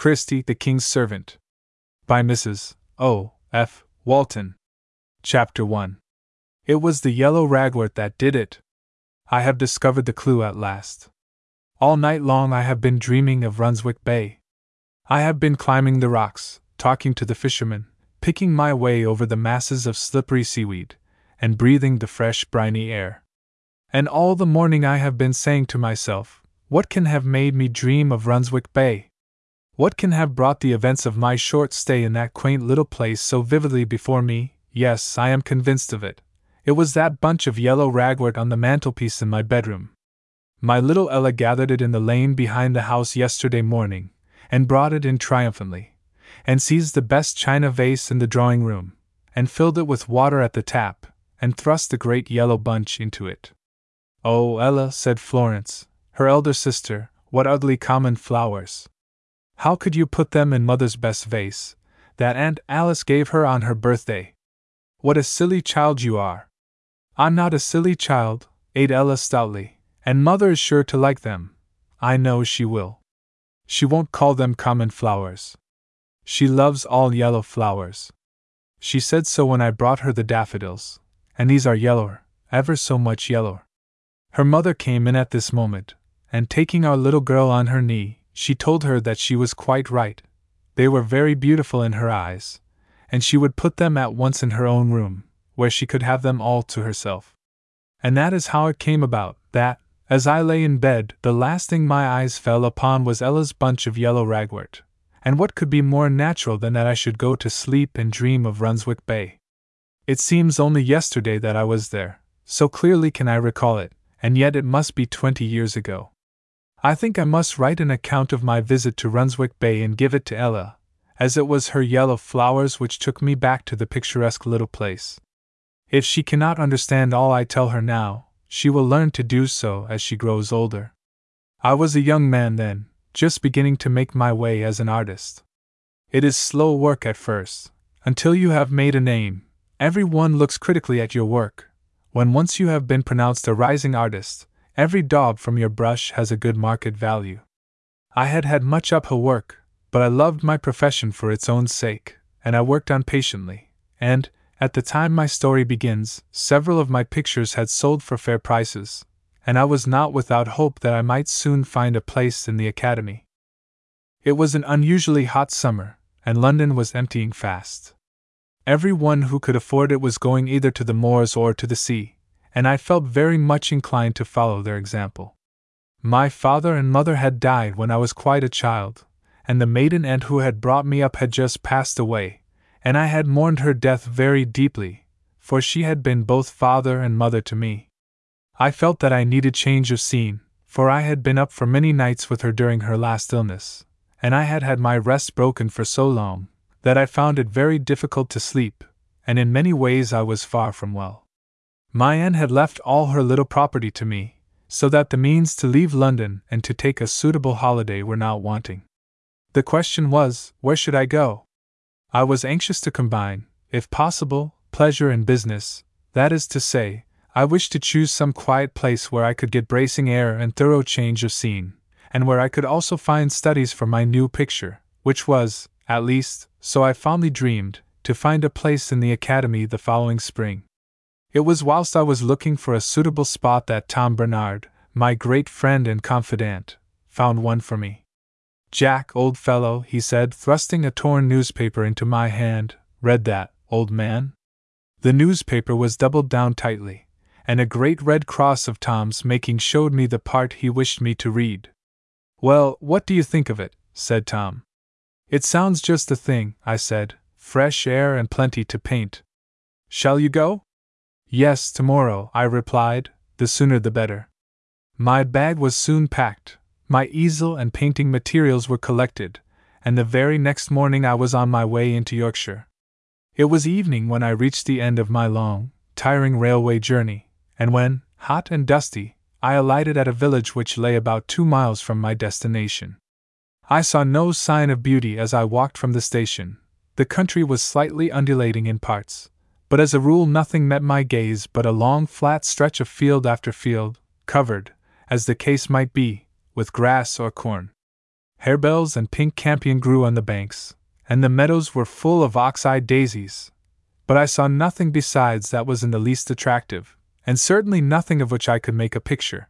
Christie, the King's Servant. By Mrs. O. F. Walton. Chapter 1 It was the yellow ragwort that did it. I have discovered the clue at last. All night long I have been dreaming of Runswick Bay. I have been climbing the rocks, talking to the fishermen, picking my way over the masses of slippery seaweed, and breathing the fresh, briny air. And all the morning I have been saying to myself, What can have made me dream of Runswick Bay? What can have brought the events of my short stay in that quaint little place so vividly before me? Yes, I am convinced of it. It was that bunch of yellow ragwort on the mantelpiece in my bedroom. My little Ella gathered it in the lane behind the house yesterday morning, and brought it in triumphantly, and seized the best china vase in the drawing room, and filled it with water at the tap, and thrust the great yellow bunch into it. Oh, Ella, said Florence, her elder sister, what ugly common flowers! How could you put them in mother's best vase, that Aunt Alice gave her on her birthday? What a silly child you are! I'm not a silly child, ate Ella stoutly, and mother is sure to like them. I know she will. She won't call them common flowers. She loves all yellow flowers. She said so when I brought her the daffodils, and these are yellower, ever so much yellower. Her mother came in at this moment, and taking our little girl on her knee, she told her that she was quite right. They were very beautiful in her eyes, and she would put them at once in her own room, where she could have them all to herself. And that is how it came about that, as I lay in bed, the last thing my eyes fell upon was Ella's bunch of yellow ragwort. And what could be more natural than that I should go to sleep and dream of Runswick Bay? It seems only yesterday that I was there, so clearly can I recall it, and yet it must be twenty years ago. I think I must write an account of my visit to Runswick Bay and give it to Ella, as it was her yellow flowers which took me back to the picturesque little place. If she cannot understand all I tell her now, she will learn to do so as she grows older. I was a young man then, just beginning to make my way as an artist. It is slow work at first, until you have made a name. everyone looks critically at your work. When once you have been pronounced a rising artist, every daub from your brush has a good market value. I had had much uphill work, but I loved my profession for its own sake, and I worked on patiently, and, at the time my story begins, several of my pictures had sold for fair prices, and I was not without hope that I might soon find a place in the Academy. It was an unusually hot summer, and London was emptying fast. Every one who could afford it was going either to the moors or to the sea, and I felt very much inclined to follow their example. My father and mother had died when I was quite a child, and the maiden aunt who had brought me up had just passed away, and I had mourned her death very deeply, for she had been both father and mother to me. I felt that I needed change of scene, for I had been up for many nights with her during her last illness, and I had had my rest broken for so long that I found it very difficult to sleep, and in many ways I was far from well. My aunt had left all her little property to me, so that the means to leave London and to take a suitable holiday were not wanting. The question was, where should I go? I was anxious to combine, if possible, pleasure and business, that is to say, I wished to choose some quiet place where I could get bracing air and thorough change of scene, and where I could also find studies for my new picture, which was, at least, so I fondly dreamed, to find a place in the Academy the following spring. It was whilst I was looking for a suitable spot that Tom Bernard, my great friend and confidant, found one for me. Jack, old fellow, he said, thrusting a torn newspaper into my hand, read that, old man? The newspaper was doubled down tightly, and a great red cross of Tom's making showed me the part he wished me to read. Well, what do you think of it? said Tom. It sounds just the thing, I said fresh air and plenty to paint. Shall you go? Yes, tomorrow, I replied, the sooner the better. My bag was soon packed, my easel and painting materials were collected, and the very next morning I was on my way into Yorkshire. It was evening when I reached the end of my long, tiring railway journey, and when, hot and dusty, I alighted at a village which lay about two miles from my destination. I saw no sign of beauty as I walked from the station. The country was slightly undulating in parts, but as a rule nothing met my gaze but a long flat stretch of field after field, covered, as the case might be, with grass or corn. harebells and pink campion grew on the banks, and the meadows were full of ox eye daisies. But I saw nothing besides that was in the least attractive, and certainly nothing of which I could make a picture.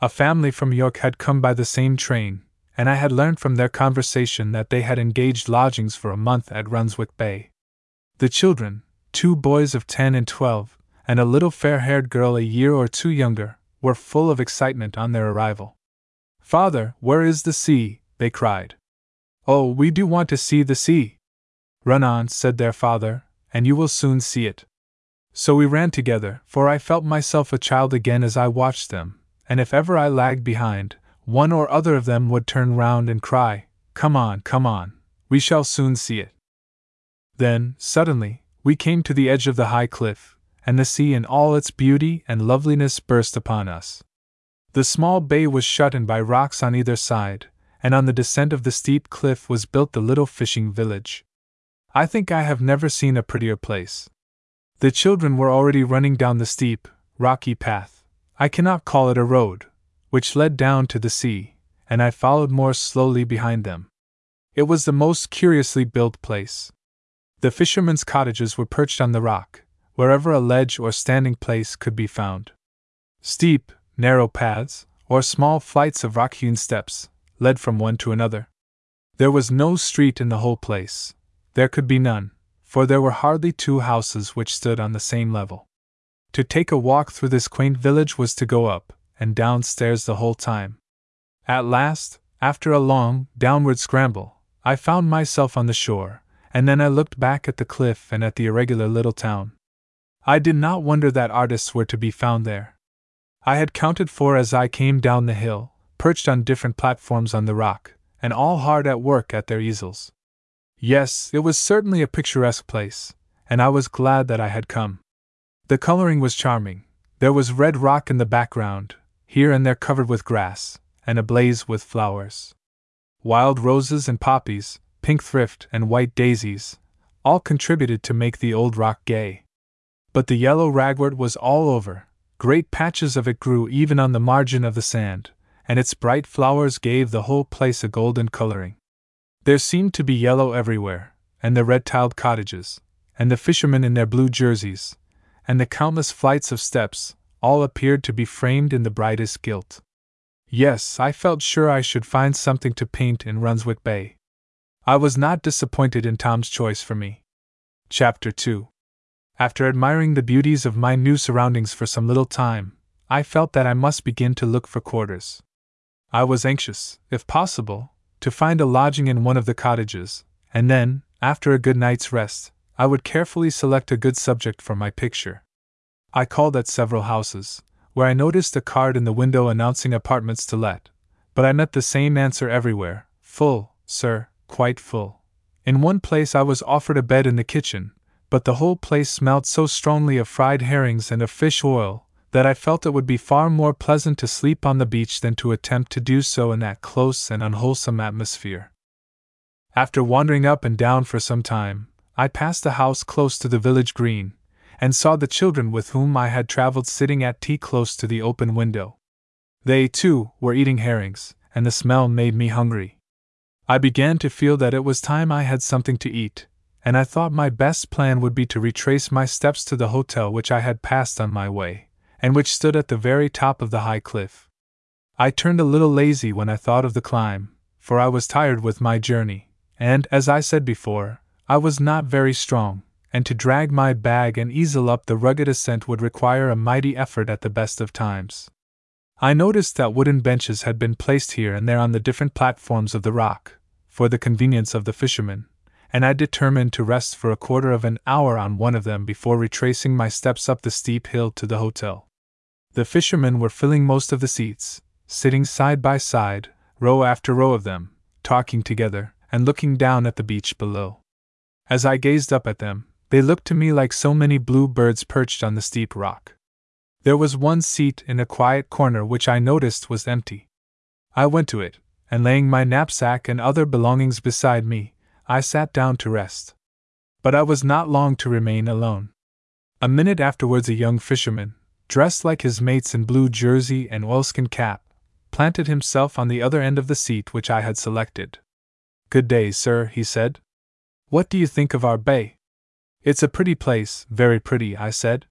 A family from York had come by the same train, and I had learned from their conversation that they had engaged lodgings for a month at Runswick Bay. The children, two boys of ten and twelve, and a little fair haired girl a year or two younger, were full of excitement on their arrival. Father, where is the sea? they cried. Oh, we do want to see the sea. Run on, said their father, and you will soon see it. So we ran together, for I felt myself a child again as I watched them, and if ever I lagged behind, one or other of them would turn round and cry, Come on, come on, we shall soon see it. Then, suddenly, we came to the edge of the high cliff, and the sea in all its beauty and loveliness burst upon us. The small bay was shut in by rocks on either side, and on the descent of the steep cliff was built the little fishing village. I think I have never seen a prettier place. The children were already running down the steep, rocky path I cannot call it a road which led down to the sea, and I followed more slowly behind them. It was the most curiously built place. The fishermen's cottages were perched on the rock, wherever a ledge or standing place could be found. Steep, narrow paths, or small flights of rock hewn steps, led from one to another. There was no street in the whole place. There could be none, for there were hardly two houses which stood on the same level. To take a walk through this quaint village was to go up, and down stairs the whole time. At last, after a long, downward scramble, I found myself on the shore, and then I looked back at the cliff and at the irregular little town. I did not wonder that artists were to be found there. I had counted four as I came down the hill, perched on different platforms on the rock, and all hard at work at their easels. Yes, it was certainly a picturesque place, and I was glad that I had come. The coloring was charming. There was red rock in the background, here and there covered with grass, and ablaze with flowers. Wild roses and poppies, pink thrift and white daisies, all contributed to make the old rock gay. But the yellow ragwort was all over, great patches of it grew even on the margin of the sand, and its bright flowers gave the whole place a golden coloring. There seemed to be yellow everywhere, and the red tiled cottages, and the fishermen in their blue jerseys, and the countless flights of steps, all appeared to be framed in the brightest gilt. Yes, I felt sure I should find something to paint in Runswick Bay. I was not disappointed in Tom's choice for me. Chapter 2 After admiring the beauties of my new surroundings for some little time, I felt that I must begin to look for quarters. I was anxious, if possible, to find a lodging in one of the cottages, and then, after a good night's rest, I would carefully select a good subject for my picture. I called at several houses, where I noticed a card in the window announcing apartments to let, but I met the same answer everywhere full, sir, quite full. In one place I was offered a bed in the kitchen, but the whole place smelt so strongly of fried herrings and of fish oil that I felt it would be far more pleasant to sleep on the beach than to attempt to do so in that close and unwholesome atmosphere. After wandering up and down for some time, I passed a house close to the village green, and saw the children with whom I had traveled sitting at tea close to the open window. They, too, were eating herrings, and the smell made me hungry. I began to feel that it was time I had something to eat, and I thought my best plan would be to retrace my steps to the hotel which I had passed on my way, and which stood at the very top of the high cliff. I turned a little lazy when I thought of the climb, for I was tired with my journey, and, as I said before, I was not very strong and to drag my bag and easel up the rugged ascent would require a mighty effort at the best of times. I noticed that wooden benches had been placed here and there on the different platforms of the rock, for the convenience of the fishermen, and I determined to rest for a quarter of an hour on one of them before retracing my steps up the steep hill to the hotel. The fishermen were filling most of the seats, sitting side by side, row after row of them, talking together, and looking down at the beach below. As I gazed up at them, they looked to me like so many blue birds perched on the steep rock. There was one seat in a quiet corner which I noticed was empty. I went to it, and laying my knapsack and other belongings beside me, I sat down to rest. But I was not long to remain alone. A minute afterwards, a young fisherman, dressed like his mates in blue jersey and oilskin cap, planted himself on the other end of the seat which I had selected. Good day, sir, he said. What do you think of our bay? It's a pretty place, very pretty, I said.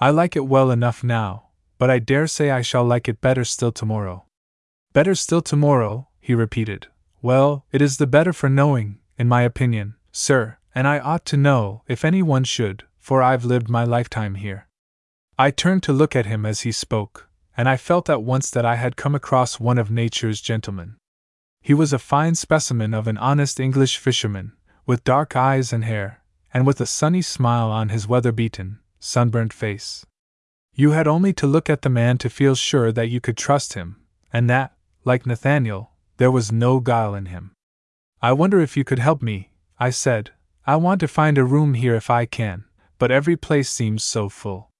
I like it well enough now, but I dare say I shall like it better still tomorrow. Better still tomorrow, he repeated. Well, it is the better for knowing, in my opinion, sir, and I ought to know if any one should, for I've lived my lifetime here. I turned to look at him as he spoke, and I felt at once that I had come across one of nature's gentlemen. He was a fine specimen of an honest English fisherman, with dark eyes and hair, and with a sunny smile on his weather beaten, sunburnt face. You had only to look at the man to feel sure that you could trust him, and that, like Nathaniel, there was no guile in him. I wonder if you could help me, I said. I want to find a room here if I can, but every place seems so full.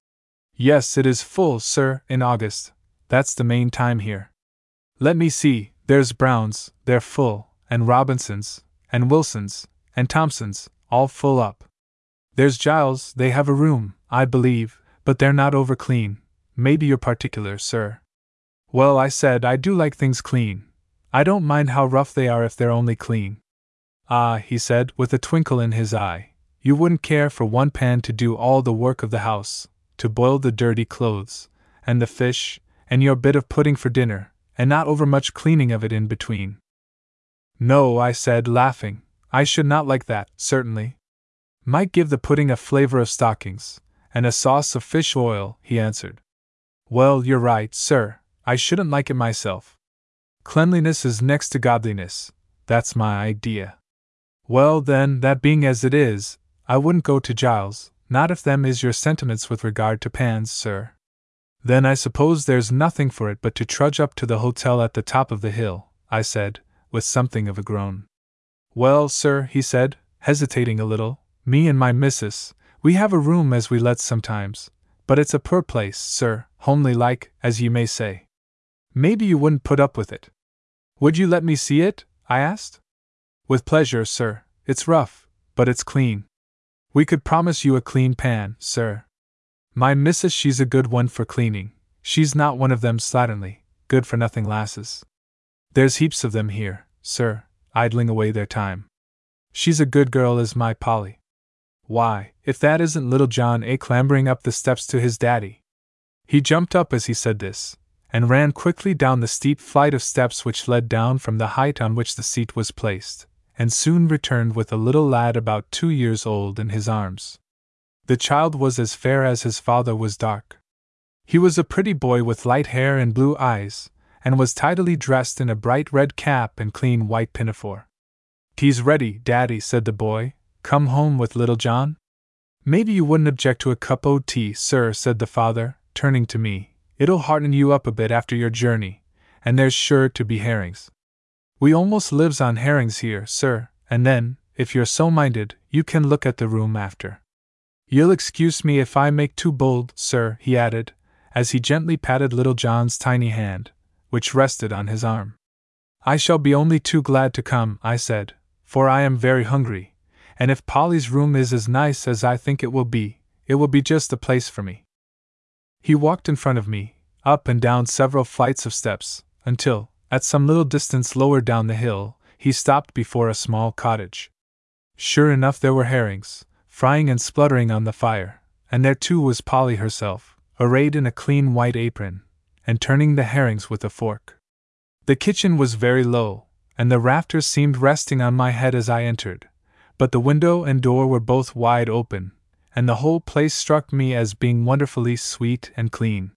Yes, it is full, sir, in August. That's the main time here. Let me see, there's Brown's, they're full, and Robinson's, and Wilson's, and Thompson's, all full up. There's Giles, they have a room, I believe, but they're not over clean. Maybe you're particular, sir. Well, I said I do like things clean. I don't mind how rough they are if they're only clean. Ah, he said, with a twinkle in his eye, you wouldn't care for one pan to do all the work of the house, to boil the dirty clothes, and the fish, and your bit of pudding for dinner, and not overmuch cleaning of it in between. No, I said, laughing, I should not like that, certainly. Might give the pudding a flavor of stockings, and a sauce of fish oil, he answered. Well, you're right, sir, I shouldn't like it myself. Cleanliness is next to godliness, that's my idea. Well, then, that being as it is, I wouldn't go to Giles, not if them is your sentiments with regard to pans, sir. Then I suppose there's nothing for it but to trudge up to the hotel at the top of the hill, I said, with something of a groan. Well, sir, he said, hesitating a little, me and my missus, we have a room as we let sometimes, but it's a poor place, sir, homely like, as you may say. Maybe you wouldn't put up with it. Would you let me see it? I asked. With pleasure, sir. It's rough, but it's clean. We could promise you a clean pan, sir. My missus, she's a good one for cleaning. She's not one of them slatternly, good for nothing lasses. There's heaps of them here, sir, idling away their time. She's a good girl, is my Polly. Why, if that isn't little John A. clambering up the steps to his daddy. He jumped up as he said this, and ran quickly down the steep flight of steps which led down from the height on which the seat was placed, and soon returned with a little lad about two years old in his arms. The child was as fair as his father was dark. He was a pretty boy with light hair and blue eyes, and was tidily dressed in a bright red cap and clean white pinafore. He's ready, Daddy, said the boy, Come home with little John? Maybe you wouldn't object to a cup o' tea, sir, said the father, turning to me. It'll hearten you up a bit after your journey, and there's sure to be herrings. We almost lives on herrings here, sir, and then, if you're so minded, you can look at the room after. You'll excuse me if I make too bold, sir, he added, as he gently patted little John's tiny hand, which rested on his arm. I shall be only too glad to come, I said, for I am very hungry, and if Polly's room is as nice as I think it will be, it will be just the place for me. He walked in front of me, up and down several flights of steps, until, at some little distance lower down the hill, he stopped before a small cottage. Sure enough, there were herrings, frying and spluttering on the fire, and there too was Polly herself, arrayed in a clean white apron, and turning the herrings with a fork. The kitchen was very low, and the rafters seemed resting on my head as I entered, but the window and door were both wide open, and the whole place struck me as being wonderfully sweet and clean.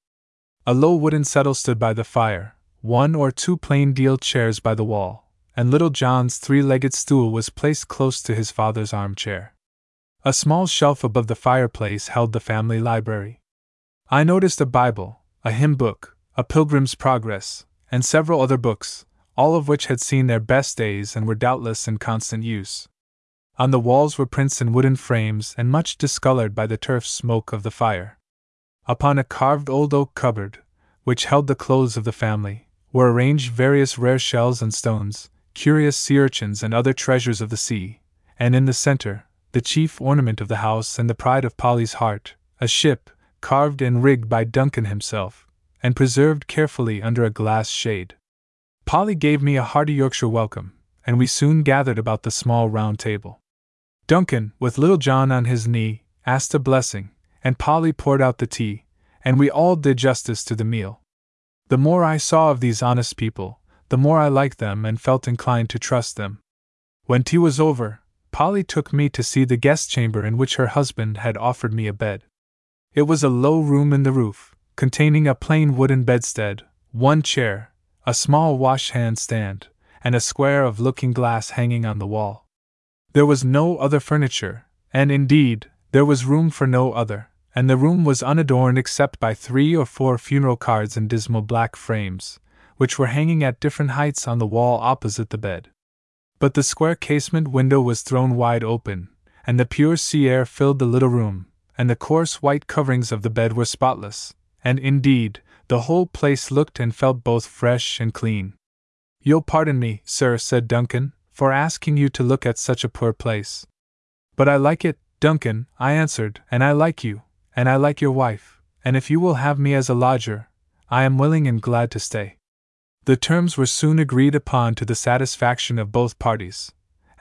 A low wooden settle stood by the fire, one or two plain deal chairs by the wall, and little John's three legged stool was placed close to his father's armchair. A small shelf above the fireplace held the family library. I noticed a Bible, a hymn book, a Pilgrim's Progress, and several other books, all of which had seen their best days and were doubtless in constant use. On the walls were prints in wooden frames and much discolored by the turf smoke of the fire. Upon a carved old oak cupboard, which held the clothes of the family, were arranged various rare shells and stones, curious sea urchins and other treasures of the sea, and in the center, the chief ornament of the house and the pride of Polly's heart, a ship, carved and rigged by Duncan himself, and preserved carefully under a glass shade. Polly gave me a hearty Yorkshire welcome, and we soon gathered about the small round table. Duncan, with little John on his knee, asked a blessing, and Polly poured out the tea, and we all did justice to the meal. The more I saw of these honest people, the more I liked them and felt inclined to trust them. When tea was over, Polly took me to see the guest chamber in which her husband had offered me a bed. It was a low room in the roof, containing a plain wooden bedstead, one chair, a small washhand stand, and a square of looking glass hanging on the wall. There was no other furniture, and indeed, there was room for no other, and the room was unadorned except by three or four funeral cards in dismal black frames, which were hanging at different heights on the wall opposite the bed. But the square casement window was thrown wide open, and the pure sea air filled the little room, and the coarse white coverings of the bed were spotless, and indeed, the whole place looked and felt both fresh and clean. You'll pardon me, sir, said Duncan, for asking you to look at such a poor place. But I like it, Duncan, I answered, and I like you, and I like your wife, and if you will have me as a lodger, I am willing and glad to stay. The terms were soon agreed upon to the satisfaction of both parties,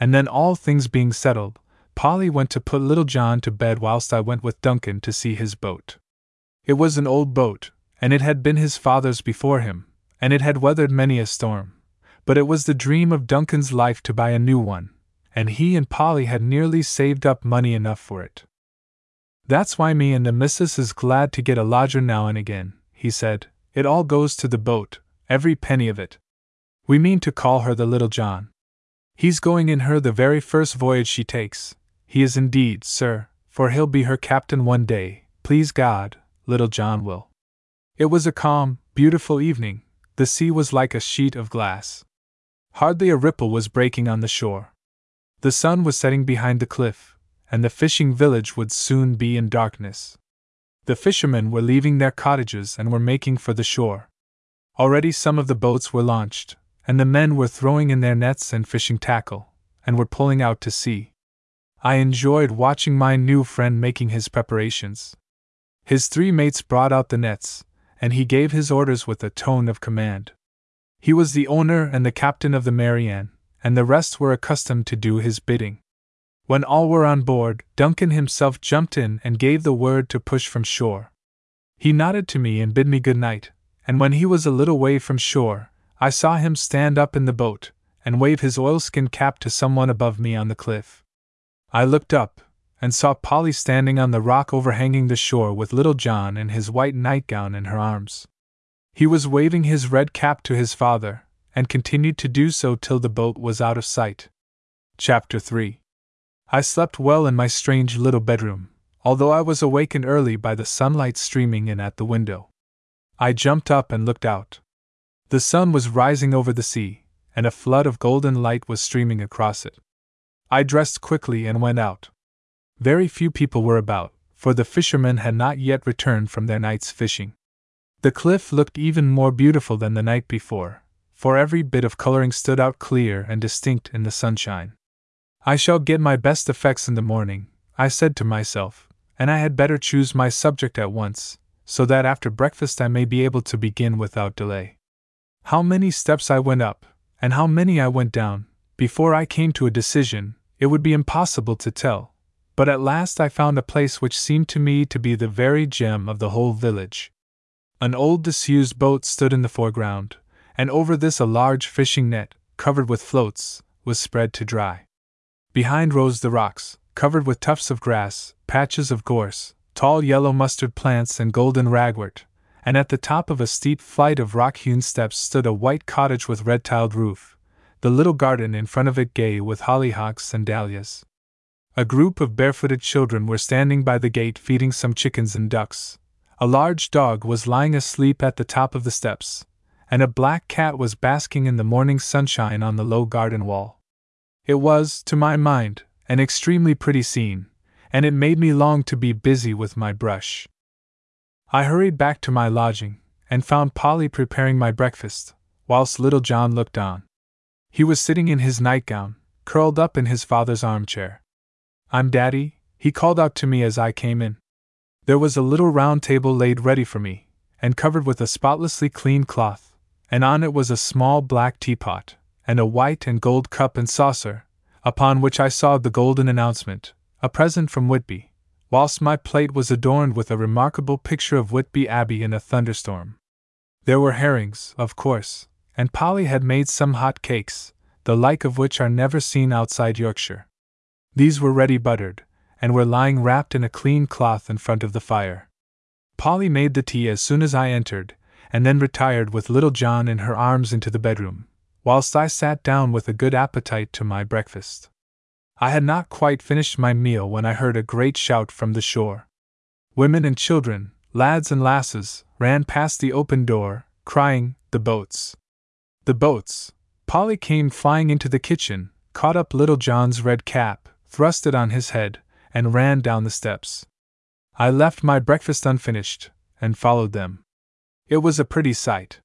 and then all things being settled, Polly went to put little John to bed whilst I went with Duncan to see his boat. It was an old boat, and it had been his father's before him, and it had weathered many a storm, but it was the dream of Duncan's life to buy a new one, and he and Polly had nearly saved up money enough for it. That's why me and the missus is glad to get a lodger now and again, he said. It all goes to the boat, every penny of it. We mean to call her the Little John. He's going in her the very first voyage she takes. He is indeed, sir, for he'll be her captain one day, please God, Little John will. It was a calm, beautiful evening. The sea was like a sheet of glass. Hardly a ripple was breaking on the shore. The sun was setting behind the cliff, and the fishing village would soon be in darkness. The fishermen were leaving their cottages and were making for the shore. Already some of the boats were launched, and the men were throwing in their nets and fishing tackle, and were pulling out to sea. I enjoyed watching my new friend making his preparations. His three mates brought out the nets, and he gave his orders with a tone of command. He was the owner and the captain of the Marianne, and the rest were accustomed to do his bidding. When all were on board, Duncan himself jumped in and gave the word to push from shore. He nodded to me and bid me good night, and when he was a little way from shore, I saw him stand up in the boat and wave his oilskin cap to someone above me on the cliff. I looked up and saw Polly standing on the rock overhanging the shore with little John in his white nightgown in her arms. He was waving his red cap to his father, and continued to do so till the boat was out of sight. Chapter 3 I slept well in my strange little bedroom, although I was awakened early by the sunlight streaming in at the window. I jumped up and looked out. The sun was rising over the sea, and a flood of golden light was streaming across it. I dressed quickly and went out. Very few people were about, for the fishermen had not yet returned from their night's fishing. The cliff looked even more beautiful than the night before, for every bit of coloring stood out clear and distinct in the sunshine. I shall get my best effects in the morning, I said to myself, and I had better choose my subject at once, so that after breakfast I may be able to begin without delay. How many steps I went up, and how many I went down, before I came to a decision, it would be impossible to tell, but at last I found a place which seemed to me to be the very gem of the whole village. An old disused boat stood in the foreground, and over this a large fishing net, covered with floats, was spread to dry. Behind rose the rocks, covered with tufts of grass, patches of gorse, tall yellow mustard plants, and golden ragwort, and at the top of a steep flight of rock hewn steps stood a white cottage with red tiled roof, the little garden in front of it gay with hollyhocks and dahlias. A group of barefooted children were standing by the gate feeding some chickens and ducks. A large dog was lying asleep at the top of the steps, and a black cat was basking in the morning sunshine on the low garden wall. It was, to my mind, an extremely pretty scene, and it made me long to be busy with my brush. I hurried back to my lodging, and found Polly preparing my breakfast, whilst little John looked on. He was sitting in his nightgown, curled up in his father's armchair. I'm Daddy, he called out to me as I came in. There was a little round table laid ready for me, and covered with a spotlessly clean cloth, and on it was a small black teapot, and a white and gold cup and saucer, upon which I saw the golden announcement, a present from Whitby, whilst my plate was adorned with a remarkable picture of Whitby Abbey in a thunderstorm. There were herrings, of course, and Polly had made some hot cakes, the like of which are never seen outside Yorkshire. These were ready buttered, and were lying wrapped in a clean cloth in front of the fire. Polly made the tea as soon as I entered, and then retired with little John in her arms into the bedroom, whilst I sat down with a good appetite to my breakfast. I had not quite finished my meal when I heard a great shout from the shore. Women and children, lads and lasses, ran past the open door, crying, The boats! The boats! Polly came flying into the kitchen, caught up little John's red cap, thrust it on his head, and ran down the steps. I left my breakfast unfinished, and followed them. It was a pretty sight.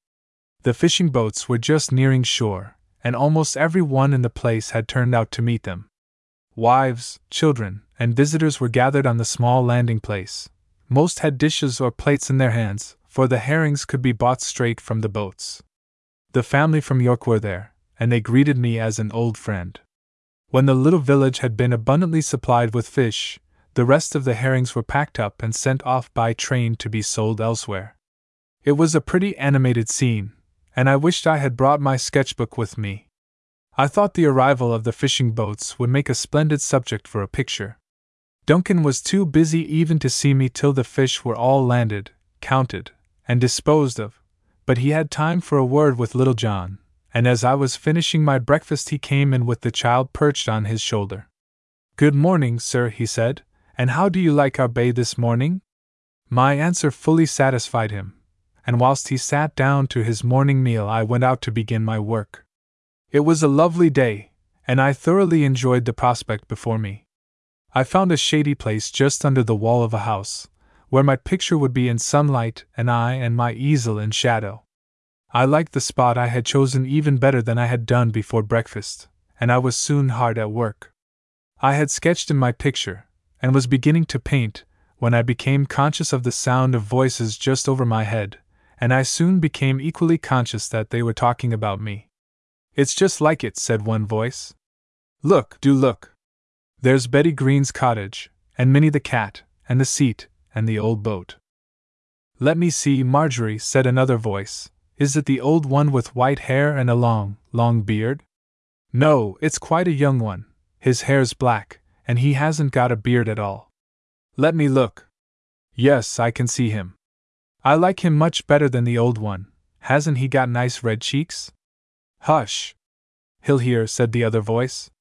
The fishing boats were just nearing shore, and almost every one in the place had turned out to meet them. Wives, children, and visitors were gathered on the small landing place. Most had dishes or plates in their hands, for the herrings could be bought straight from the boats. The family from York were there, and they greeted me as an old friend. When the little village had been abundantly supplied with fish, the rest of the herrings were packed up and sent off by train to be sold elsewhere. It was a pretty animated scene, and I wished I had brought my sketchbook with me. I thought the arrival of the fishing boats would make a splendid subject for a picture. Duncan was too busy even to see me till the fish were all landed, counted, and disposed of, but he had time for a word with Little John, and as I was finishing my breakfast, he came in with the child perched on his shoulder. Good morning, sir, he said, and how do you like our bay this morning? My answer fully satisfied him, and whilst he sat down to his morning meal, I went out to begin my work. It was a lovely day, and I thoroughly enjoyed the prospect before me. I found a shady place just under the wall of a house, where my picture would be in sunlight and I and my easel in shadow. I liked the spot I had chosen even better than I had done before breakfast, and I was soon hard at work. I had sketched in my picture, and was beginning to paint, when I became conscious of the sound of voices just over my head, and I soon became equally conscious that they were talking about me. It's just like it, said one voice. Look, do look. There's Betty Green's cottage, and Minnie the cat, and the seat, and the old boat. Let me see, Marjorie, said another voice. Is it the old one with white hair and a long, long beard? No, it's quite a young one. His hair's black, and he hasn't got a beard at all. Let me look. Yes, I can see him. I like him much better than the old one. Hasn't he got nice red cheeks? Hush! He'll hear, said the other voice.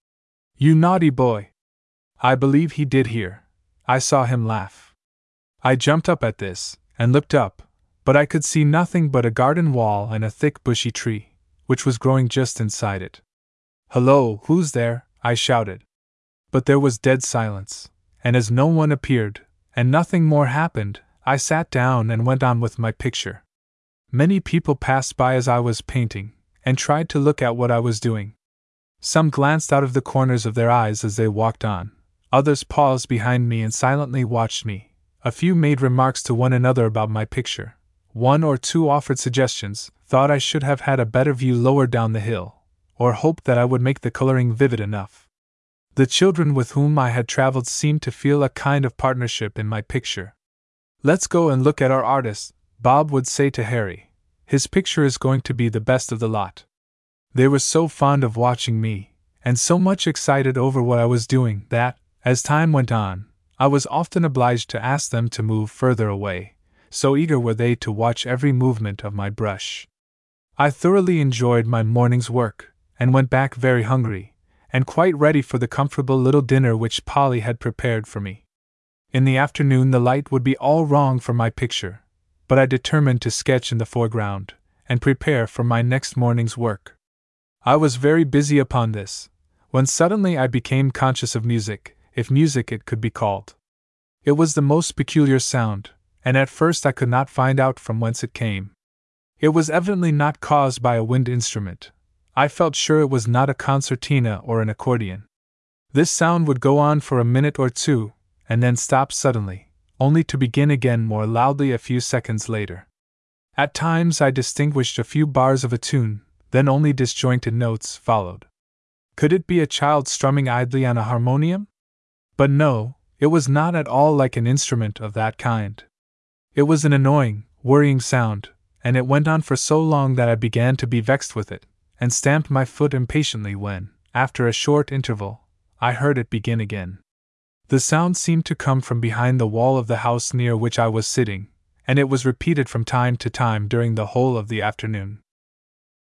You naughty boy! I believe he did hear. I saw him laugh. I jumped up at this, and looked up, but I could see nothing but a garden wall and a thick bushy tree, which was growing just inside it. Hello, who's there? I shouted. But there was dead silence, and as no one appeared, and nothing more happened, I sat down and went on with my picture. Many people passed by as I was painting, and tried to look at what I was doing. Some glanced out of the corners of their eyes as they walked on, others paused behind me and silently watched me, a few made remarks to one another about my picture. One or two offered suggestions, thought I should have had a better view lower down the hill, or hoped that I would make the coloring vivid enough. The children with whom I had traveled seemed to feel a kind of partnership in my picture. Let's go and look at our artist, Bob would say to Harry. His picture is going to be the best of the lot. They were so fond of watching me, and so much excited over what I was doing, that, as time went on, I was often obliged to ask them to move further away, so eager were they to watch every movement of my brush. I thoroughly enjoyed my morning's work, and went back very hungry, and quite ready for the comfortable little dinner which Polly had prepared for me. In the afternoon, the light would be all wrong for my picture, but I determined to sketch in the foreground, and prepare for my next morning's work. I was very busy upon this, when suddenly I became conscious of music, if music it could be called. It was the most peculiar sound, and at first I could not find out from whence it came. It was evidently not caused by a wind instrument. I felt sure it was not a concertina or an accordion. This sound would go on for a minute or two, and then stop suddenly, only to begin again more loudly a few seconds later. At times I distinguished a few bars of a tune, then only disjointed notes followed. Could it be a child strumming idly on a harmonium? But no, it was not at all like an instrument of that kind. It was an annoying, worrying sound, and it went on for so long that I began to be vexed with it, and stamped my foot impatiently when, after a short interval, I heard it begin again. The sound seemed to come from behind the wall of the house near which I was sitting, and it was repeated from time to time during the whole of the afternoon.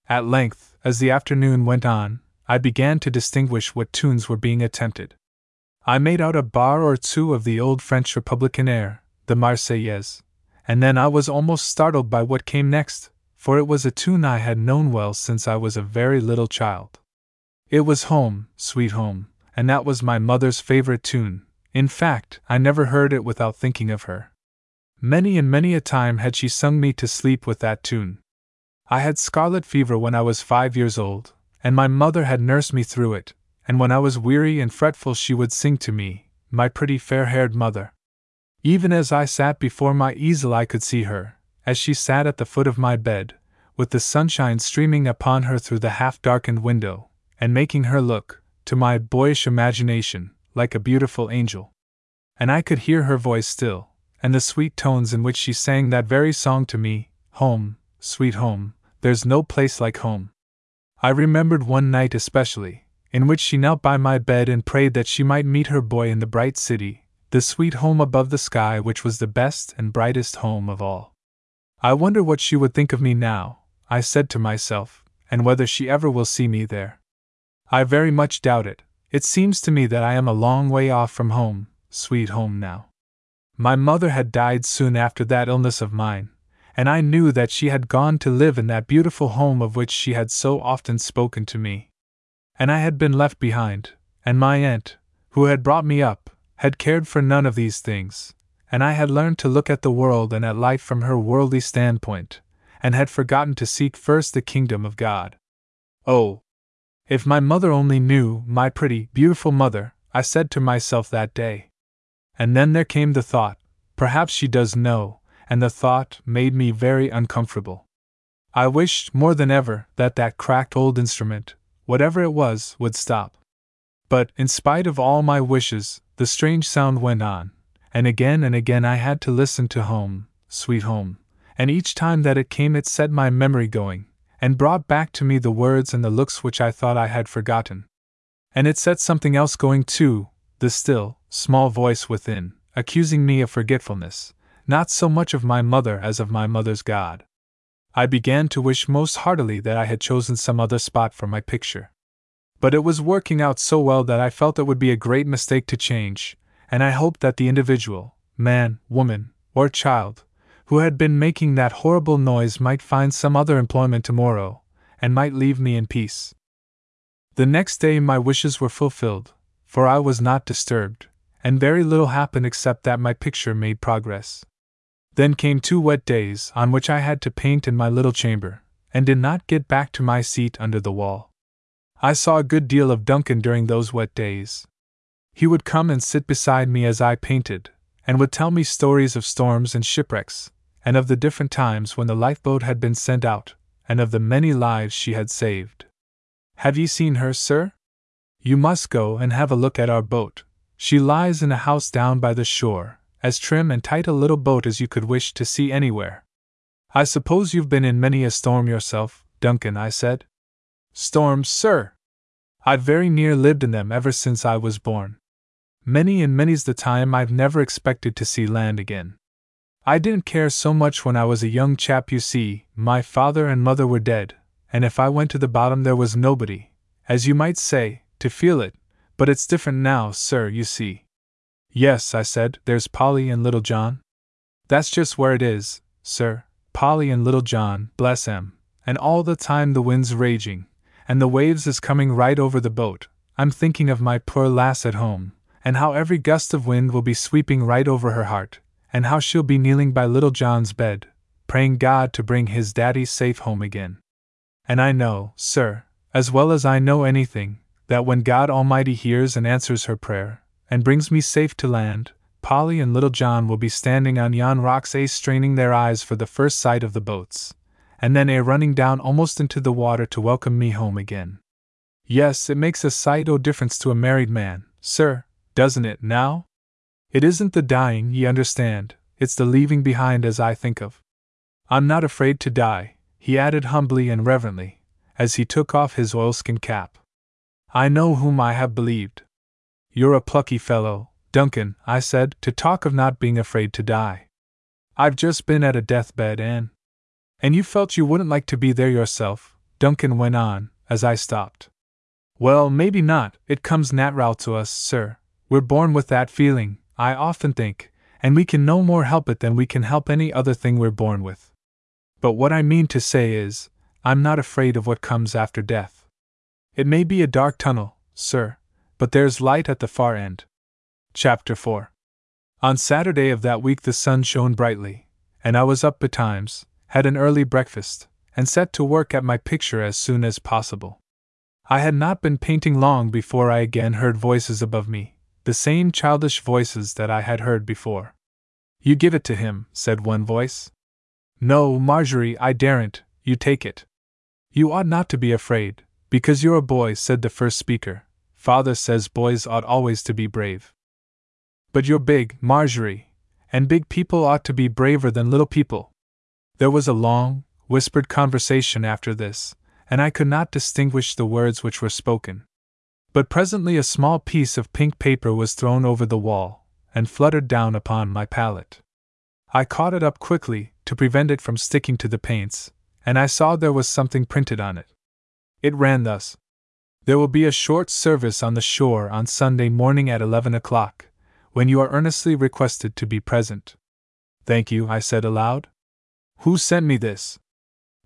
At length, as the afternoon went on, I began to distinguish what tunes were being attempted. I made out a bar or two of the old French Republican air, the Marseillaise, and then I was almost startled by what came next, for it was a tune I had known well since I was a very little child. It was Home, Sweet Home, and that was my mother's favorite tune, in fact, I never heard it without thinking of her. Many and many a time had she sung me to sleep with that tune. I had scarlet fever when I was five years old, and my mother had nursed me through it, and when I was weary and fretful she would sing to me, my pretty fair haired mother. Even as I sat before my easel, I could see her, as she sat at the foot of my bed, with the sunshine streaming upon her through the half darkened window, and making her look, to my boyish imagination, like a beautiful angel. And I could hear her voice still, and the sweet tones in which she sang that very song to me Home, sweet home, there's no place like home. I remembered one night especially, in which she knelt by my bed and prayed that she might meet her boy in the bright city, the sweet home above the sky, which was the best and brightest home of all. I wonder what she would think of me now, I said to myself, and whether she ever will see me there. I very much doubt it, it seems to me that I am a long way off from home, sweet home now. My mother had died soon after that illness of mine, and I knew that she had gone to live in that beautiful home of which she had so often spoken to me. And I had been left behind, and my aunt, who had brought me up, had cared for none of these things, and I had learned to look at the world and at life from her worldly standpoint, and had forgotten to seek first the kingdom of God. Oh, if my mother only knew, my pretty, beautiful mother, I said to myself that day. And then there came the thought, perhaps she does know, and the thought made me very uncomfortable. I wished more than ever that that cracked old instrument, whatever it was, would stop. But, in spite of all my wishes, the strange sound went on, and again and again I had to listen to Home, Sweet Home, and each time that it came it set my memory going, and brought back to me the words and the looks which I thought I had forgotten. And it set something else going too the still, small voice within, accusing me of forgetfulness, not so much of my mother as of my mother's God. I began to wish most heartily that I had chosen some other spot for my picture. But it was working out so well that I felt it would be a great mistake to change, and I hoped that the individual, man, woman, or child, who had been making that horrible noise might find some other employment tomorrow, and might leave me in peace. The next day my wishes were fulfilled, for I was not disturbed, and very little happened except that my picture made progress. Then came two wet days on which I had to paint in my little chamber, and did not get back to my seat under the wall. I saw a good deal of Duncan during those wet days. He would come and sit beside me as I painted, and would tell me stories of storms and shipwrecks, and of the different times when the lifeboat had been sent out, and of the many lives she had saved. Have ye seen her, sir? You must go and have a look at our boat. She lies in a house down by the shore, as trim and tight a little boat as you could wish to see anywhere. I suppose you've been in many a storm yourself, Duncan, I said. Storms, sir! I've very near lived in them ever since I was born. Many and many's the time I've never expected to see land again. I didn't care so much when I was a young chap, you see, my father and mother were dead, and if I went to the bottom there was nobody, as you might say, to feel it, but it's different now, sir, you see. Yes, I said, there's Polly and little John. That's just where it is, sir, Polly and little John, bless 'em, and all the time the wind's raging, and the waves is coming right over the boat, I'm thinking of my poor lass at home, and how every gust of wind will be sweeping right over her heart, and how she'll be kneeling by little John's bed, praying God to bring his daddy safe home again. And I know, sir, as well as I know anything, that when God Almighty hears and answers her prayer, and brings me safe to land, Polly and little John will be standing on yon rocks, a straining their eyes for the first sight of the boats, and then a running down almost into the water to welcome me home again. Yes, it makes a sight o' difference to a married man, sir, doesn't it, now? It isn't the dying, ye understand, it's the leaving behind as I think of. I'm not afraid to die, he added humbly and reverently, as he took off his oilskin cap. I know whom I have believed. You're a plucky fellow, Duncan, I said, to talk of not being afraid to die. I've just been at a deathbed, and. And you felt you wouldn't like to be there yourself, Duncan went on, as I stopped. Well, maybe not, it comes natural to us, sir. We're born with that feeling, I often think, and we can no more help it than we can help any other thing we're born with. But what I mean to say is, I'm not afraid of what comes after death. It may be a dark tunnel, sir, but there's light at the far end. Chapter 4 On Saturday of that week the sun shone brightly, and I was up betimes, had an early breakfast, and set to work at my picture as soon as possible. I had not been painting long before I again heard voices above me, the same childish voices that I had heard before. You give it to him, said one voice. No, Marjorie, I daren't, you take it. You ought not to be afraid, because you're a boy, said the first speaker. Father says boys ought always to be brave. But you're big, Marjorie, and big people ought to be braver than little people. There was a long, whispered conversation after this, and I could not distinguish the words which were spoken. But presently a small piece of pink paper was thrown over the wall, and fluttered down upon my palette. I caught it up quickly, to prevent it from sticking to the paints, and I saw there was something printed on it. It ran thus There will be a short service on the shore on Sunday morning at eleven o'clock, when you are earnestly requested to be present. Thank you, I said aloud. Who sent me this?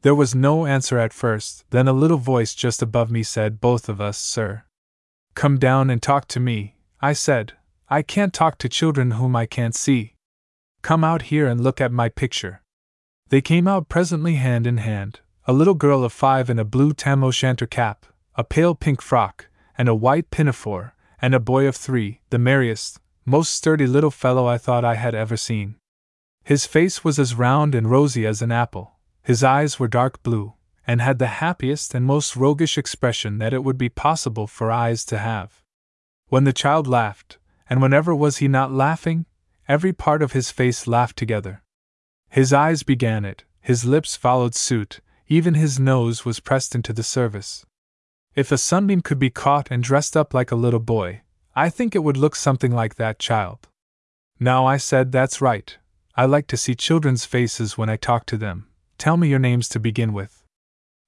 There was no answer at first, then a little voice just above me said, Both of us, sir. Come down and talk to me, I said. I can't talk to children whom I can't see. Come out here and look at my picture. They came out presently hand in hand, a little girl of five in a blue tam o' shanter cap, a pale pink frock, and a white pinafore, and a boy of three, the merriest, most sturdy little fellow I thought I had ever seen. His face was as round and rosy as an apple, his eyes were dark blue, and had the happiest and most roguish expression that it would be possible for eyes to have. When the child laughed, and whenever was he not laughing, every part of his face laughed together. His eyes began it, his lips followed suit, even his nose was pressed into the service. If a sunbeam could be caught and dressed up like a little boy, I think it would look something like that child. Now I said that's right. I like to see children's faces when I talk to them. Tell me your names to begin with.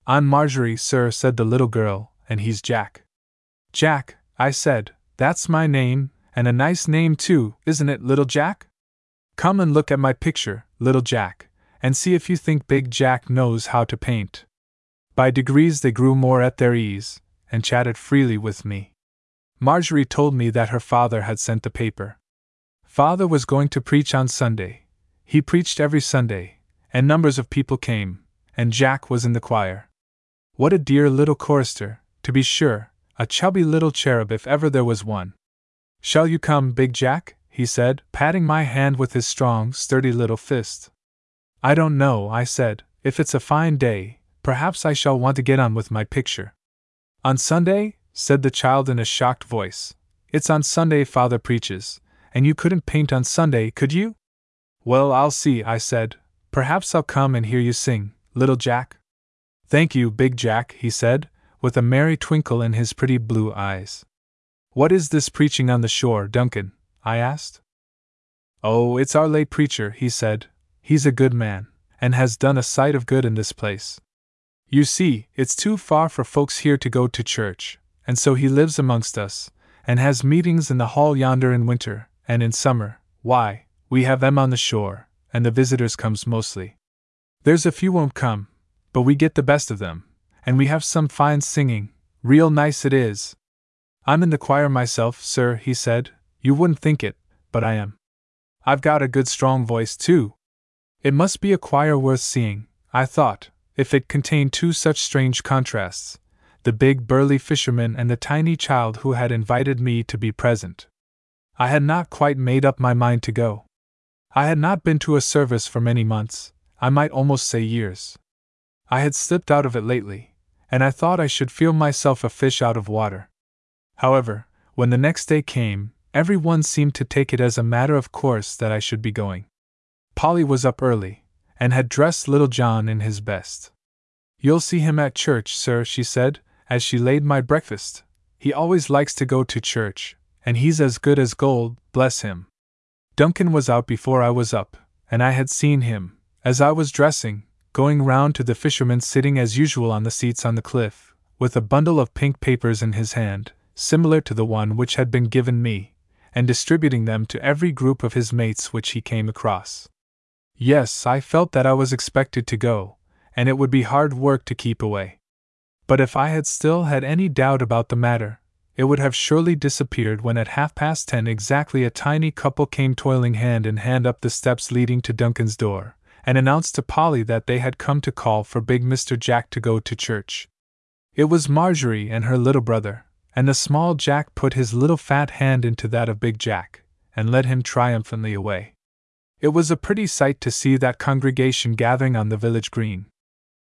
I'm Marjorie, sir, said the little girl, and he's Jack. Jack, I said, that's my name, and a nice name too, isn't it, little Jack? Come and look at my picture, little Jack, and see if you think Big Jack knows how to paint. By degrees they grew more at their ease, and chatted freely with me. Marjorie told me that her father had sent the paper. Father was going to preach on Sunday. He preached every Sunday, and numbers of people came, and Jack was in the choir. What a dear little chorister, to be sure, a chubby little cherub if ever there was one. Shall you come, Big Jack? he said, patting my hand with his strong, sturdy little fist. I don't know, I said. If it's a fine day, perhaps I shall want to get on with my picture. On Sunday? said the child in a shocked voice. It's on Sunday father preaches, and you couldn't paint on Sunday, could you? Well, I'll see, I said. Perhaps I'll come and hear you sing, little Jack. Thank you, Big Jack, he said, with a merry twinkle in his pretty blue eyes. What is this preaching on the shore, Duncan? I asked. Oh, it's our late preacher, he said, He's a good man, and has done a sight of good in this place. You see, it's too far for folks here to go to church, and so he lives amongst us, and has meetings in the hall yonder in winter, and in summer, why, we have them on the shore, and the visitors comes mostly. There's a few won't come, but we get the best of them, and we have some fine singing, real nice it is. I'm in the choir myself, sir, he said. You wouldn't think it, but I am. I've got a good strong voice, too, it must be a choir worth seeing, I thought, if it contained two such strange contrasts the big burly fisherman and the tiny child who had invited me to be present. I had not quite made up my mind to go. I had not been to a service for many months, I might almost say years. I had slipped out of it lately, and I thought I should feel myself a fish out of water. However, when the next day came, every one seemed to take it as a matter of course that I should be going. Polly was up early, and had dressed little John in his best. You'll see him at church, sir, she said, as she laid my breakfast. He always likes to go to church, and he's as good as gold, bless him. Duncan was out before I was up, and I had seen him, as I was dressing, going round to the fishermen sitting as usual on the seats on the cliff, with a bundle of pink papers in his hand, similar to the one which had been given me, and distributing them to every group of his mates which he came across. Yes, I felt that I was expected to go, and it would be hard work to keep away. But if I had still had any doubt about the matter, it would have surely disappeared when at half past ten exactly a tiny couple came toiling hand in hand up the steps leading to Duncan's door, and announced to Polly that they had come to call for big Mr. Jack to go to church. It was Marjorie and her little brother, and the small Jack put his little fat hand into that of Big Jack, and led him triumphantly away. It was a pretty sight to see that congregation gathering on the village green.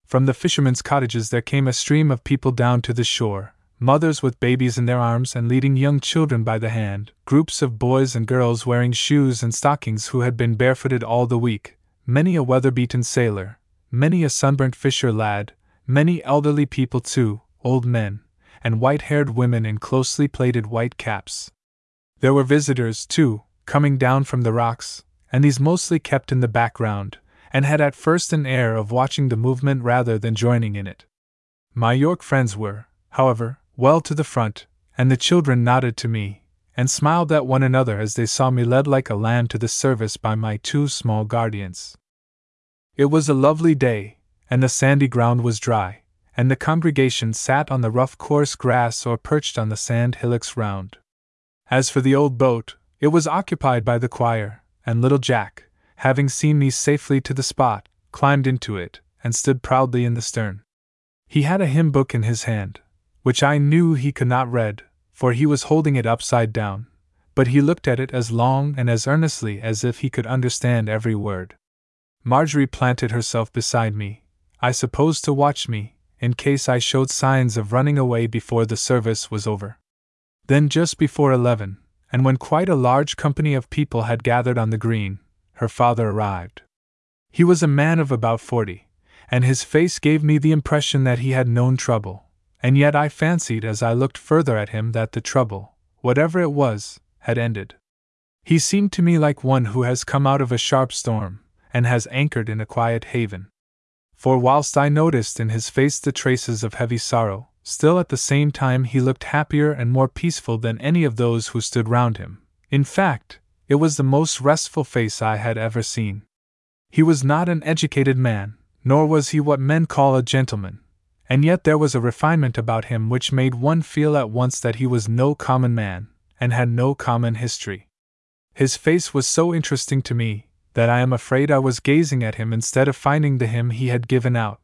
From the fishermen's cottages there came a stream of people down to the shore, mothers with babies in their arms and leading young children by the hand, groups of boys and girls wearing shoes and stockings who had been barefooted all the week, many a weather beaten sailor, many a sunburnt fisher lad, many elderly people too, old men, and white haired women in closely plaited white caps. There were visitors, too, coming down from the rocks, and these mostly kept in the background, and had at first an air of watching the movement rather than joining in it. My York friends were, however, well to the front, and the children nodded to me, and smiled at one another as they saw me led like a lamb to the service by my two small guardians. It was a lovely day, and the sandy ground was dry, and the congregation sat on the rough coarse grass or perched on the sand hillocks round. As for the old boat, it was occupied by the choir, and little Jack, having seen me safely to the spot, climbed into it, and stood proudly in the stern. He had a hymn book in his hand, which I knew he could not read, for he was holding it upside down, but he looked at it as long and as earnestly as if he could understand every word. Marjorie planted herself beside me, I suppose to watch me, in case I showed signs of running away before the service was over. Then, just before eleven, and when quite a large company of people had gathered on the green, her father arrived. He was a man of about forty, and his face gave me the impression that he had known trouble, and yet I fancied as I looked further at him that the trouble, whatever it was, had ended. He seemed to me like one who has come out of a sharp storm, and has anchored in a quiet haven. For whilst I noticed in his face the traces of heavy sorrow, still at the same time he looked happier and more peaceful than any of those who stood round him. In fact, it was the most restful face I had ever seen. He was not an educated man, nor was he what men call a gentleman, and yet there was a refinement about him which made one feel at once that he was no common man, and had no common history. His face was so interesting to me that I am afraid I was gazing at him instead of finding the hymn he had given out,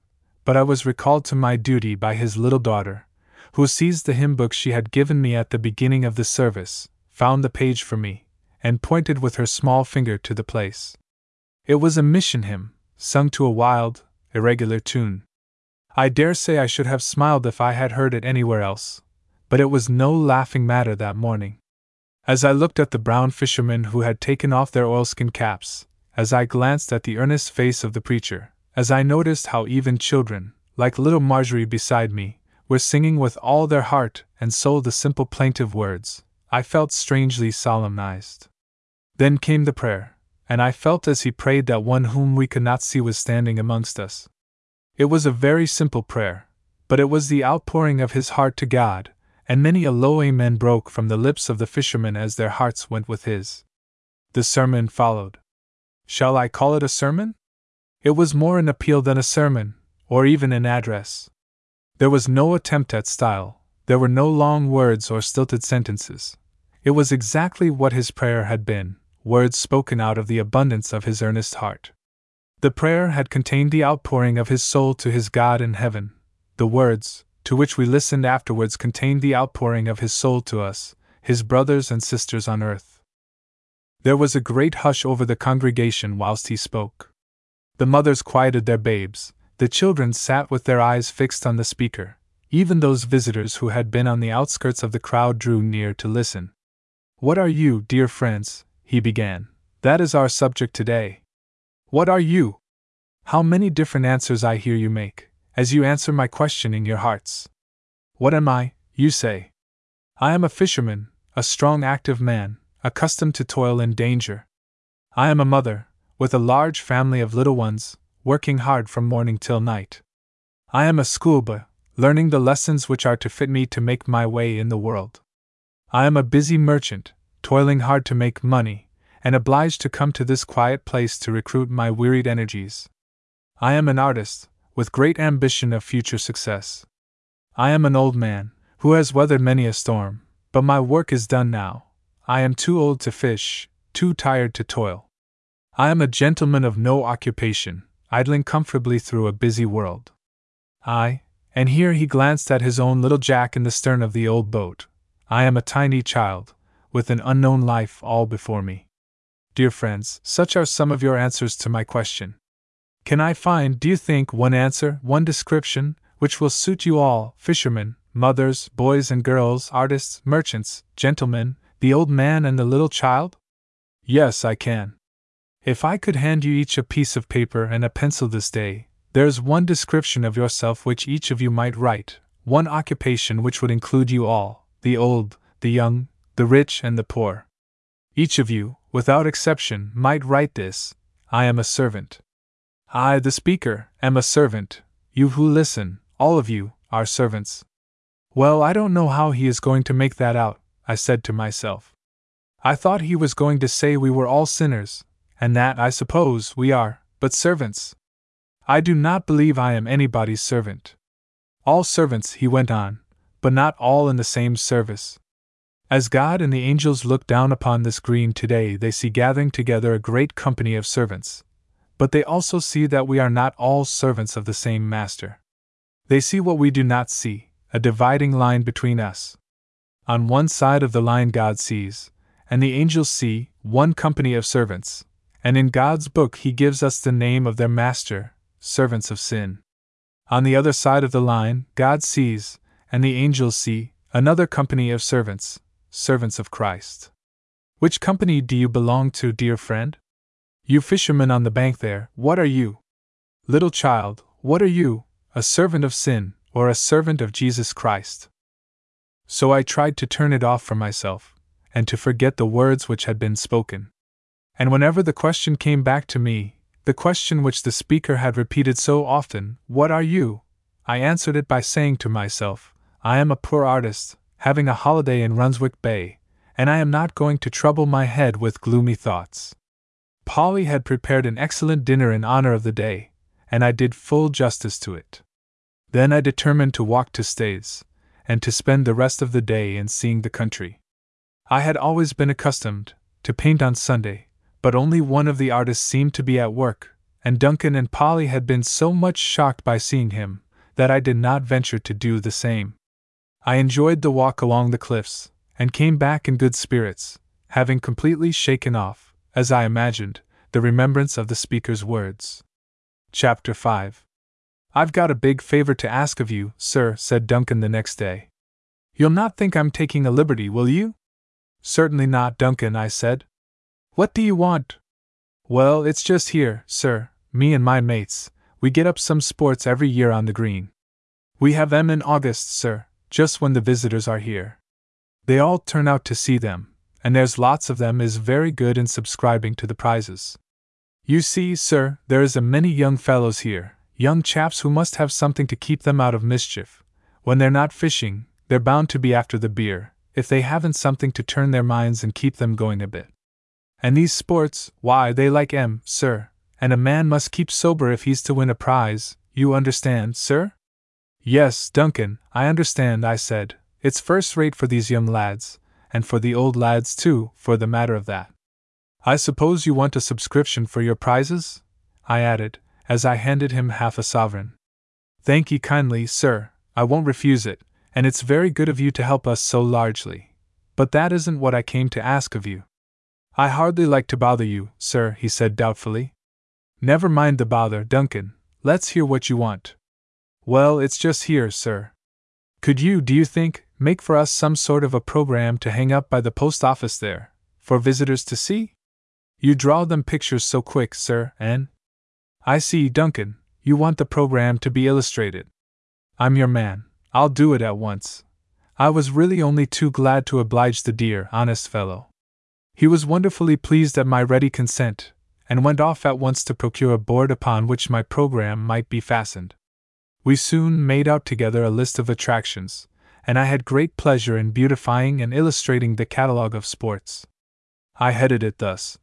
but I was recalled to my duty by his little daughter, who seized the hymn book she had given me at the beginning of the service, found the page for me, and pointed with her small finger to the place. It was a mission hymn, sung to a wild, irregular tune. I dare say I should have smiled if I had heard it anywhere else, but it was no laughing matter that morning. As I looked at the brown fishermen who had taken off their oilskin caps, as I glanced at the earnest face of the preacher, as I noticed how even children, like little Marjorie beside me, were singing with all their heart and soul the simple plaintive words, I felt strangely solemnized. Then came the prayer, and I felt as he prayed that one whom we could not see was standing amongst us. It was a very simple prayer, but it was the outpouring of his heart to God, and many a low amen broke from the lips of the fishermen as their hearts went with his. The sermon followed. Shall I call it a sermon? It was more an appeal than a sermon, or even an address. There was no attempt at style, there were no long words or stilted sentences. It was exactly what his prayer had been words spoken out of the abundance of his earnest heart. The prayer had contained the outpouring of his soul to his God in heaven. The words, to which we listened afterwards, contained the outpouring of his soul to us, his brothers and sisters on earth. There was a great hush over the congregation whilst he spoke. The mothers quieted their babes, the children sat with their eyes fixed on the speaker, even those visitors who had been on the outskirts of the crowd drew near to listen. What are you, dear friends? he began. That is our subject today. What are you? How many different answers I hear you make, as you answer my question in your hearts. What am I, you say? I am a fisherman, a strong, active man, accustomed to toil and danger. I am a mother, with a large family of little ones, working hard from morning till night. I am a schoolboy, learning the lessons which are to fit me to make my way in the world. I am a busy merchant, toiling hard to make money, and obliged to come to this quiet place to recruit my wearied energies. I am an artist, with great ambition of future success. I am an old man, who has weathered many a storm, but my work is done now. I am too old to fish, too tired to toil. I am a gentleman of no occupation, idling comfortably through a busy world. I, and here he glanced at his own little jack in the stern of the old boat, I am a tiny child, with an unknown life all before me. Dear friends, such are some of your answers to my question. Can I find, do you think, one answer, one description, which will suit you all fishermen, mothers, boys and girls, artists, merchants, gentlemen, the old man and the little child? Yes, I can. If I could hand you each a piece of paper and a pencil this day, there's one description of yourself which each of you might write, one occupation which would include you all, the old, the young, the rich, and the poor. Each of you, without exception, might write this I am a servant. I, the speaker, am a servant. You who listen, all of you, are servants. Well, I don't know how he is going to make that out, I said to myself. I thought he was going to say we were all sinners, and that, I suppose, we are, but servants. I do not believe I am anybody's servant. All servants, he went on, but not all in the same service. As God and the angels look down upon this green today, they see gathering together a great company of servants. But they also see that we are not all servants of the same Master. They see what we do not see a dividing line between us. On one side of the line, God sees, and the angels see, one company of servants, and in God's book He gives us the name of their Master, servants of sin. On the other side of the line, God sees, and the angels see another company of servants, servants of Christ. Which company do you belong to, dear friend? You fishermen on the bank there, what are you? Little child, what are you, a servant of sin, or a servant of Jesus Christ? So I tried to turn it off from myself, and to forget the words which had been spoken. And whenever the question came back to me, the question which the speaker had repeated so often, What are you? I answered it by saying to myself, I am a poor artist, having a holiday in Runswick Bay, and I am not going to trouble my head with gloomy thoughts. Polly had prepared an excellent dinner in honor of the day, and I did full justice to it. Then I determined to walk to Staithes, and to spend the rest of the day in seeing the country. I had always been accustomed to paint on Sunday, but only one of the artists seemed to be at work, and Duncan and Polly had been so much shocked by seeing him that I did not venture to do the same. I enjoyed the walk along the cliffs, and came back in good spirits, having completely shaken off, as I imagined, the remembrance of the speaker's words. Chapter 5 I've got a big favor to ask of you, sir, said Duncan the next day. You'll not think I'm taking a liberty, will you? Certainly not, Duncan, I said. What do you want? Well, it's just here, sir, me and my mates, we get up some sports every year on the green. We have them in August, sir, just when the visitors are here. They all turn out to see them, and there's lots of them is very good in subscribing to the prizes. You see, sir, there is a many young fellows here, young chaps who must have something to keep them out of mischief. When they're not fishing, they're bound to be after the beer, if they haven't something to turn their minds and keep them going a bit. And these sports, why, they like em, sir, and a man must keep sober if he's to win a prize, you understand, sir? Yes, Duncan, I understand, I said. It's first rate for these young lads, and for the old lads too, for the matter of that. I suppose you want a subscription for your prizes? I added, as I handed him half a sovereign. Thank ye kindly, sir, I won't refuse it, and it's very good of you to help us so largely. But that isn't what I came to ask of you. I hardly like to bother you, sir, he said doubtfully. Never mind the bother, Duncan. Let's hear what you want. Well, it's just here, sir. Could you, do you think, make for us some sort of a program to hang up by the post office there, for visitors to see? You draw them pictures so quick, sir, and. I see, Duncan, you want the program to be illustrated. I'm your man, I'll do it at once. I was really only too glad to oblige the dear, honest fellow. He was wonderfully pleased at my ready consent, and went off at once to procure a board upon which my program might be fastened. We soon made out together a list of attractions, and I had great pleasure in beautifying and illustrating the catalogue of sports. I headed it thus.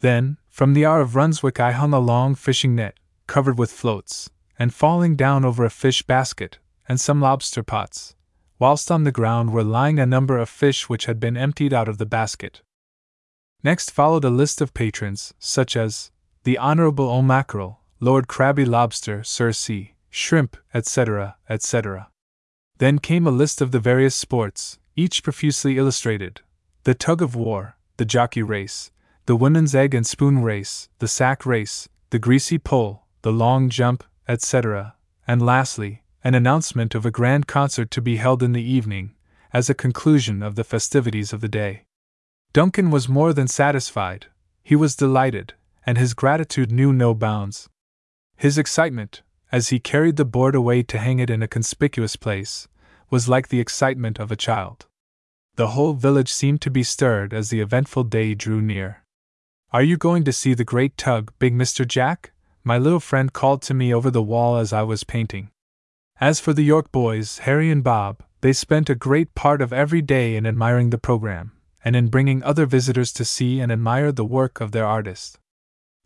Then, from the R of Runswick, I hung a long fishing net, covered with floats, and falling down over a fish basket, and some lobster pots, whilst on the ground were lying a number of fish which had been emptied out of the basket. Next followed a list of patrons, such as the Honourable O'Mackerel, Lord Crabby Lobster, Sir C shrimp, etc., etc. Then came a list of the various sports, each profusely illustrated the tug of war, the jockey race, the women's egg and spoon race, the sack race, the greasy pole, the long jump, etc., and lastly, an announcement of a grand concert to be held in the evening, as a conclusion of the festivities of the day. Duncan was more than satisfied, he was delighted, and his gratitude knew no bounds. His excitement, as he carried the board away to hang it in a conspicuous place, was like the excitement of a child. The whole village seemed to be stirred as the eventful day drew near. Are you going to see the great tug, Big Mr. Jack? My little friend called to me over the wall as I was painting. As for the York boys, Harry and Bob, they spent a great part of every day in admiring the program, and in bringing other visitors to see and admire the work of their artist.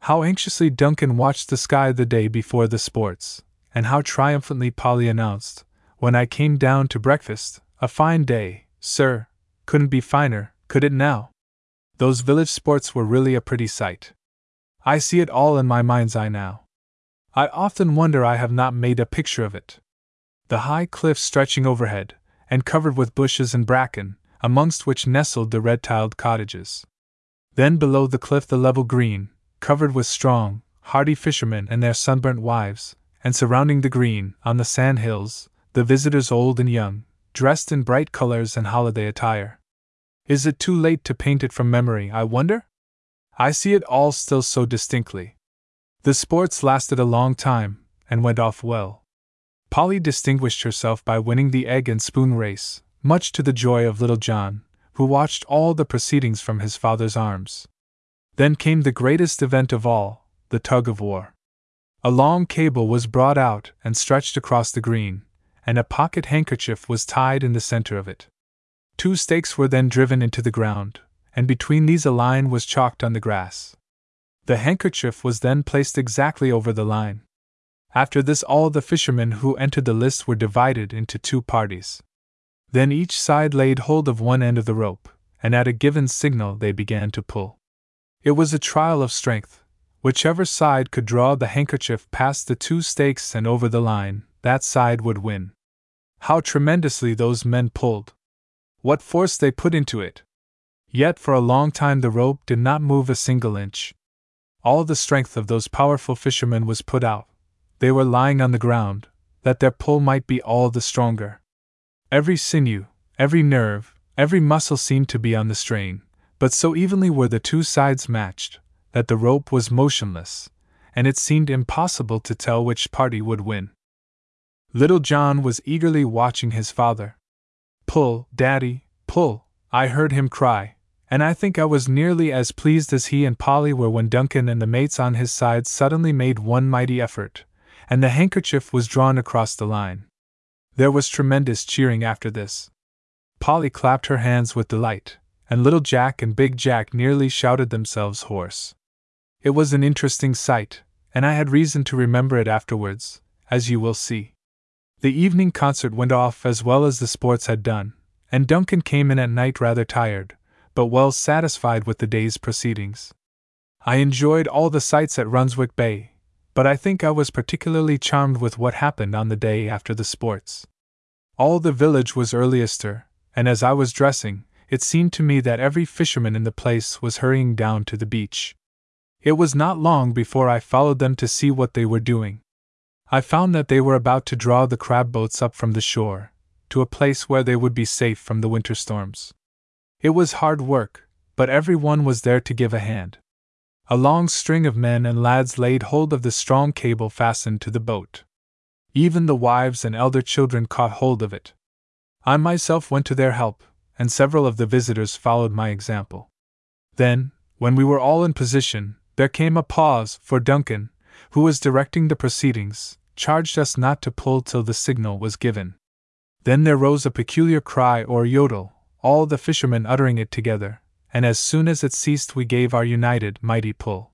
How anxiously Duncan watched the sky the day before the sports, and how triumphantly Polly announced, when I came down to breakfast, a fine day, sir, couldn't be finer, could it now? Those village sports were really a pretty sight. I see it all in my mind's eye now. I often wonder I have not made a picture of it. The high cliff stretching overhead, and covered with bushes and bracken, amongst which nestled the red tiled cottages. Then below the cliff the level green, covered with strong, hardy fishermen and their sunburnt wives, and surrounding the green, on the sand hills, the visitors old and young, dressed in bright colors and holiday attire. Is it too late to paint it from memory, I wonder? I see it all still so distinctly. The sports lasted a long time, and went off well. Polly distinguished herself by winning the egg and spoon race, much to the joy of little John, who watched all the proceedings from his father's arms. Then came the greatest event of all the tug of war. A long cable was brought out and stretched across the green, and a pocket handkerchief was tied in the center of it. Two stakes were then driven into the ground, and between these a line was chalked on the grass. The handkerchief was then placed exactly over the line. After this, all the fishermen who entered the list were divided into two parties. Then each side laid hold of one end of the rope, and at a given signal they began to pull. It was a trial of strength. Whichever side could draw the handkerchief past the two stakes and over the line, that side would win. How tremendously those men pulled! What force they put into it! Yet for a long time the rope did not move a single inch. All the strength of those powerful fishermen was put out. They were lying on the ground, that their pull might be all the stronger. Every sinew, every nerve, every muscle seemed to be on the strain. But so evenly were the two sides matched that the rope was motionless, and it seemed impossible to tell which party would win. Little John was eagerly watching his father. Pull, Daddy, pull, I heard him cry, and I think I was nearly as pleased as he and Polly were when Duncan and the mates on his side suddenly made one mighty effort, and the handkerchief was drawn across the line. There was tremendous cheering after this. Polly clapped her hands with delight, and little Jack and big Jack nearly shouted themselves hoarse. It was an interesting sight, and I had reason to remember it afterwards, as you will see. The evening concert went off as well as the sports had done, and Duncan came in at night rather tired, but well satisfied with the day's proceedings. I enjoyed all the sights at Runswick Bay, but I think I was particularly charmed with what happened on the day after the sports. All the village was early astir, and as I was dressing, it seemed to me that every fisherman in the place was hurrying down to the beach. It was not long before I followed them to see what they were doing. I found that they were about to draw the crab boats up from the shore, to a place where they would be safe from the winter storms. It was hard work, but every one was there to give a hand. A long string of men and lads laid hold of the strong cable fastened to the boat. Even the wives and elder children caught hold of it. I myself went to their help, and several of the visitors followed my example. Then, when we were all in position, there came a pause, for Duncan, who was directing the proceedings, charged us not to pull till the signal was given. Then there rose a peculiar cry or yodel, all the fishermen uttering it together, and as soon as it ceased, we gave our united, mighty pull.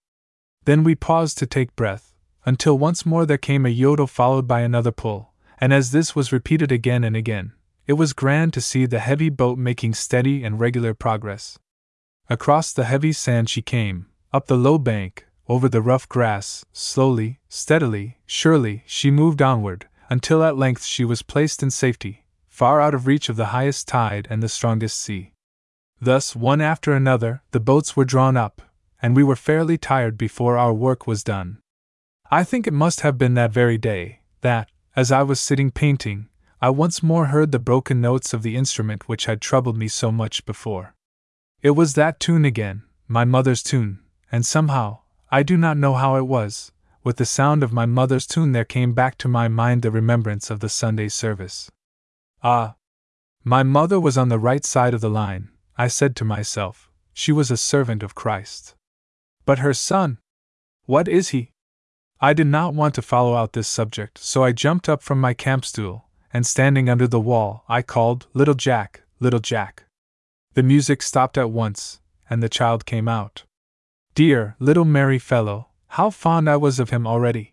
Then we paused to take breath, until once more there came a yodel followed by another pull, and as this was repeated again and again, it was grand to see the heavy boat making steady and regular progress. Across the heavy sand she came, up the low bank, over the rough grass, slowly, steadily, surely, she moved onward, until at length she was placed in safety, far out of reach of the highest tide and the strongest sea. Thus, one after another, the boats were drawn up, and we were fairly tired before our work was done. I think it must have been that very day that, as I was sitting painting, I once more heard the broken notes of the instrument which had troubled me so much before. It was that tune again, my mother's tune, and somehow, I do not know how it was, with the sound of my mother's tune there came back to my mind the remembrance of the Sunday service. Ah! My mother was on the right side of the line, I said to myself, she was a servant of Christ. But her son? What is he? I did not want to follow out this subject, so I jumped up from my camp stool and standing under the wall, I called, Little Jack, Little Jack. The music stopped at once, and the child came out. Dear, little merry fellow, how fond I was of him already.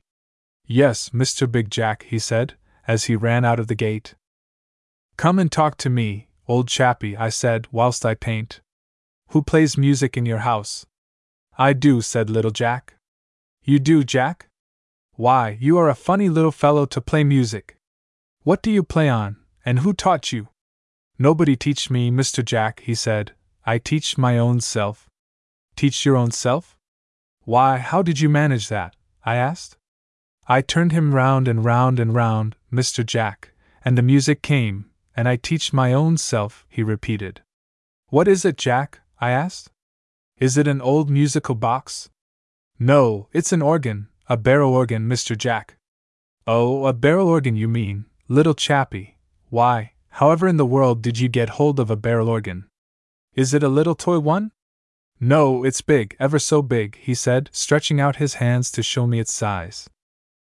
Yes, Mr. Big Jack, he said, as he ran out of the gate. Come and talk to me, old chappie, I said, whilst I paint. Who plays music in your house? I do, said little Jack. You do, Jack? Why, you are a funny little fellow to play music. What do you play on, and who taught you? Nobody teach me, Mr. Jack, he said. I teach my own self. Teach your own self? Why, how did you manage that? I asked. I turned him round and round and round, Mr. Jack, and the music came, and I teach my own self, he repeated. What is it, Jack? I asked. Is it an old musical box? No, it's an organ, a barrel organ, Mr. Jack. Oh, a barrel organ, you mean, Little chappie, why, however in the world did you get hold of a barrel organ? Is it a little toy one? No, it's big, ever so big, he said, stretching out his hands to show me its size.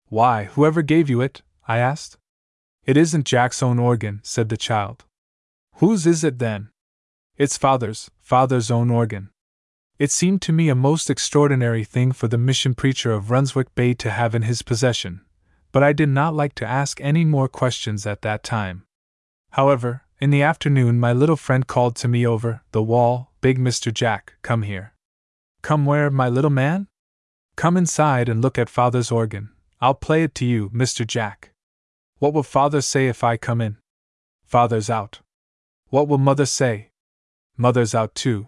Why, whoever gave you it? I asked. It isn't Jack's own organ, said the child. Whose is it then? It's father's, father's own organ. It seemed to me a most extraordinary thing for the mission preacher of Runswick Bay to have in his possession, but I did not like to ask any more questions at that time. However, in the afternoon, my little friend called to me over the wall Big Mr. Jack, come here. Come where, my little man? Come inside and look at father's organ. I'll play it to you, Mr. Jack. What will father say if I come in? Father's out. What will mother say? Mother's out too.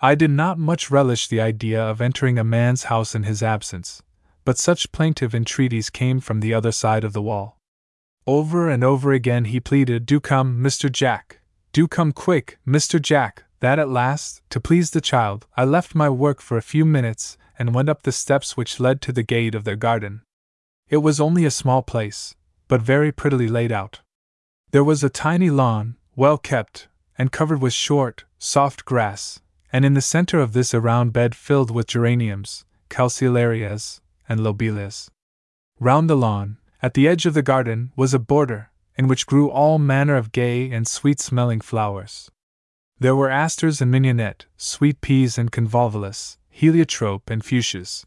I did not much relish the idea of entering a man's house in his absence, but such plaintive entreaties came from the other side of the wall. Over and over again he pleaded, Do come, Mr. Jack! Do come quick, Mr. Jack! That at last, to please the child, I left my work for a few minutes and went up the steps which led to the gate of their garden. It was only a small place, but very prettily laid out. There was a tiny lawn, well kept, and covered with short, soft grass, and in the center of this a round bed filled with geraniums, calceolarias, and lobelias. Round the lawn, at the edge of the garden, was a border, in which grew all manner of gay and sweet smelling flowers. There were asters and mignonette, sweet peas and convolvulus, heliotrope and fuchsias.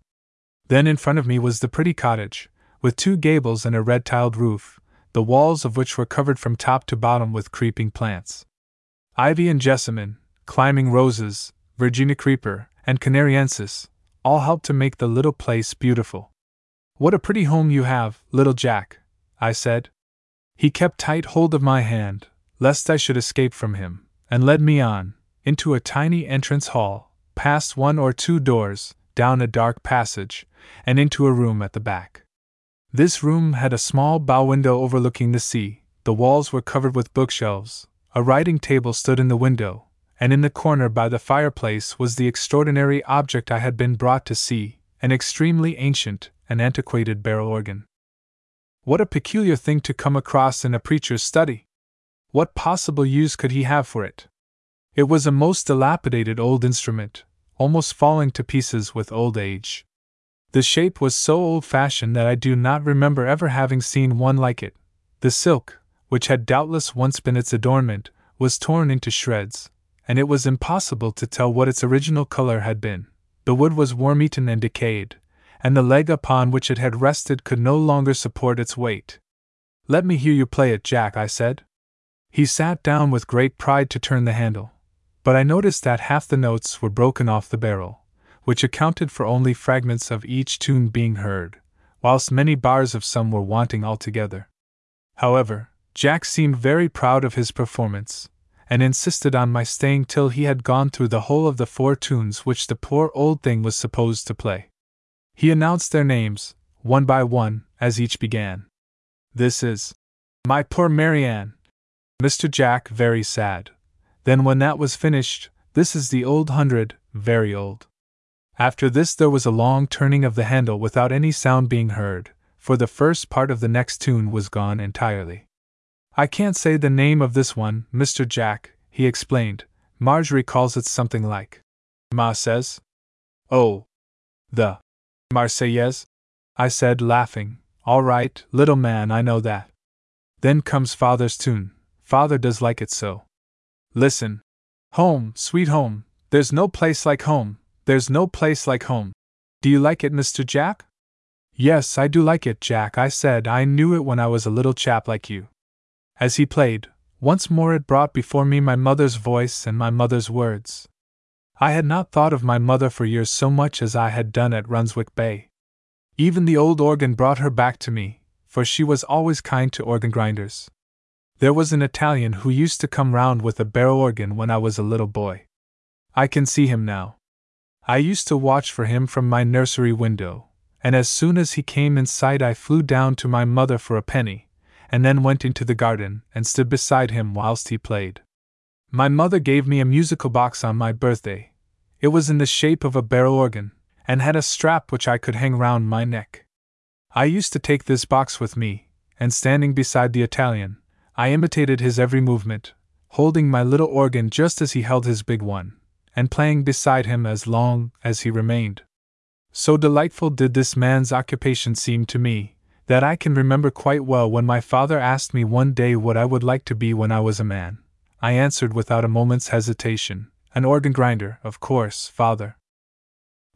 Then in front of me was the pretty cottage, with two gables and a red tiled roof, the walls of which were covered from top to bottom with creeping plants. Ivy and jessamine, climbing roses, Virginia creeper, and canariensis, all helped to make the little place beautiful. What a pretty home you have, little Jack, I said. He kept tight hold of my hand, lest I should escape from him, and led me on, into a tiny entrance hall, past one or two doors, down a dark passage, and into a room at the back. This room had a small bow window overlooking the sea, the walls were covered with bookshelves, a writing table stood in the window, and in the corner by the fireplace was the extraordinary object I had been brought to see an extremely ancient and antiquated barrel organ. What a peculiar thing to come across in a preacher's study! What possible use could he have for it? It was a most dilapidated old instrument, almost falling to pieces with old age. The shape was so old fashioned that I do not remember ever having seen one like it. The silk, which had doubtless once been its adornment, was torn into shreds, and it was impossible to tell what its original color had been. The wood was worm eaten and decayed, and the leg upon which it had rested could no longer support its weight. Let me hear you play it, Jack, I said. He sat down with great pride to turn the handle, but I noticed that half the notes were broken off the barrel, which accounted for only fragments of each tune being heard, whilst many bars of some were wanting altogether. However, Jack seemed very proud of his performance, and insisted on my staying till he had gone through the whole of the four tunes which the poor old thing was supposed to play. He announced their names, one by one, as each began. This is My Poor Marianne. Mr. Jack, very sad. Then, when that was finished, this is the Old Hundred, very old. After this, there was a long turning of the handle without any sound being heard, for the first part of the next tune was gone entirely. I can't say the name of this one, Mr. Jack, he explained. Marjorie calls it something like. Ma says. Oh. The. Marseillaise? I said, laughing. All right, little man, I know that. Then comes father's tune. Father does like it so. Listen. Home, sweet home, there's no place like home, there's no place like home. Do you like it, Mr. Jack? Yes, I do like it, Jack, I said. I knew it when I was a little chap like you. As he played, once more it brought before me my mother's voice and my mother's words. I had not thought of my mother for years so much as I had done at Runswick Bay. Even the old organ brought her back to me, for she was always kind to organ grinders. There was an Italian who used to come round with a barrel organ when I was a little boy. I can see him now. I used to watch for him from my nursery window, and as soon as he came in sight, I flew down to my mother for a penny, and then went into the garden and stood beside him whilst he played. My mother gave me a musical box on my birthday. It was in the shape of a barrel organ, and had a strap which I could hang round my neck. I used to take this box with me, and standing beside the Italian, I imitated his every movement, holding my little organ just as he held his big one, and playing beside him as long as he remained. So delightful did this man's occupation seem to me, that I can remember quite well when my father asked me one day what I would like to be when I was a man. I answered without a moment's hesitation, An organ grinder, of course, father.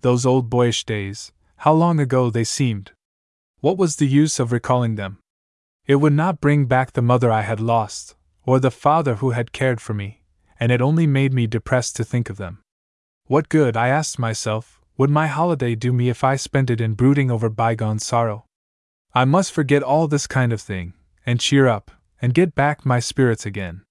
Those old boyish days, how long ago they seemed! What was the use of recalling them? It would not bring back the mother I had lost, or the father who had cared for me, and it only made me depressed to think of them. What good, I asked myself, would my holiday do me if I spent it in brooding over bygone sorrow? I must forget all this kind of thing, and cheer up, and get back my spirits again.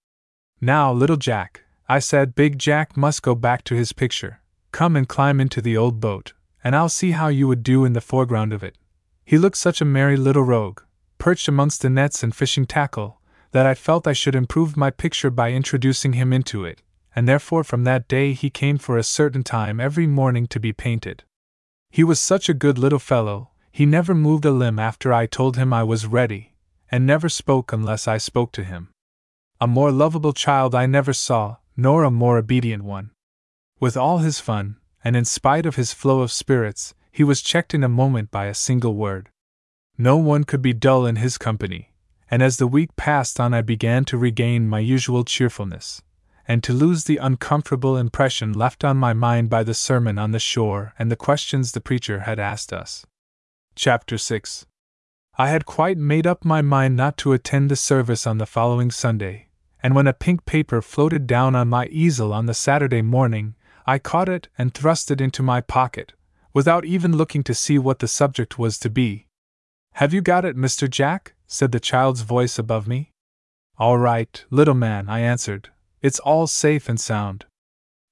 Now, little Jack, I said Big Jack must go back to his picture. Come and climb into the old boat, and I'll see how you would do in the foreground of it. He looked such a merry little rogue, perched amongst the nets and fishing tackle, that I felt I should improve my picture by introducing him into it, and therefore from that day he came for a certain time every morning to be painted. He was such a good little fellow, he never moved a limb after I told him I was ready, and never spoke unless I spoke to him. A more lovable child I never saw, nor a more obedient one. With all his fun, and in spite of his flow of spirits, he was checked in a moment by a single word. No one could be dull in his company, and as the week passed on, I began to regain my usual cheerfulness, and to lose the uncomfortable impression left on my mind by the sermon on the shore and the questions the preacher had asked us. Chapter 6 I had quite made up my mind not to attend the service on the following Sunday, and when a pink paper floated down on my easel on the Saturday morning, I caught it and thrust it into my pocket, without even looking to see what the subject was to be. Have you got it, Mr. Jack? said the child's voice above me. All right, little man, I answered. It's all safe and sound.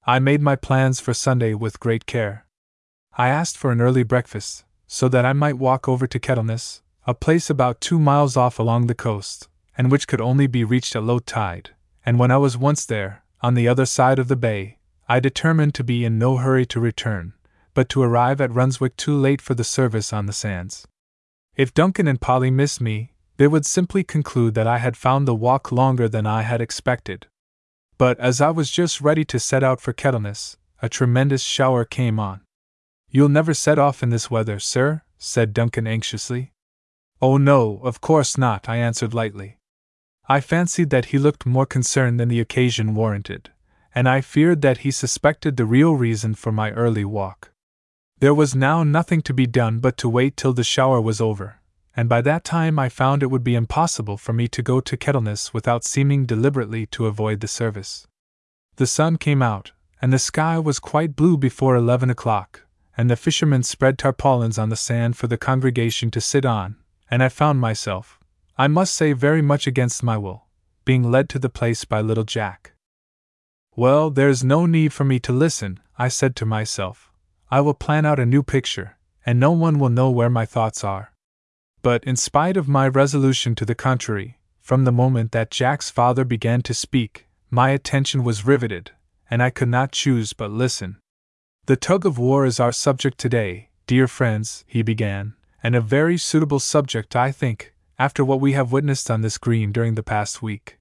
I made my plans for Sunday with great care. I asked for an early breakfast, so that I might walk over to Kettleness, a place about two miles off along the coast, and which could only be reached at low tide, and when I was once there, on the other side of the bay, I determined to be in no hurry to return, but to arrive at Runswick too late for the service on the sands. If Duncan and Polly missed me, they would simply conclude that I had found the walk longer than I had expected. But as I was just ready to set out for Kettleness, a tremendous shower came on. You'll never set off in this weather, sir? said Duncan anxiously. Oh, no, of course not, I answered lightly. I fancied that he looked more concerned than the occasion warranted, and I feared that he suspected the real reason for my early walk. There was now nothing to be done but to wait till the shower was over, and by that time I found it would be impossible for me to go to Kettleness without seeming deliberately to avoid the service. The sun came out, and the sky was quite blue before eleven o'clock, and the fishermen spread tarpaulins on the sand for the congregation to sit on, and I found myself, I must say very much against my will, being led to the place by little Jack. Well, there's no need for me to listen, I said to myself. I will plan out a new picture, and no one will know where my thoughts are. But in spite of my resolution to the contrary, from the moment that Jack's father began to speak, my attention was riveted, and I could not choose but listen. The tug of war is our subject today, dear friends, he began, and a very suitable subject, I think, after what we have witnessed on this green during the past week.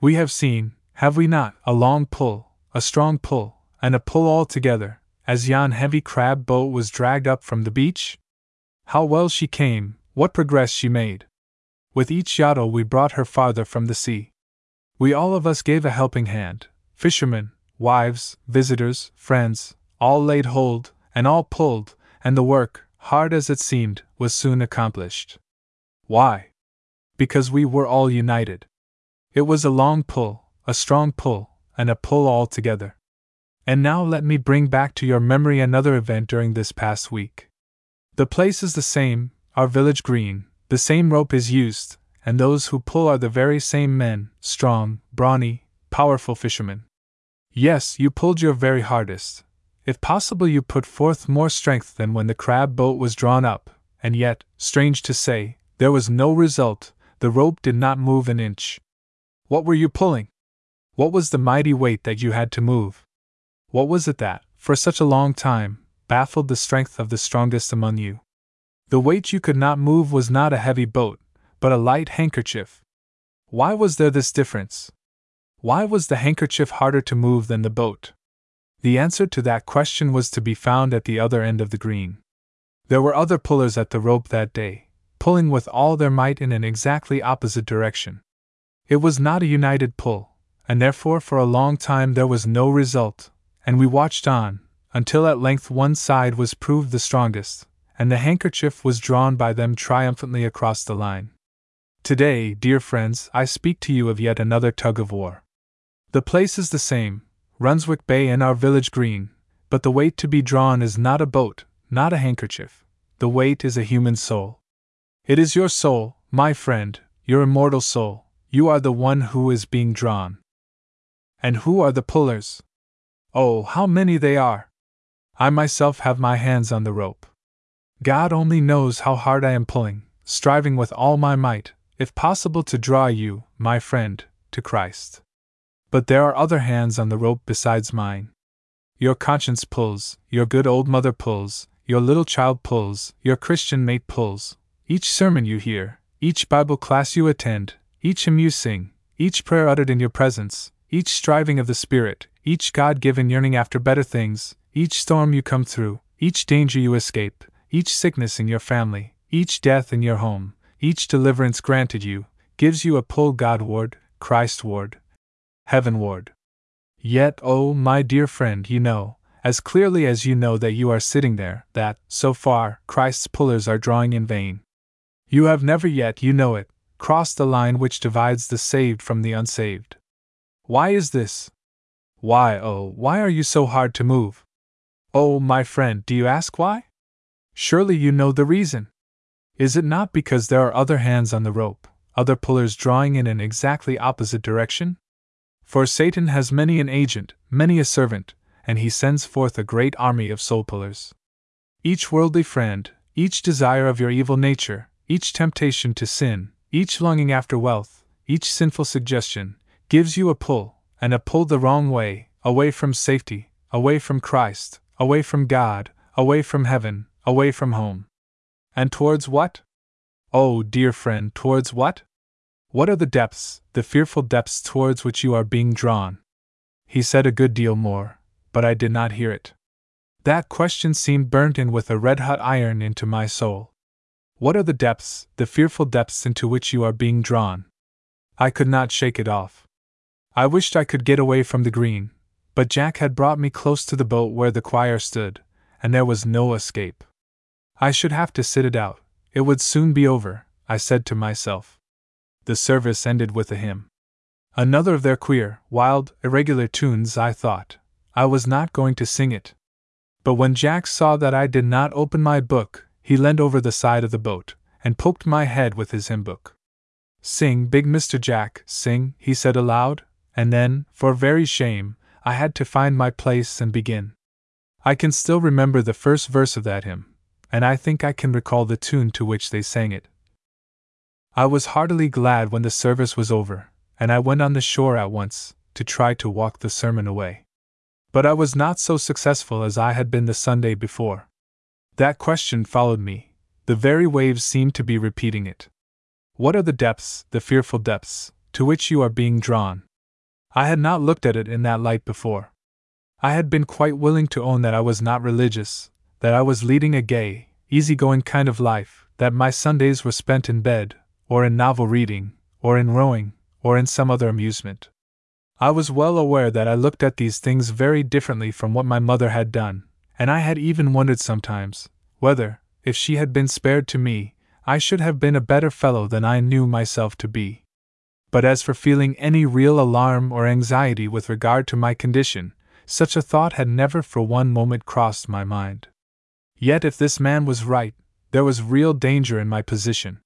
We have seen, have we not, a long pull, a strong pull, and a pull all together, as yon heavy crab boat was dragged up from the beach? How well she came, what progress she made! With each yaddle we brought her farther from the sea. We all of us gave a helping hand fishermen, wives, visitors, friends, all laid hold, and all pulled, and the work, hard as it seemed, was soon accomplished. Why? Because we were all united. It was a long pull, a strong pull, and a pull all together. And now let me bring back to your memory another event during this past week. The place is the same, our village green, the same rope is used, and those who pull are the very same men, strong, brawny, powerful fishermen. Yes, you pulled your very hardest, if possible, you put forth more strength than when the crab boat was drawn up, and yet, strange to say, there was no result, the rope did not move an inch. What were you pulling? What was the mighty weight that you had to move? What was it that, for such a long time, baffled the strength of the strongest among you? The weight you could not move was not a heavy boat, but a light handkerchief. Why was there this difference? Why was the handkerchief harder to move than the boat? The answer to that question was to be found at the other end of the green. There were other pullers at the rope that day, pulling with all their might in an exactly opposite direction. It was not a united pull, and therefore for a long time there was no result, and we watched on, until at length one side was proved the strongest, and the handkerchief was drawn by them triumphantly across the line. Today, dear friends, I speak to you of yet another tug of war. The place is the same, Runswick Bay and our village green, but the weight to be drawn is not a boat, not a handkerchief. The weight is a human soul. It is your soul, my friend, your immortal soul. You are the one who is being drawn. And who are the pullers? Oh, how many they are! I myself have my hands on the rope. God only knows how hard I am pulling, striving with all my might, if possible, to draw you, my friend, to Christ. But there are other hands on the rope besides mine. Your conscience pulls, your good old mother pulls, your little child pulls, your Christian mate pulls. Each sermon you hear, each Bible class you attend, each hymn you sing, each prayer uttered in your presence, each striving of the Spirit, each God given yearning after better things, each storm you come through, each danger you escape, each sickness in your family, each death in your home, each deliverance granted you, gives you a pull Godward, Christward, heavenward. Yet, oh, my dear friend, you know, as clearly as you know that you are sitting there, that, so far, Christ's pullers are drawing in vain. You have never yet, you know it, crossed the line which divides the saved from the unsaved. Why is this? Why, oh, why are you so hard to move? Oh, my friend, do you ask why? Surely you know the reason. Is it not because there are other hands on the rope, other pullers drawing in an exactly opposite direction? For Satan has many an agent, many a servant, and he sends forth a great army of soul pullers. Each worldly friend, each desire of your evil nature, each temptation to sin, each longing after wealth, each sinful suggestion, gives you a pull, and a pull the wrong way, away from safety, away from Christ, away from God, away from heaven, away from home. And towards what? Oh, dear friend, towards what? What are the depths, the fearful depths towards which you are being drawn? He said a good deal more, but I did not hear it. That question seemed burnt in with a red hot iron into my soul. What are the depths, the fearful depths into which you are being drawn? I could not shake it off. I wished I could get away from the green, but Jack had brought me close to the boat where the choir stood, and there was no escape. I should have to sit it out, it would soon be over, I said to myself. The service ended with a hymn. Another of their queer, wild, irregular tunes, I thought. I was not going to sing it. But when Jack saw that I did not open my book, he leaned over the side of the boat and poked my head with his hymn book. Sing, big Mr. Jack, sing, he said aloud, and then, for very shame, I had to find my place and begin. I can still remember the first verse of that hymn, and I think I can recall the tune to which they sang it. I was heartily glad when the service was over, and I went on the shore at once, to try to walk the sermon away. But I was not so successful as I had been the Sunday before. That question followed me, the very waves seemed to be repeating it. What are the depths, the fearful depths, to which you are being drawn? I had not looked at it in that light before. I had been quite willing to own that I was not religious, that I was leading a gay, easy-going kind of life, that my Sundays were spent in bed, or in novel reading, or in rowing, or in some other amusement. I was well aware that I looked at these things very differently from what my mother had done, and I had even wondered sometimes whether, if she had been spared to me, I should have been a better fellow than I knew myself to be. But as for feeling any real alarm or anxiety with regard to my condition, such a thought had never for one moment crossed my mind. Yet, if this man was right, there was real danger in my position.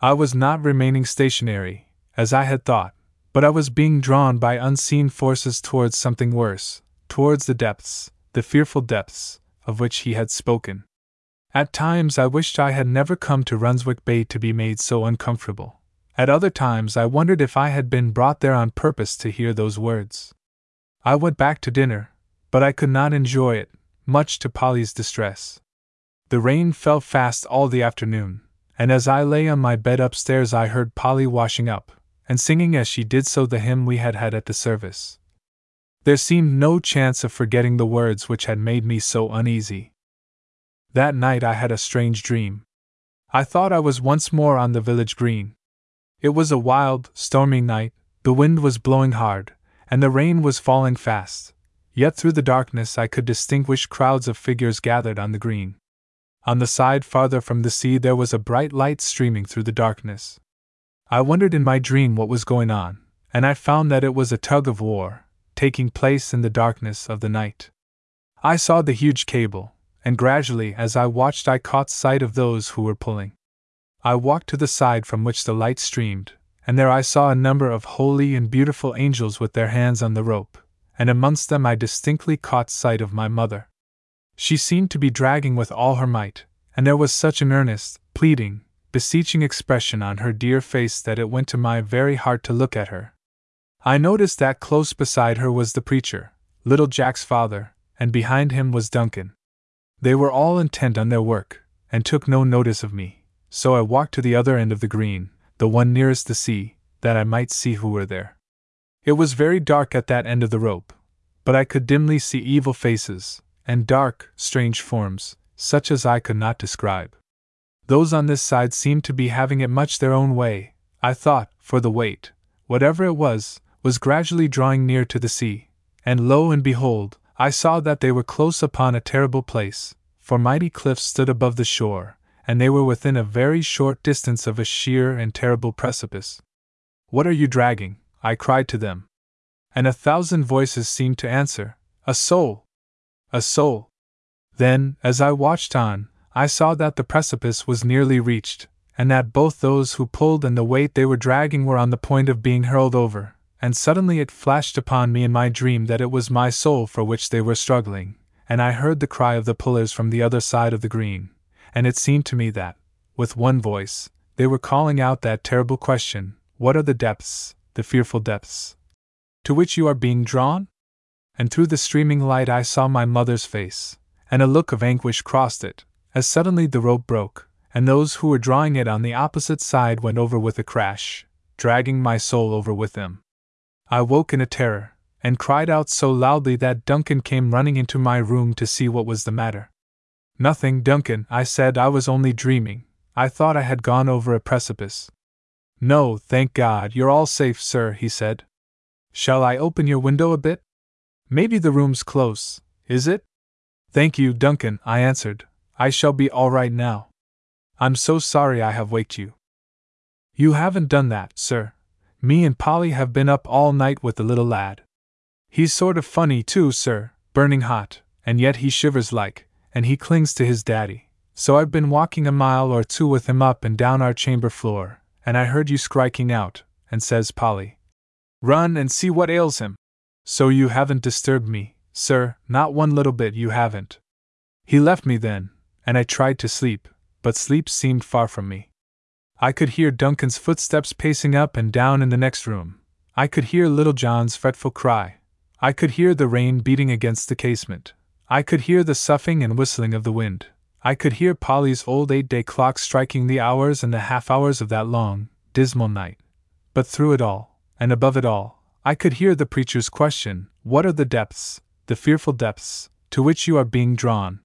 I was not remaining stationary, as I had thought, but I was being drawn by unseen forces towards something worse, towards the depths, the fearful depths, of which he had spoken. At times I wished I had never come to Runswick Bay to be made so uncomfortable. At other times, I wondered if I had been brought there on purpose to hear those words. I went back to dinner, but I could not enjoy it, much to Polly's distress. The rain fell fast all the afternoon, and as I lay on my bed upstairs, I heard Polly washing up, and singing as she did so the hymn we had had at the service. There seemed no chance of forgetting the words which had made me so uneasy. That night I had a strange dream. I thought I was once more on the village green, it was a wild, stormy night, the wind was blowing hard, and the rain was falling fast, yet through the darkness I could distinguish crowds of figures gathered on the green. On the side farther from the sea there was a bright light streaming through the darkness. I wondered in my dream what was going on, and I found that it was a tug of war, taking place in the darkness of the night. I saw the huge cable, and gradually as I watched I caught sight of those who were pulling. I walked to the side from which the light streamed, and there I saw a number of holy and beautiful angels with their hands on the rope, and amongst them I distinctly caught sight of my mother. She seemed to be dragging with all her might, and there was such an earnest, pleading, beseeching expression on her dear face that it went to my very heart to look at her. I noticed that close beside her was the preacher, little Jack's father, and behind him was Duncan. They were all intent on their work, and took no notice of me so I walked to the other end of the green, the one nearest the sea, that I might see who were there. It was very dark at that end of the rope, but I could dimly see evil faces, and dark, strange forms, such as I could not describe. Those on this side seemed to be having it much their own way, I thought, for the weight, whatever it was, was gradually drawing near to the sea, and lo and behold, I saw that they were close upon a terrible place, for mighty cliffs stood above the shore, and they were within a very short distance of a sheer and terrible precipice. What are you dragging? I cried to them. And a thousand voices seemed to answer, A soul! A soul! Then, as I watched on, I saw that the precipice was nearly reached, and that both those who pulled and the weight they were dragging were on the point of being hurled over, and suddenly it flashed upon me in my dream that it was my soul for which they were struggling, and I heard the cry of the pullers from the other side of the green, and it seemed to me that, with one voice, they were calling out that terrible question What are the depths, the fearful depths, to which you are being drawn? And through the streaming light I saw my mother's face, and a look of anguish crossed it, as suddenly the rope broke, and those who were drawing it on the opposite side went over with a crash, dragging my soul over with them. I woke in a terror, and cried out so loudly that Duncan came running into my room to see what was the matter. Nothing, Duncan, I said, I was only dreaming. I thought I had gone over a precipice. No, thank God, you're all safe, sir, he said. Shall I open your window a bit? Maybe the room's close, is it? Thank you, Duncan, I answered. I shall be all right now. I'm so sorry I have waked you. You haven't done that, sir. Me and Polly have been up all night with the little lad. He's sort of funny, too, sir, burning hot, and yet he shivers like, and he clings to his daddy. So I've been walking a mile or two with him up and down our chamber floor, and I heard you skriking out, and says Polly, Run and see what ails him. So you haven't disturbed me, sir, not one little bit you haven't. He left me then, and I tried to sleep, but sleep seemed far from me. I could hear Duncan's footsteps pacing up and down in the next room. I could hear little John's fretful cry. I could hear the rain beating against the casement. I could hear the soughing and whistling of the wind. I could hear Polly's old eight day clock striking the hours and the half hours of that long, dismal night. But through it all, and above it all, I could hear the preacher's question What are the depths, the fearful depths, to which you are being drawn?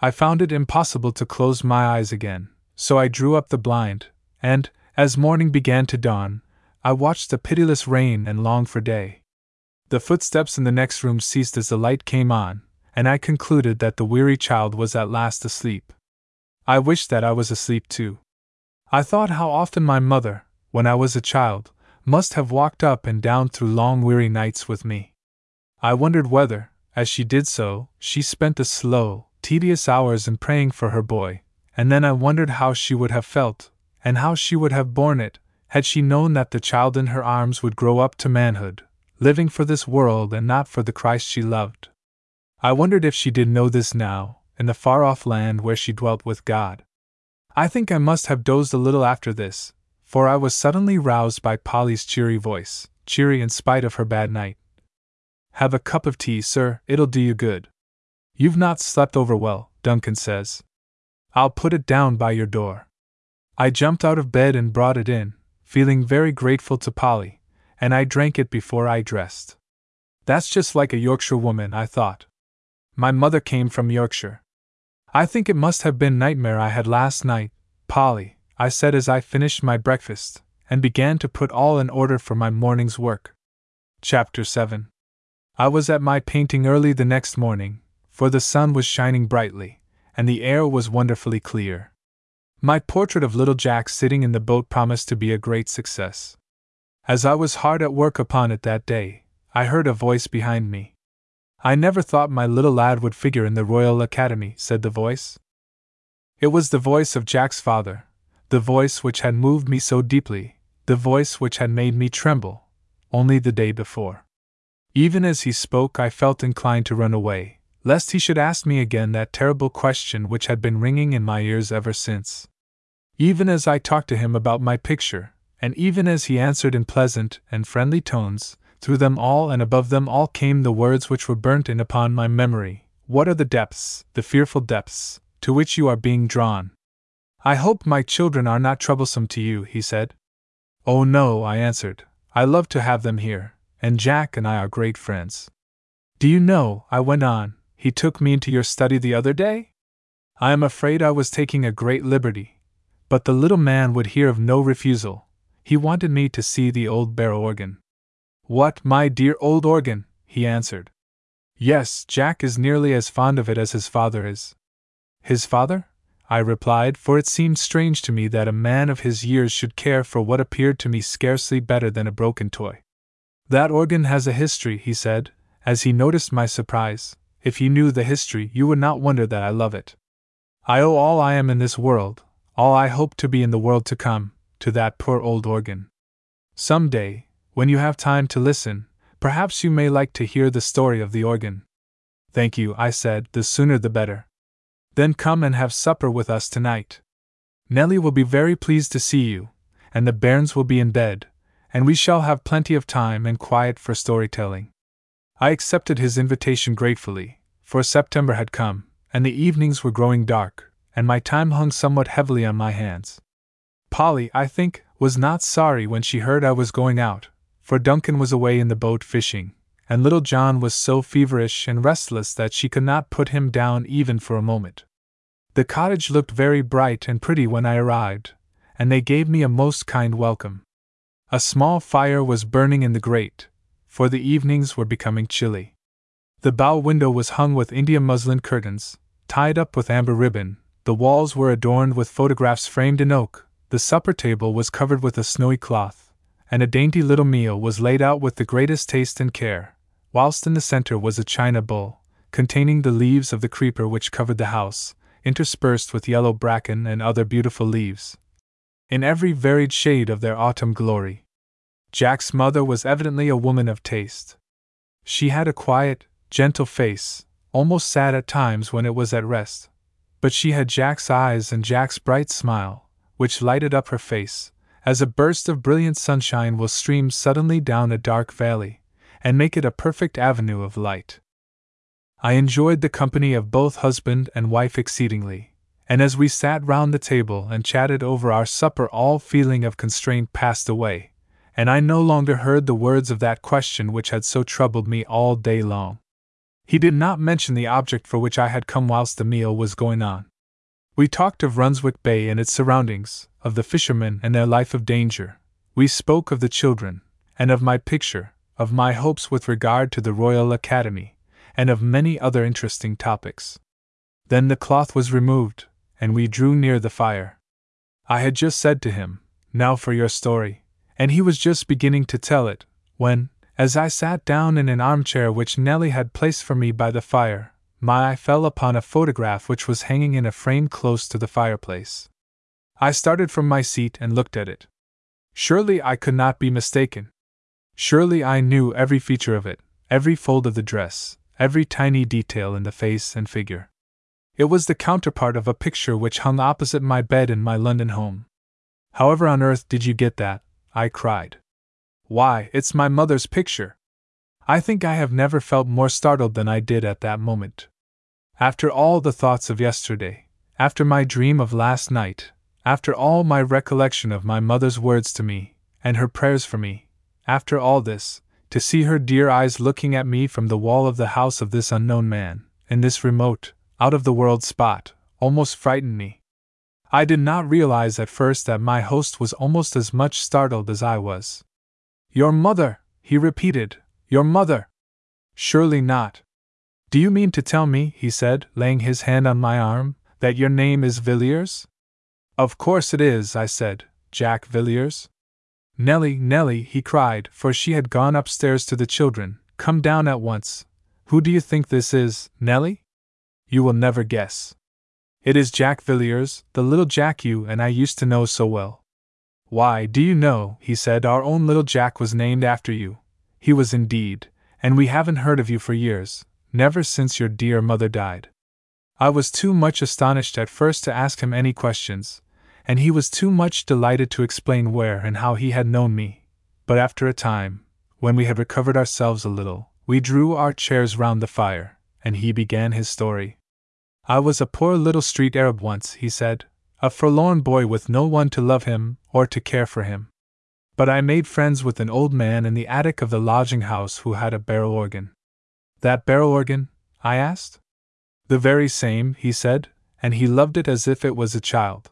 I found it impossible to close my eyes again, so I drew up the blind, and, as morning began to dawn, I watched the pitiless rain and longed for day. The footsteps in the next room ceased as the light came on, and I concluded that the weary child was at last asleep. I wished that I was asleep too. I thought how often my mother, when I was a child, must have walked up and down through long weary nights with me. I wondered whether, as she did so, she spent the slow, tedious hours in praying for her boy, and then I wondered how she would have felt, and how she would have borne it, had she known that the child in her arms would grow up to manhood, living for this world and not for the Christ she loved. I wondered if she did know this now, in the far off land where she dwelt with God. I think I must have dozed a little after this, for I was suddenly roused by Polly's cheery voice, cheery in spite of her bad night. Have a cup of tea, sir, it'll do you good. You've not slept over well, Duncan says. I'll put it down by your door. I jumped out of bed and brought it in, feeling very grateful to Polly, and I drank it before I dressed. That's just like a Yorkshire woman, I thought. My mother came from Yorkshire. I think it must have been nightmare I had last night, Polly, I said as I finished my breakfast, and began to put all in order for my morning's work. Chapter 7 I was at my painting early the next morning, for the sun was shining brightly, and the air was wonderfully clear. My portrait of little Jack sitting in the boat promised to be a great success. As I was hard at work upon it that day, I heard a voice behind me. I never thought my little lad would figure in the Royal Academy, said the voice. It was the voice of Jack's father, the voice which had moved me so deeply, the voice which had made me tremble, only the day before. Even as he spoke, I felt inclined to run away, lest he should ask me again that terrible question which had been ringing in my ears ever since. Even as I talked to him about my picture, and even as he answered in pleasant and friendly tones, through them all and above them all came the words which were burnt in upon my memory What are the depths, the fearful depths, to which you are being drawn? I hope my children are not troublesome to you, he said. Oh, no, I answered. I love to have them here, and Jack and I are great friends. Do you know, I went on, he took me into your study the other day? I am afraid I was taking a great liberty. But the little man would hear of no refusal. He wanted me to see the old barrel organ. What, my dear old organ? he answered. Yes, Jack is nearly as fond of it as his father is. His father? I replied, for it seemed strange to me that a man of his years should care for what appeared to me scarcely better than a broken toy. That organ has a history, he said, as he noticed my surprise. If you knew the history, you would not wonder that I love it. I owe all I am in this world, all I hope to be in the world to come, to that poor old organ. Some day, when you have time to listen, perhaps you may like to hear the story of the organ. Thank you, I said, the sooner the better. Then come and have supper with us tonight. Nellie will be very pleased to see you, and the bairns will be in bed, and we shall have plenty of time and quiet for storytelling. I accepted his invitation gratefully, for September had come, and the evenings were growing dark, and my time hung somewhat heavily on my hands. Polly, I think, was not sorry when she heard I was going out, for Duncan was away in the boat fishing, and little John was so feverish and restless that she could not put him down even for a moment. The cottage looked very bright and pretty when I arrived, and they gave me a most kind welcome. A small fire was burning in the grate, for the evenings were becoming chilly. The bow window was hung with India muslin curtains, tied up with amber ribbon, the walls were adorned with photographs framed in oak, the supper table was covered with a snowy cloth, and a dainty little meal was laid out with the greatest taste and care, whilst in the center was a china bowl, containing the leaves of the creeper which covered the house, interspersed with yellow bracken and other beautiful leaves, in every varied shade of their autumn glory. Jack's mother was evidently a woman of taste. She had a quiet, gentle face, almost sad at times when it was at rest, but she had Jack's eyes and Jack's bright smile, which lighted up her face, as a burst of brilliant sunshine will stream suddenly down a dark valley, and make it a perfect avenue of light. I enjoyed the company of both husband and wife exceedingly, and as we sat round the table and chatted over our supper, all feeling of constraint passed away, and I no longer heard the words of that question which had so troubled me all day long. He did not mention the object for which I had come whilst the meal was going on. We talked of Runswick Bay and its surroundings, of the fishermen and their life of danger. We spoke of the children, and of my picture, of my hopes with regard to the Royal Academy, and of many other interesting topics. Then the cloth was removed, and we drew near the fire. I had just said to him, Now for your story, and he was just beginning to tell it, when, as I sat down in an armchair which Nellie had placed for me by the fire, my eye fell upon a photograph which was hanging in a frame close to the fireplace. I started from my seat and looked at it. Surely I could not be mistaken. Surely I knew every feature of it, every fold of the dress, every tiny detail in the face and figure. It was the counterpart of a picture which hung opposite my bed in my London home. However on earth did you get that? I cried. Why, it's my mother's picture. I think I have never felt more startled than I did at that moment. After all the thoughts of yesterday, after my dream of last night, after all my recollection of my mother's words to me, and her prayers for me, after all this, to see her dear eyes looking at me from the wall of the house of this unknown man, in this remote, out of the world spot, almost frightened me. I did not realize at first that my host was almost as much startled as I was. Your mother, he repeated, your mother. Surely not. Do you mean to tell me, he said, laying his hand on my arm, that your name is Villiers? Of course it is, I said, Jack Villiers. Nellie, Nellie, he cried, for she had gone upstairs to the children, come down at once. Who do you think this is, Nellie? You will never guess. It is Jack Villiers, the little Jack you and I used to know so well. Why, do you know, he said, our own little Jack was named after you. He was indeed, and we haven't heard of you for years, never since your dear mother died. I was too much astonished at first to ask him any questions, and he was too much delighted to explain where and how he had known me. But after a time, when we had recovered ourselves a little, we drew our chairs round the fire, and he began his story. I was a poor little street Arab once, he said, a forlorn boy with no one to love him or to care for him. But I made friends with an old man in the attic of the lodging house who had a barrel organ. That barrel organ? I asked. The very same, he said, and he loved it as if it was a child.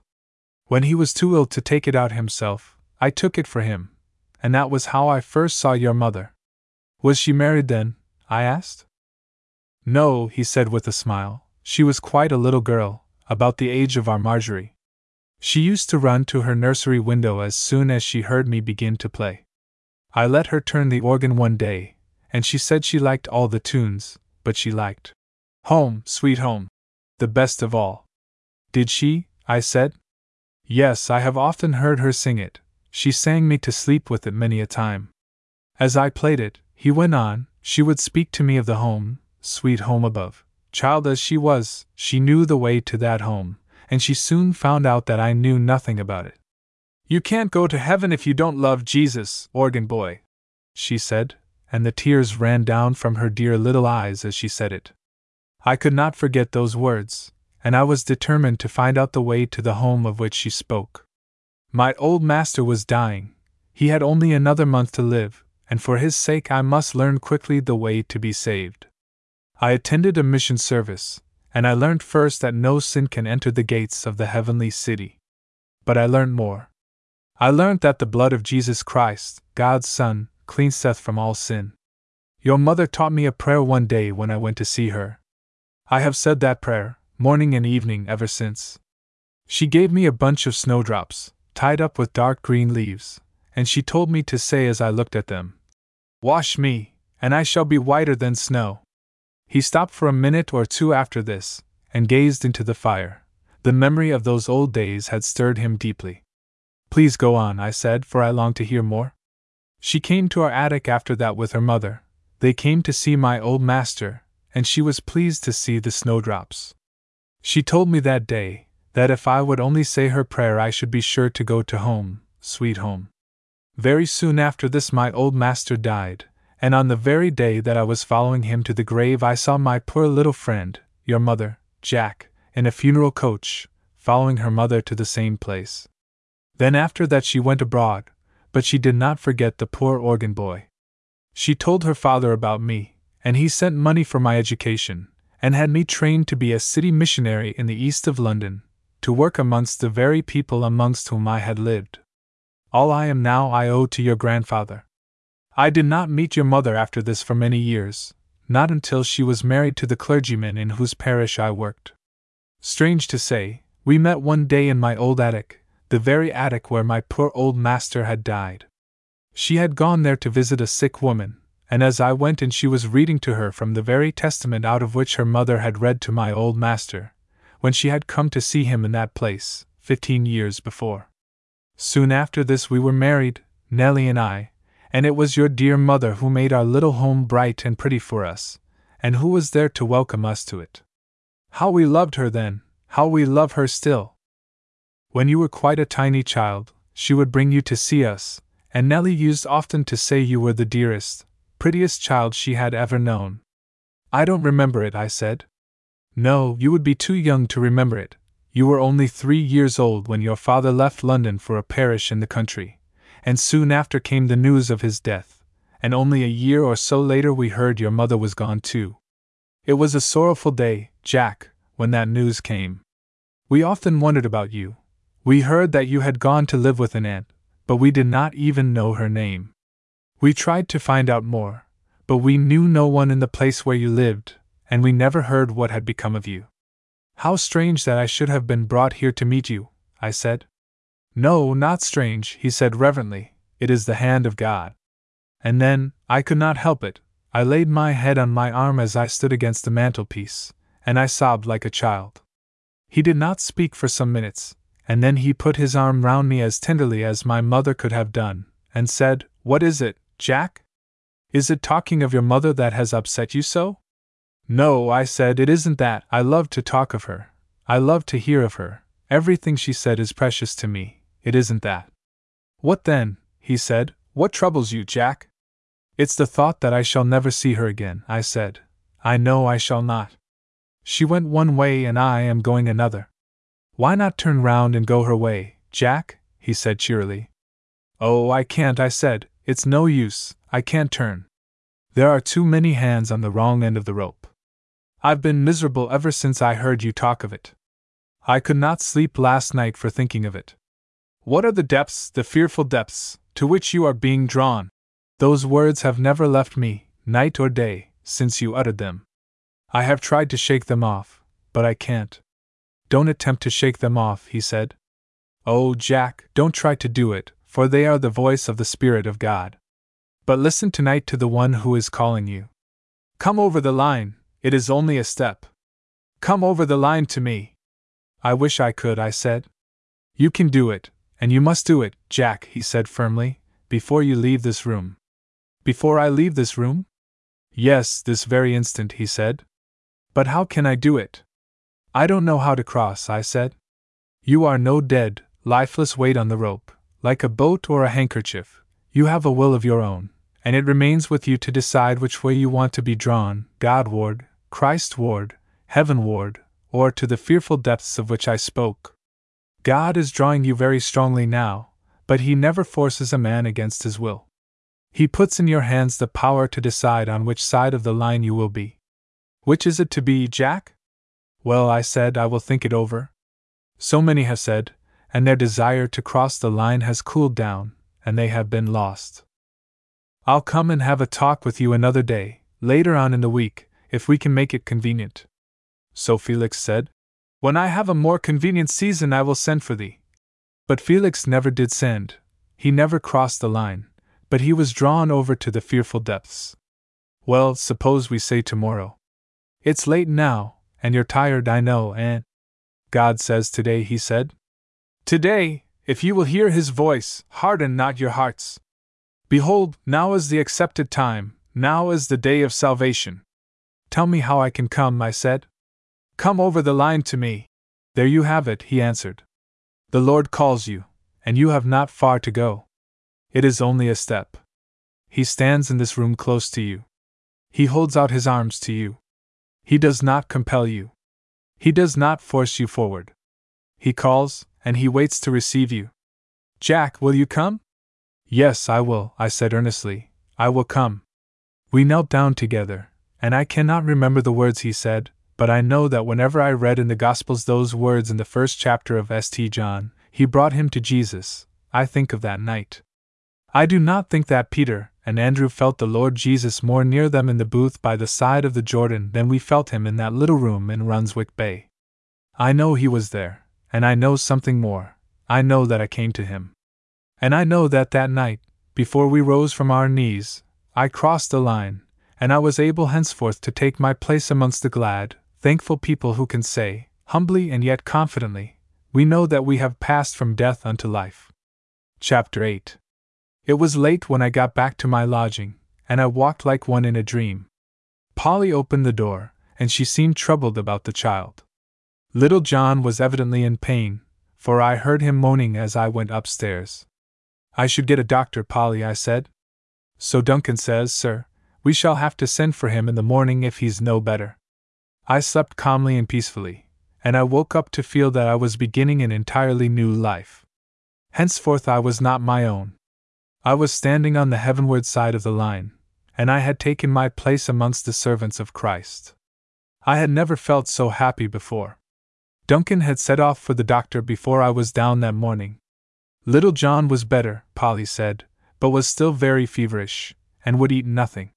When he was too ill to take it out himself, I took it for him, and that was how I first saw your mother. Was she married then? I asked. No, he said with a smile. She was quite a little girl, about the age of our Marjorie. She used to run to her nursery window as soon as she heard me begin to play. I let her turn the organ one day, and she said she liked all the tunes, but she liked Home, Sweet Home, the best of all. Did she? I said. Yes, I have often heard her sing it. She sang me to sleep with it many a time. As I played it, he went on, she would speak to me of the home, sweet home above. Child as she was, she knew the way to that home, and she soon found out that I knew nothing about it. You can't go to heaven if you don't love Jesus, organ boy, she said, and the tears ran down from her dear little eyes as she said it. I could not forget those words, and I was determined to find out the way to the home of which she spoke. My old master was dying, he had only another month to live, and for his sake I must learn quickly the way to be saved. I attended a mission service, and I learned first that no sin can enter the gates of the heavenly city. But I learned more. I learned that the blood of Jesus Christ, God's Son, cleanseth from all sin. Your mother taught me a prayer one day when I went to see her. I have said that prayer, morning and evening, ever since. She gave me a bunch of snowdrops, tied up with dark green leaves, and she told me to say as I looked at them, Wash me, and I shall be whiter than snow. He stopped for a minute or two after this, and gazed into the fire. The memory of those old days had stirred him deeply. Please go on, I said, for I longed to hear more. She came to our attic after that with her mother. They came to see my old master, and she was pleased to see the snowdrops. She told me that day that if I would only say her prayer, I should be sure to go to home, sweet home. Very soon after this, my old master died, and on the very day that I was following him to the grave, I saw my poor little friend, your mother, Jack, in a funeral coach, following her mother to the same place. Then after that, she went abroad, but she did not forget the poor organ boy. She told her father about me, and he sent money for my education, and had me trained to be a city missionary in the east of London, to work amongst the very people amongst whom I had lived. All I am now I owe to your grandfather. I did not meet your mother after this for many years, not until she was married to the clergyman in whose parish I worked. Strange to say, we met one day in my old attic, the very attic where my poor old master had died. She had gone there to visit a sick woman, and as I went in, she was reading to her from the very testament out of which her mother had read to my old master, when she had come to see him in that place, fifteen years before. Soon after this, we were married, Nellie and I, and it was your dear mother who made our little home bright and pretty for us, and who was there to welcome us to it. How we loved her then, how we love her still. When you were quite a tiny child, she would bring you to see us, and Nellie used often to say you were the dearest, prettiest child she had ever known. I don't remember it, I said. No, you would be too young to remember it. You were only three years old when your father left London for a parish in the country and soon after came the news of his death, and only a year or so later we heard your mother was gone too. It was a sorrowful day, Jack, when that news came. We often wondered about you. We heard that you had gone to live with an aunt, but we did not even know her name. We tried to find out more, but we knew no one in the place where you lived, and we never heard what had become of you. How strange that I should have been brought here to meet you, I said. No, not strange, he said reverently, it is the hand of God. And then, I could not help it, I laid my head on my arm as I stood against the mantelpiece, and I sobbed like a child. He did not speak for some minutes, and then he put his arm round me as tenderly as my mother could have done, and said, What is it, Jack? Is it talking of your mother that has upset you so? No, I said, it isn't that. I love to talk of her. I love to hear of her. Everything she said is precious to me. It isn't that. What then? he said. What troubles you, Jack? It's the thought that I shall never see her again, I said. I know I shall not. She went one way and I am going another. Why not turn round and go her way, Jack? he said cheerily. Oh, I can't, I said. It's no use, I can't turn. There are too many hands on the wrong end of the rope. I've been miserable ever since I heard you talk of it. I could not sleep last night for thinking of it. What are the depths, the fearful depths, to which you are being drawn? Those words have never left me, night or day, since you uttered them. I have tried to shake them off, but I can't. Don't attempt to shake them off, he said. Oh, Jack, don't try to do it, for they are the voice of the Spirit of God. But listen tonight to the one who is calling you. Come over the line, it is only a step. Come over the line to me. I wish I could, I said. You can do it, and you must do it, Jack, he said firmly, before you leave this room. Before I leave this room? Yes, this very instant, he said. But how can I do it? I don't know how to cross, I said. You are no dead, lifeless weight on the rope, like a boat or a handkerchief. You have a will of your own, and it remains with you to decide which way you want to be drawn Godward, Christward, Heavenward, or to the fearful depths of which I spoke. God is drawing you very strongly now, but He never forces a man against his will. He puts in your hands the power to decide on which side of the line you will be. Which is it to be, Jack? Well, I said, I will think it over. So many have said, and their desire to cross the line has cooled down, and they have been lost. I'll come and have a talk with you another day, later on in the week, if we can make it convenient. So Felix said, When I have a more convenient season, I will send for thee. But Felix never did send, he never crossed the line, but he was drawn over to the fearful depths. Well, suppose we say tomorrow. It's late now, and you're tired, I know, and. God says today, he said. Today, if you will hear his voice, harden not your hearts. Behold, now is the accepted time, now is the day of salvation. Tell me how I can come, I said. Come over the line to me. There you have it, he answered. The Lord calls you, and you have not far to go. It is only a step. He stands in this room close to you. He holds out his arms to you. He does not compel you. He does not force you forward. He calls, and he waits to receive you. Jack, will you come? Yes, I will, I said earnestly. I will come. We knelt down together, and I cannot remember the words he said, but I know that whenever I read in the Gospels those words in the first chapter of St. John, he brought him to Jesus, I think of that night. I do not think that Peter and Andrew felt the Lord Jesus more near them in the booth by the side of the Jordan than we felt him in that little room in Runswick Bay. I know he was there, and I know something more. I know that I came to him. And I know that that night, before we rose from our knees, I crossed the line, and I was able henceforth to take my place amongst the glad, thankful people who can say, humbly and yet confidently, We know that we have passed from death unto life. Chapter 8 It was late when I got back to my lodging, and I walked like one in a dream. Polly opened the door, and she seemed troubled about the child. Little John was evidently in pain, for I heard him moaning as I went upstairs. I should get a doctor, Polly, I said. So Duncan says, sir. We shall have to send for him in the morning if he's no better. I slept calmly and peacefully, and I woke up to feel that I was beginning an entirely new life. Henceforth, I was not my own. I was standing on the heavenward side of the line, and I had taken my place amongst the servants of Christ. I had never felt so happy before. Duncan had set off for the doctor before I was down that morning. Little John was better, Polly said, but was still very feverish, and would eat nothing.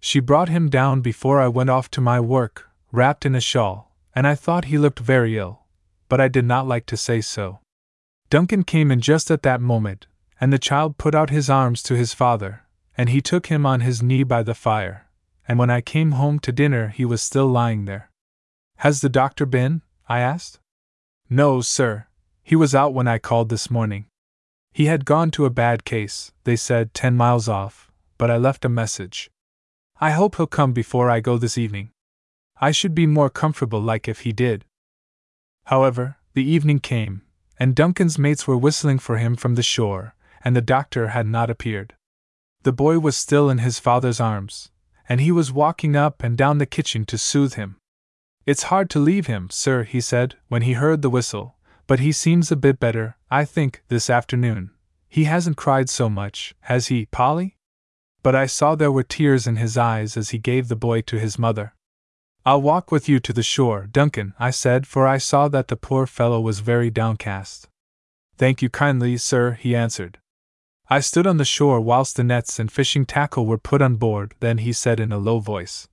She brought him down before I went off to my work, wrapped in a shawl, and I thought he looked very ill, but I did not like to say so. Duncan came in just at that moment, and the child put out his arms to his father, and he took him on his knee by the fire, and when I came home to dinner he was still lying there. Has the doctor been? I asked. No, sir. He was out when I called this morning. He had gone to a bad case, they said, ten miles off, but I left a message. I hope he'll come before I go this evening. I should be more comfortable like if he did. However, the evening came, and Duncan's mates were whistling for him from the shore, and the doctor had not appeared. The boy was still in his father's arms, and he was walking up and down the kitchen to soothe him. It's hard to leave him, sir, he said, when he heard the whistle, but he seems a bit better, I think, this afternoon. He hasn't cried so much, has he, Polly? But I saw there were tears in his eyes as he gave the boy to his mother. I'll walk with you to the shore, Duncan, I said, for I saw that the poor fellow was very downcast. Thank you kindly, sir, he answered. I stood on the shore whilst the nets and fishing tackle were put on board, then he said in a low voice,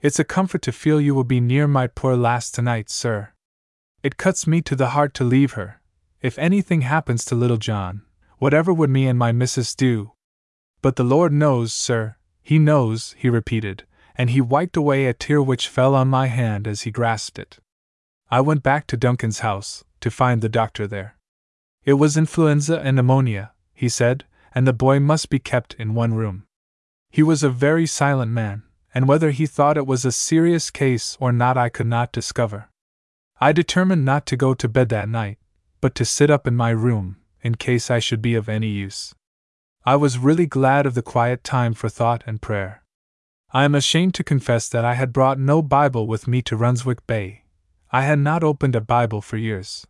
It's a comfort to feel you will be near my poor lass tonight, sir. It cuts me to the heart to leave her. If anything happens to little John, whatever would me and my missus do? But the Lord knows, sir, He knows, he repeated, and he wiped away a tear which fell on my hand as he grasped it. I went back to Duncan's house, to find the doctor there. It was influenza and pneumonia, he said, and the boy must be kept in one room. He was a very silent man, and whether he thought it was a serious case or not I could not discover. I determined not to go to bed that night, but to sit up in my room, in case I should be of any use. I was really glad of the quiet time for thought and prayer. I am ashamed to confess that I had brought no Bible with me to Runswick Bay. I had not opened a Bible for years.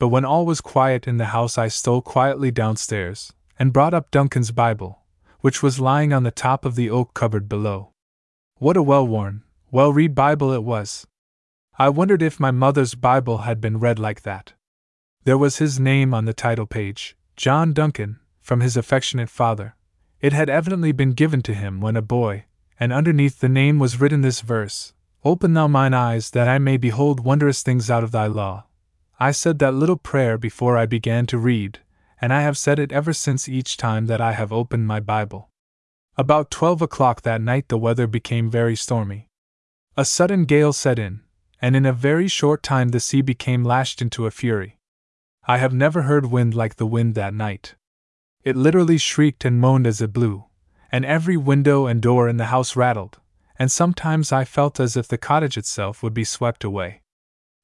But when all was quiet in the house, I stole quietly downstairs and brought up Duncan's Bible, which was lying on the top of the oak cupboard below. What a well worn, well read Bible it was! I wondered if my mother's Bible had been read like that. There was his name on the title page, John Duncan, from his affectionate father. It had evidently been given to him when a boy, and underneath the name was written this verse Open thou mine eyes that I may behold wondrous things out of thy law. I said that little prayer before I began to read, and I have said it ever since each time that I have opened my Bible. About twelve o'clock that night the weather became very stormy. A sudden gale set in, and in a very short time the sea became lashed into a fury. I have never heard wind like the wind that night. It literally shrieked and moaned as it blew, and every window and door in the house rattled, and sometimes I felt as if the cottage itself would be swept away.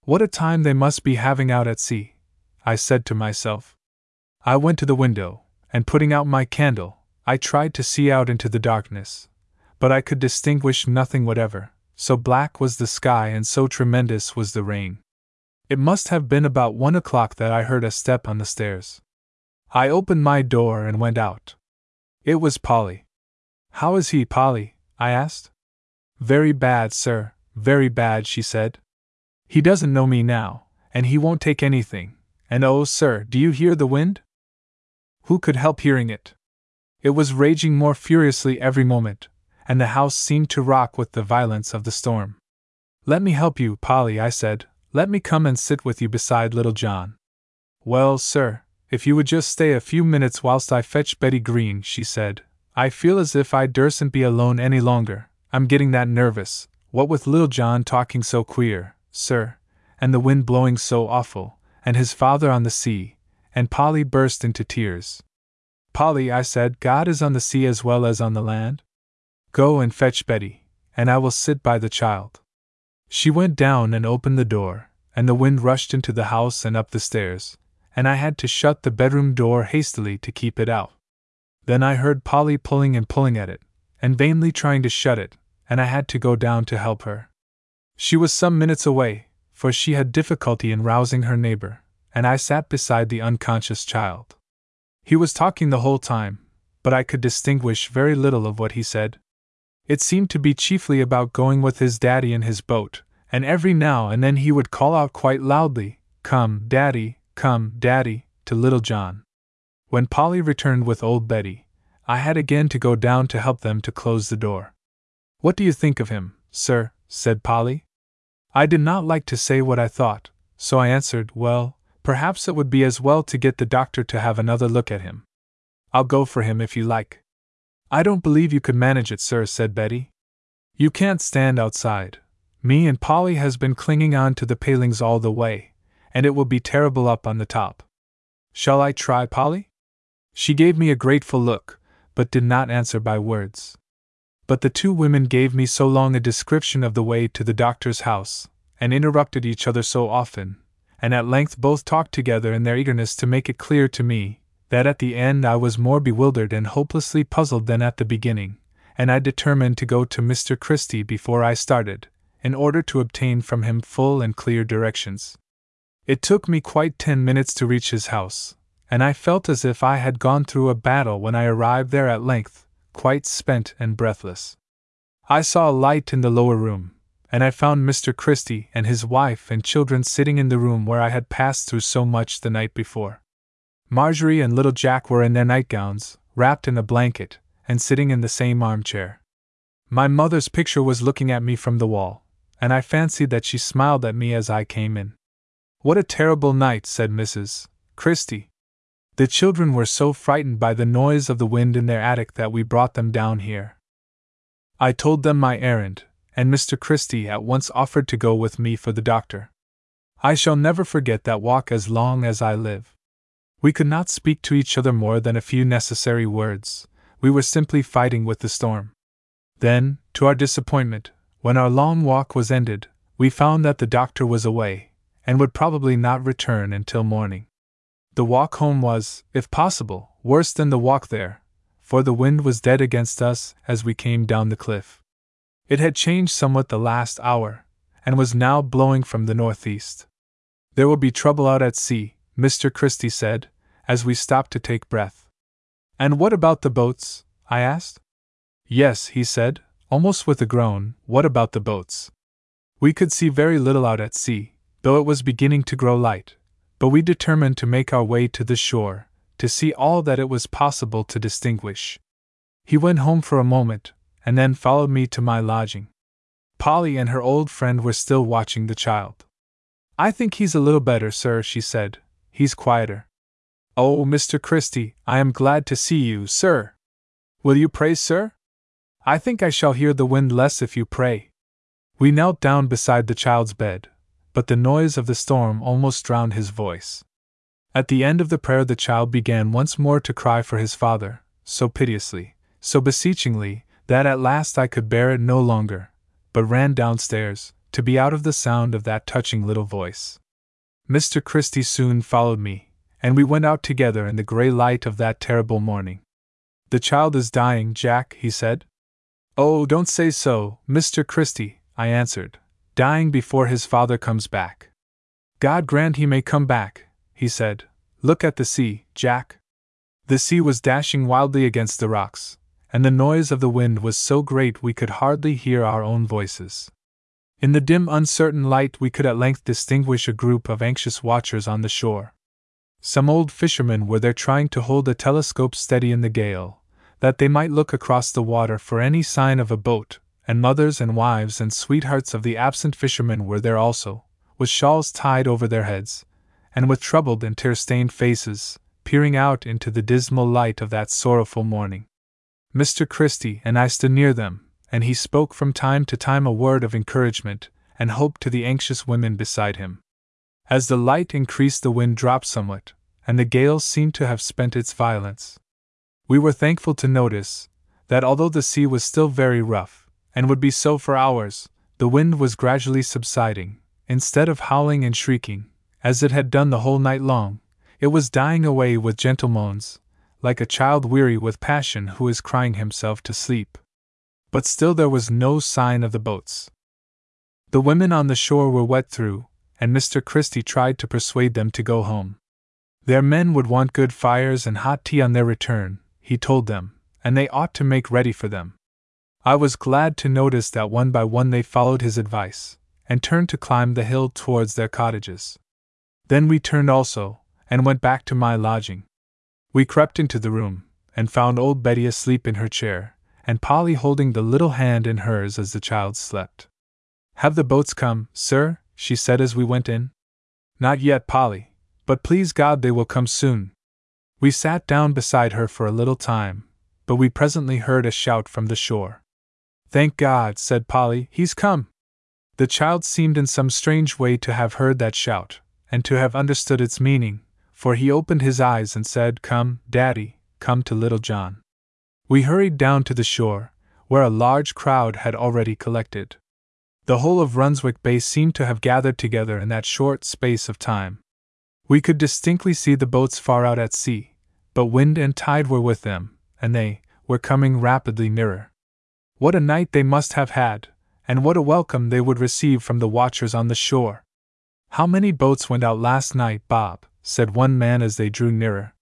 What a time they must be having out at sea, I said to myself. I went to the window, and putting out my candle, I tried to see out into the darkness, but I could distinguish nothing whatever, so black was the sky and so tremendous was the rain. It must have been about one o'clock that I heard a step on the stairs. I opened my door and went out. It was Polly. How is he, Polly? I asked. Very bad, sir, very bad, she said. He doesn't know me now, and he won't take anything. And oh, sir, do you hear the wind? Who could help hearing it? It was raging more furiously every moment, and the house seemed to rock with the violence of the storm. Let me help you, Polly, I said. Let me come and sit with you beside little John. Well, sir, if you would just stay a few minutes whilst I fetch Betty Green, she said, I feel as if I dursn't be alone any longer. I'm getting that nervous, what with little John talking so queer, sir, and the wind blowing so awful, and his father on the sea, and Polly burst into tears. Polly, I said, God is on the sea as well as on the land. Go and fetch Betty, and I will sit by the child. She went down and opened the door, and the wind rushed into the house and up the stairs, and I had to shut the bedroom door hastily to keep it out. Then I heard Polly pulling and pulling at it, and vainly trying to shut it, and I had to go down to help her. She was some minutes away, for she had difficulty in rousing her neighbor, and I sat beside the unconscious child. He was talking the whole time, but I could distinguish very little of what he said. It seemed to be chiefly about going with his daddy in his boat, and every now and then he would call out quite loudly, Come, daddy, come, daddy, to little John. When Polly returned with old Betty, I had again to go down to help them to close the door. What do you think of him, sir? said Polly. I did not like to say what I thought, so I answered, Well, perhaps it would be as well to get the doctor to have another look at him. I'll go for him if you like. I don't believe you could manage it, sir, said Betty. You can't stand outside. Me and Polly has been clinging on to the palings all the way, and it will be terrible up on the top. Shall I try, Polly? She gave me a grateful look, but did not answer by words. But the two women gave me so long a description of the way to the doctor's house, and interrupted each other so often, and at length both talked together in their eagerness to make it clear to me, that at the end I was more bewildered and hopelessly puzzled than at the beginning, and I determined to go to Mr. Christie before I started, in order to obtain from him full and clear directions. It took me quite ten minutes to reach his house, and I felt as if I had gone through a battle when I arrived there at length, quite spent and breathless. I saw a light in the lower room, and I found Mr. Christie and his wife and children sitting in the room where I had passed through so much the night before. Marjorie and little Jack were in their nightgowns, wrapped in a blanket, and sitting in the same armchair. My mother's picture was looking at me from the wall, and I fancied that she smiled at me as I came in. What a terrible night, said Mrs. Christie. The children were so frightened by the noise of the wind in their attic that we brought them down here. I told them my errand, and Mr. Christie at once offered to go with me for the doctor. I shall never forget that walk as long as I live. We could not speak to each other more than a few necessary words. we were simply fighting with the storm. Then, to our disappointment, when our long walk was ended, we found that the doctor was away, and would probably not return until morning. The walk home was, if possible, worse than the walk there, for the wind was dead against us as we came down the cliff. It had changed somewhat the last hour, and was now blowing from the northeast. There will be trouble out at sea, Mr. Christie said, as we stopped to take breath. And what about the boats? I asked. Yes, he said, almost with a groan, what about the boats? We could see very little out at sea, though it was beginning to grow light, but we determined to make our way to the shore, to see all that it was possible to distinguish. He went home for a moment, and then followed me to my lodging. Polly and her old friend were still watching the child. I think he's a little better, sir, she said. He's quieter. Oh, Mr. Christie, I am glad to see you, sir. Will you pray, sir? I think I shall hear the wind less if you pray. We knelt down beside the child's bed, but the noise of the storm almost drowned his voice. At the end of the prayer, the child began once more to cry for his father, so piteously, so beseechingly, that at last I could bear it no longer, but ran downstairs, to be out of the sound of that touching little voice. Mr. Christie soon followed me, and we went out together in the gray light of that terrible morning. The child is dying, Jack, he said. Oh, don't say so, Mr. Christie, I answered, dying before his father comes back. God grant he may come back, he said. Look at the sea, Jack. The sea was dashing wildly against the rocks, and the noise of the wind was so great we could hardly hear our own voices. In the dim, uncertain light, we could at length distinguish a group of anxious watchers on the shore. Some old fishermen were there trying to hold a telescope steady in the gale, that they might look across the water for any sign of a boat, and mothers and wives and sweethearts of the absent fishermen were there also, with shawls tied over their heads, and with troubled and tear stained faces, peering out into the dismal light of that sorrowful morning. Mr. Christie and I stood near them, and he spoke from time to time a word of encouragement and hope to the anxious women beside him. As the light increased, the wind dropped somewhat, and the gale seemed to have spent its violence. We were thankful to notice that although the sea was still very rough, and would be so for hours, the wind was gradually subsiding. Instead of howling and shrieking, as it had done the whole night long, it was dying away with gentle moans, like a child weary with passion who is crying himself to sleep. But still there was no sign of the boats. The women on the shore were wet through, and Mr. Christie tried to persuade them to go home. Their men would want good fires and hot tea on their return, he told them, and they ought to make ready for them. I was glad to notice that one by one they followed his advice, and turned to climb the hill towards their cottages. Then we turned also, and went back to my lodging. We crept into the room, and found old Betty asleep in her chair, and Polly holding the little hand in hers as the child slept. Have the boats come, sir? she said as we went in. Not yet, Polly, but please God they will come soon, we sat down beside her for a little time, but we presently heard a shout from the shore. Thank God, said Polly, he's come. The child seemed in some strange way to have heard that shout, and to have understood its meaning, for he opened his eyes and said, Come, Daddy, come to little John. We hurried down to the shore, where a large crowd had already collected. The whole of Runswick Bay seemed to have gathered together in that short space of time. We could distinctly see the boats far out at sea, but wind and tide were with them, and they were coming rapidly nearer. What a night they must have had, and what a welcome they would receive from the watchers on the shore. How many boats went out last night, Bob? Said one man as they drew nearer.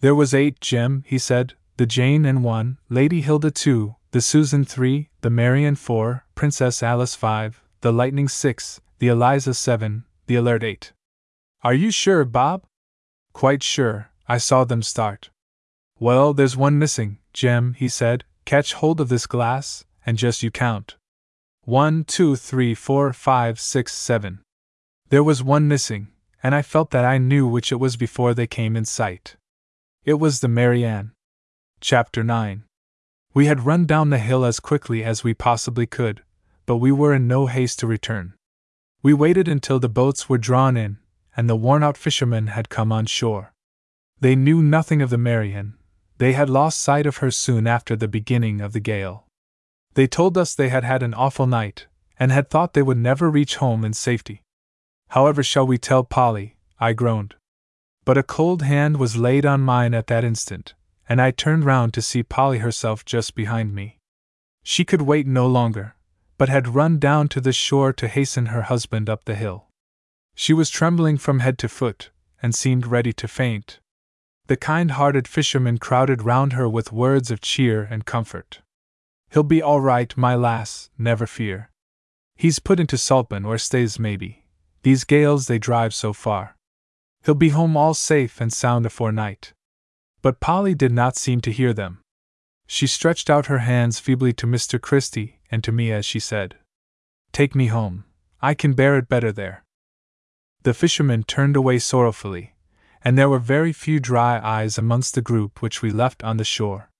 There was eight, Jim, he said, the Jane and one, Lady Hilda two, the Susan three, the Mary Ann four, Princess Alice five, the Lightning six, the Eliza seven, the Alert eight. Are you sure, Bob? Quite sure, I saw them start. Well, there's one missing, Jem, he said. Catch hold of this glass, and just you count. One, two, three, four, five, six, seven. There was one missing, and I felt that I knew which it was before they came in sight. It was the Mary Ann. Chapter 9 We had run down the hill as quickly as we possibly could, but we were in no haste to return. We waited until the boats were drawn in, and the worn out fishermen had come on shore. They knew nothing of the Mary Ann, they had lost sight of her soon after the beginning of the gale. They told us they had had an awful night, and had thought they would never reach home in safety. However, shall we tell Polly? I groaned. But a cold hand was laid on mine at that instant, and I turned round to see Polly herself just behind me. She could wait no longer, but had run down to the shore to hasten her husband up the hill. She was trembling from head to foot, and seemed ready to faint. The kind hearted fisherman crowded round her with words of cheer and comfort. He'll be all right, my lass, never fear. He's put into Saltburn or Staithes, maybe. These gales they drive so far. He'll be home all safe and sound afore night. But Polly did not seem to hear them. She stretched out her hands feebly to Mr. Christie and to me as she said, Take me home. I can bear it better there. The fisherman turned away sorrowfully, and there were very few dry eyes amongst the group which we left on the shore.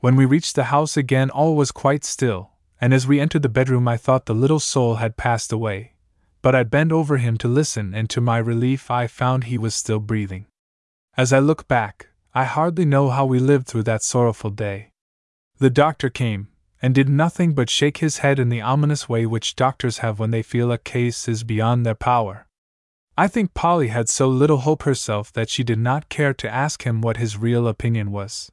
When we reached the house again, all was quite still, and as we entered the bedroom, I thought the little soul had passed away. But I bent over him to listen, and to my relief, I found he was still breathing. As I look back, I hardly know how we lived through that sorrowful day. The doctor came, and did nothing but shake his head in the ominous way which doctors have when they feel a case is beyond their power. I think Polly had so little hope herself that she did not care to ask him what his real opinion was.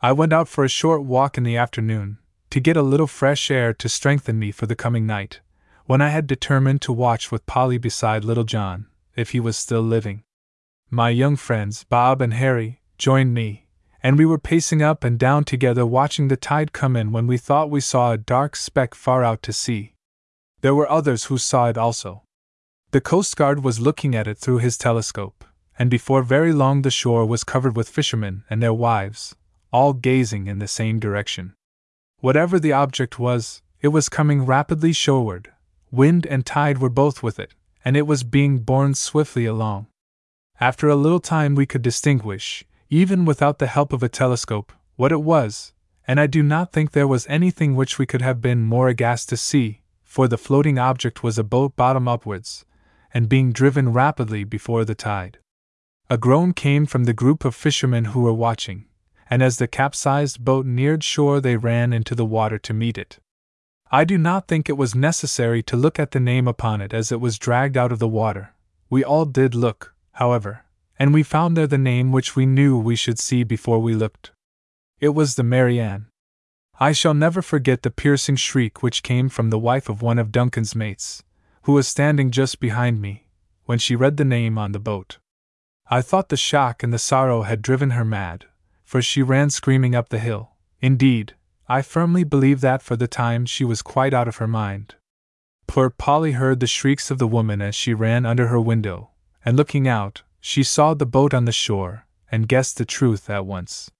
I went out for a short walk in the afternoon, to get a little fresh air to strengthen me for the coming night, when I had determined to watch with Polly beside little John, if he was still living. My young friends, Bob and Harry, joined me, and we were pacing up and down together watching the tide come in when we thought we saw a dark speck far out to sea. There were others who saw it also. The Coast Guard was looking at it through his telescope, and before very long the shore was covered with fishermen and their wives, all gazing in the same direction. Whatever the object was, it was coming rapidly shoreward. Wind and tide were both with it, and it was being borne swiftly along. After a little time, we could distinguish, even without the help of a telescope, what it was, and I do not think there was anything which we could have been more aghast to see, for the floating object was a boat bottom upwards, and being driven rapidly before the tide. A groan came from the group of fishermen who were watching, and as the capsized boat neared shore, they ran into the water to meet it. I do not think it was necessary to look at the name upon it as it was dragged out of the water. We all did look, however, and we found there the name which we knew we should see before we looked. It was the Mary Ann. I shall never forget the piercing shriek which came from the wife of one of Duncan's mates, who was standing just behind me, when she read the name on the boat. I thought the shock and the sorrow had driven her mad, for she ran screaming up the hill. Indeed, I firmly believe that for the time she was quite out of her mind. Poor Polly heard the shrieks of the woman as she ran under her window, and looking out, she saw the boat on the shore, and guessed the truth at once.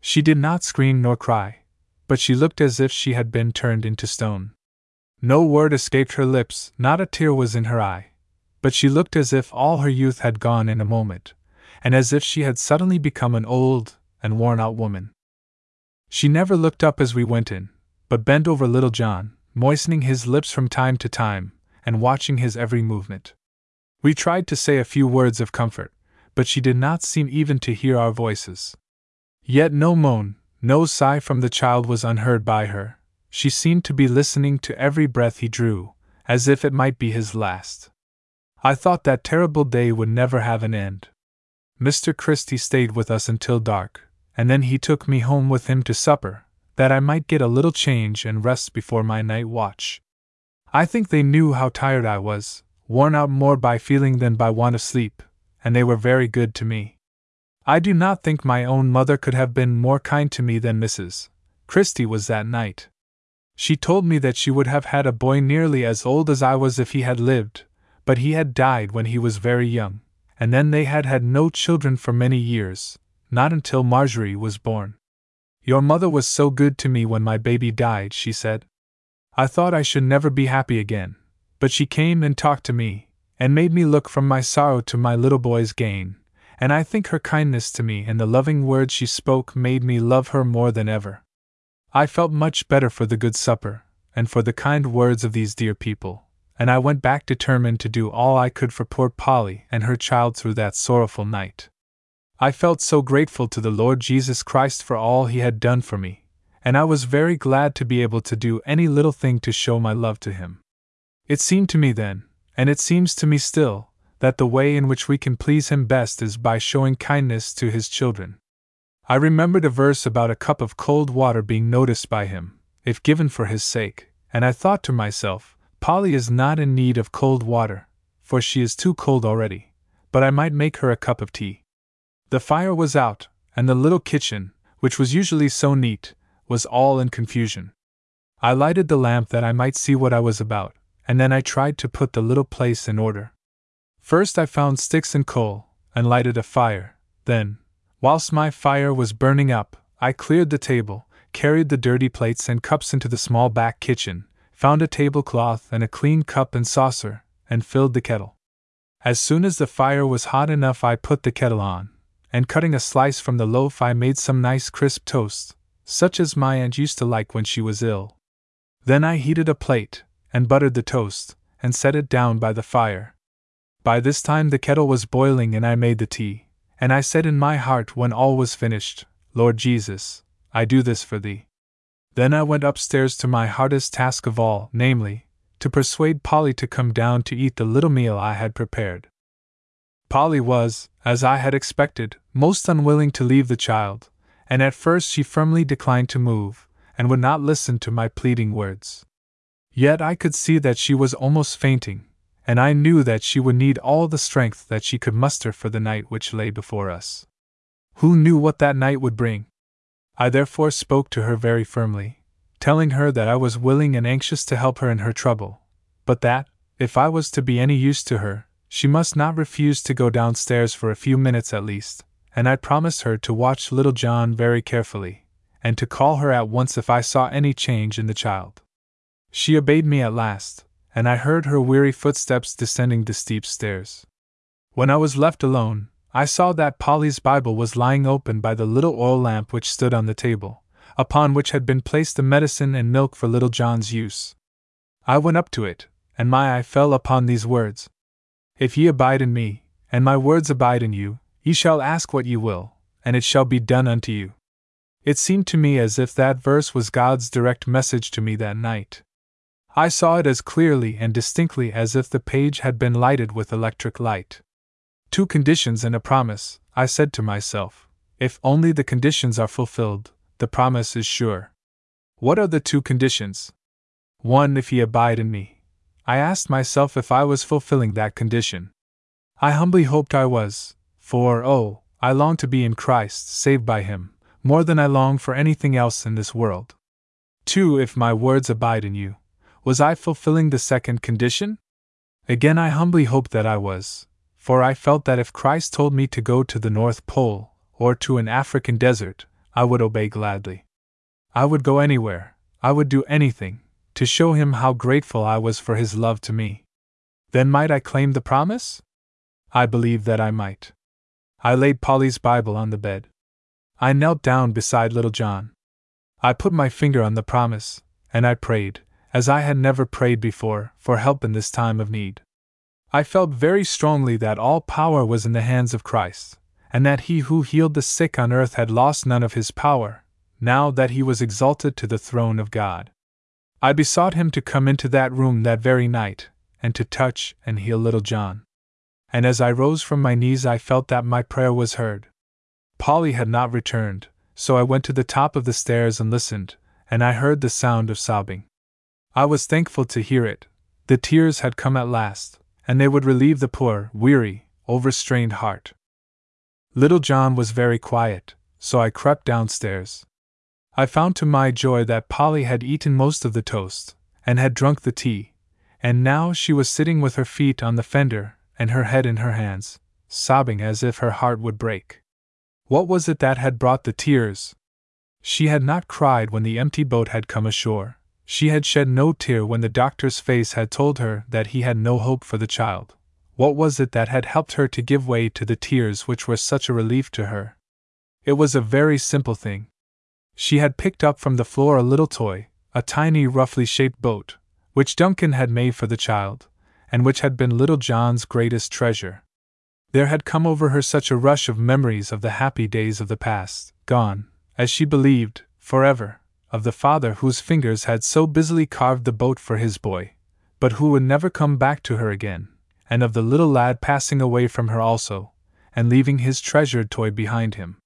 She did not scream nor cry, but she looked as if she had been turned into stone. No word escaped her lips, not a tear was in her eye, but she looked as if all her youth had gone in a moment, and as if she had suddenly become an old and worn out woman. She never looked up as we went in, but bent over little John, moistening his lips from time to time, and watching his every movement. We tried to say a few words of comfort, but she did not seem even to hear our voices. Yet no moan, no sigh from the child was unheard by her, she seemed to be listening to every breath he drew, as if it might be his last. I thought that terrible day would never have an end. Mr. Christie stayed with us until dark, and then he took me home with him to supper, that I might get a little change and rest before my night watch. I think they knew how tired I was, worn out more by feeling than by want of sleep, and they were very good to me. I do not think my own mother could have been more kind to me than Mrs. Christie was that night. She told me that she would have had a boy nearly as old as I was if he had lived, but he had died when he was very young, and then they had had no children for many years, not until Marjorie was born. Your mother was so good to me when my baby died, she said. I thought I should never be happy again, but she came and talked to me, and made me look from my sorrow to my little boy's gain, and I think her kindness to me and the loving words she spoke made me love her more than ever. I felt much better for the good supper, and for the kind words of these dear people, and I went back determined to do all I could for poor Polly and her child through that sorrowful night. I felt so grateful to the Lord Jesus Christ for all he had done for me, and I was very glad to be able to do any little thing to show my love to him. It seemed to me then, and it seems to me still, that the way in which we can please him best is by showing kindness to his children. I remembered a verse about a cup of cold water being noticed by him, if given for his sake, and I thought to myself, Polly is not in need of cold water, for she is too cold already, but I might make her a cup of tea. The fire was out, and the little kitchen, which was usually so neat, was all in confusion. I lighted the lamp that I might see what I was about, and then I tried to put the little place in order. First I found sticks and coal, and lighted a fire. Then, whilst my fire was burning up, I cleared the table, carried the dirty plates and cups into the small back kitchen, found a tablecloth and a clean cup and saucer, and filled the kettle. As soon as the fire was hot enough, I put the kettle on, and cutting a slice from the loaf, I made some nice crisp toast, such as my aunt used to like when she was ill. Then I heated a plate, and buttered the toast, and set it down by the fire. By this time the kettle was boiling, and I made the tea, and I said in my heart when all was finished, Lord Jesus, I do this for thee. Then I went upstairs to my hardest task of all, namely, to persuade Polly to come down to eat the little meal I had prepared. Polly was, as I had expected, most unwilling to leave the child, and at first she firmly declined to move, and would not listen to my pleading words. Yet I could see that she was almost fainting, and I knew that she would need all the strength that she could muster for the night which lay before us. Who knew what that night would bring? I therefore spoke to her very firmly, telling her that I was willing and anxious to help her in her trouble, but that, if I was to be any use to her, she must not refuse to go downstairs for a few minutes at least, and I promised her to watch little John very carefully, and to call her at once if I saw any change in the child. She obeyed me at last, and I heard her weary footsteps descending the steep stairs. When I was left alone, I saw that Polly's Bible was lying open by the little oil lamp which stood on the table, upon which had been placed the medicine and milk for little John's use. I went up to it, and my eye fell upon these words If ye abide in me, and my words abide in you, ye shall ask what ye will, and it shall be done unto you. It seemed to me as if that verse was God's direct message to me that night. I saw it as clearly and distinctly as if the page had been lighted with electric light. Two conditions and a promise, I said to myself. If only the conditions are fulfilled, the promise is sure. What are the two conditions? One, if ye abide in me. I asked myself if I was fulfilling that condition. I humbly hoped I was, for, oh, I long to be in Christ, saved by Him, more than I long for anything else in this world. Two, if my words abide in you. Was I fulfilling the second condition? Again, I humbly hoped that I was, for I felt that if Christ told me to go to the North Pole, or to an African desert, I would obey gladly. I would go anywhere, I would do anything, to show him how grateful I was for his love to me. Then might I claim the promise? I believed that I might. I laid Polly's Bible on the bed. I knelt down beside little John. I put my finger on the promise, and I prayed, as I had never prayed before, for help in this time of need. I felt very strongly that all power was in the hands of Christ, and that he who healed the sick on earth had lost none of his power, now that he was exalted to the throne of God. I besought him to come into that room that very night, and to touch and heal little John. And as I rose from my knees, I felt that my prayer was heard. Polly had not returned, so I went to the top of the stairs and listened, and I heard the sound of sobbing. I was thankful to hear it. The tears had come at last, and they would relieve the poor, weary, overstrained heart. Little John was very quiet, so I crept downstairs. I found to my joy that Polly had eaten most of the toast, and had drunk the tea, and now she was sitting with her feet on the fender and her head in her hands, sobbing as if her heart would break. What was it that had brought the tears? She had not cried when the empty boat had come ashore. She had shed no tear when the doctor's face had told her that he had no hope for the child. What was it that had helped her to give way to the tears which were such a relief to her? It was a very simple thing. She had picked up from the floor a little toy, a tiny, roughly shaped boat, which Duncan had made for the child, and which had been little John's greatest treasure. There had come over her such a rush of memories of the happy days of the past, gone, as she believed, forever, of the father whose fingers had so busily carved the boat for his boy, but who would never come back to her again, and of the little lad passing away from her also, and leaving his treasured toy behind him.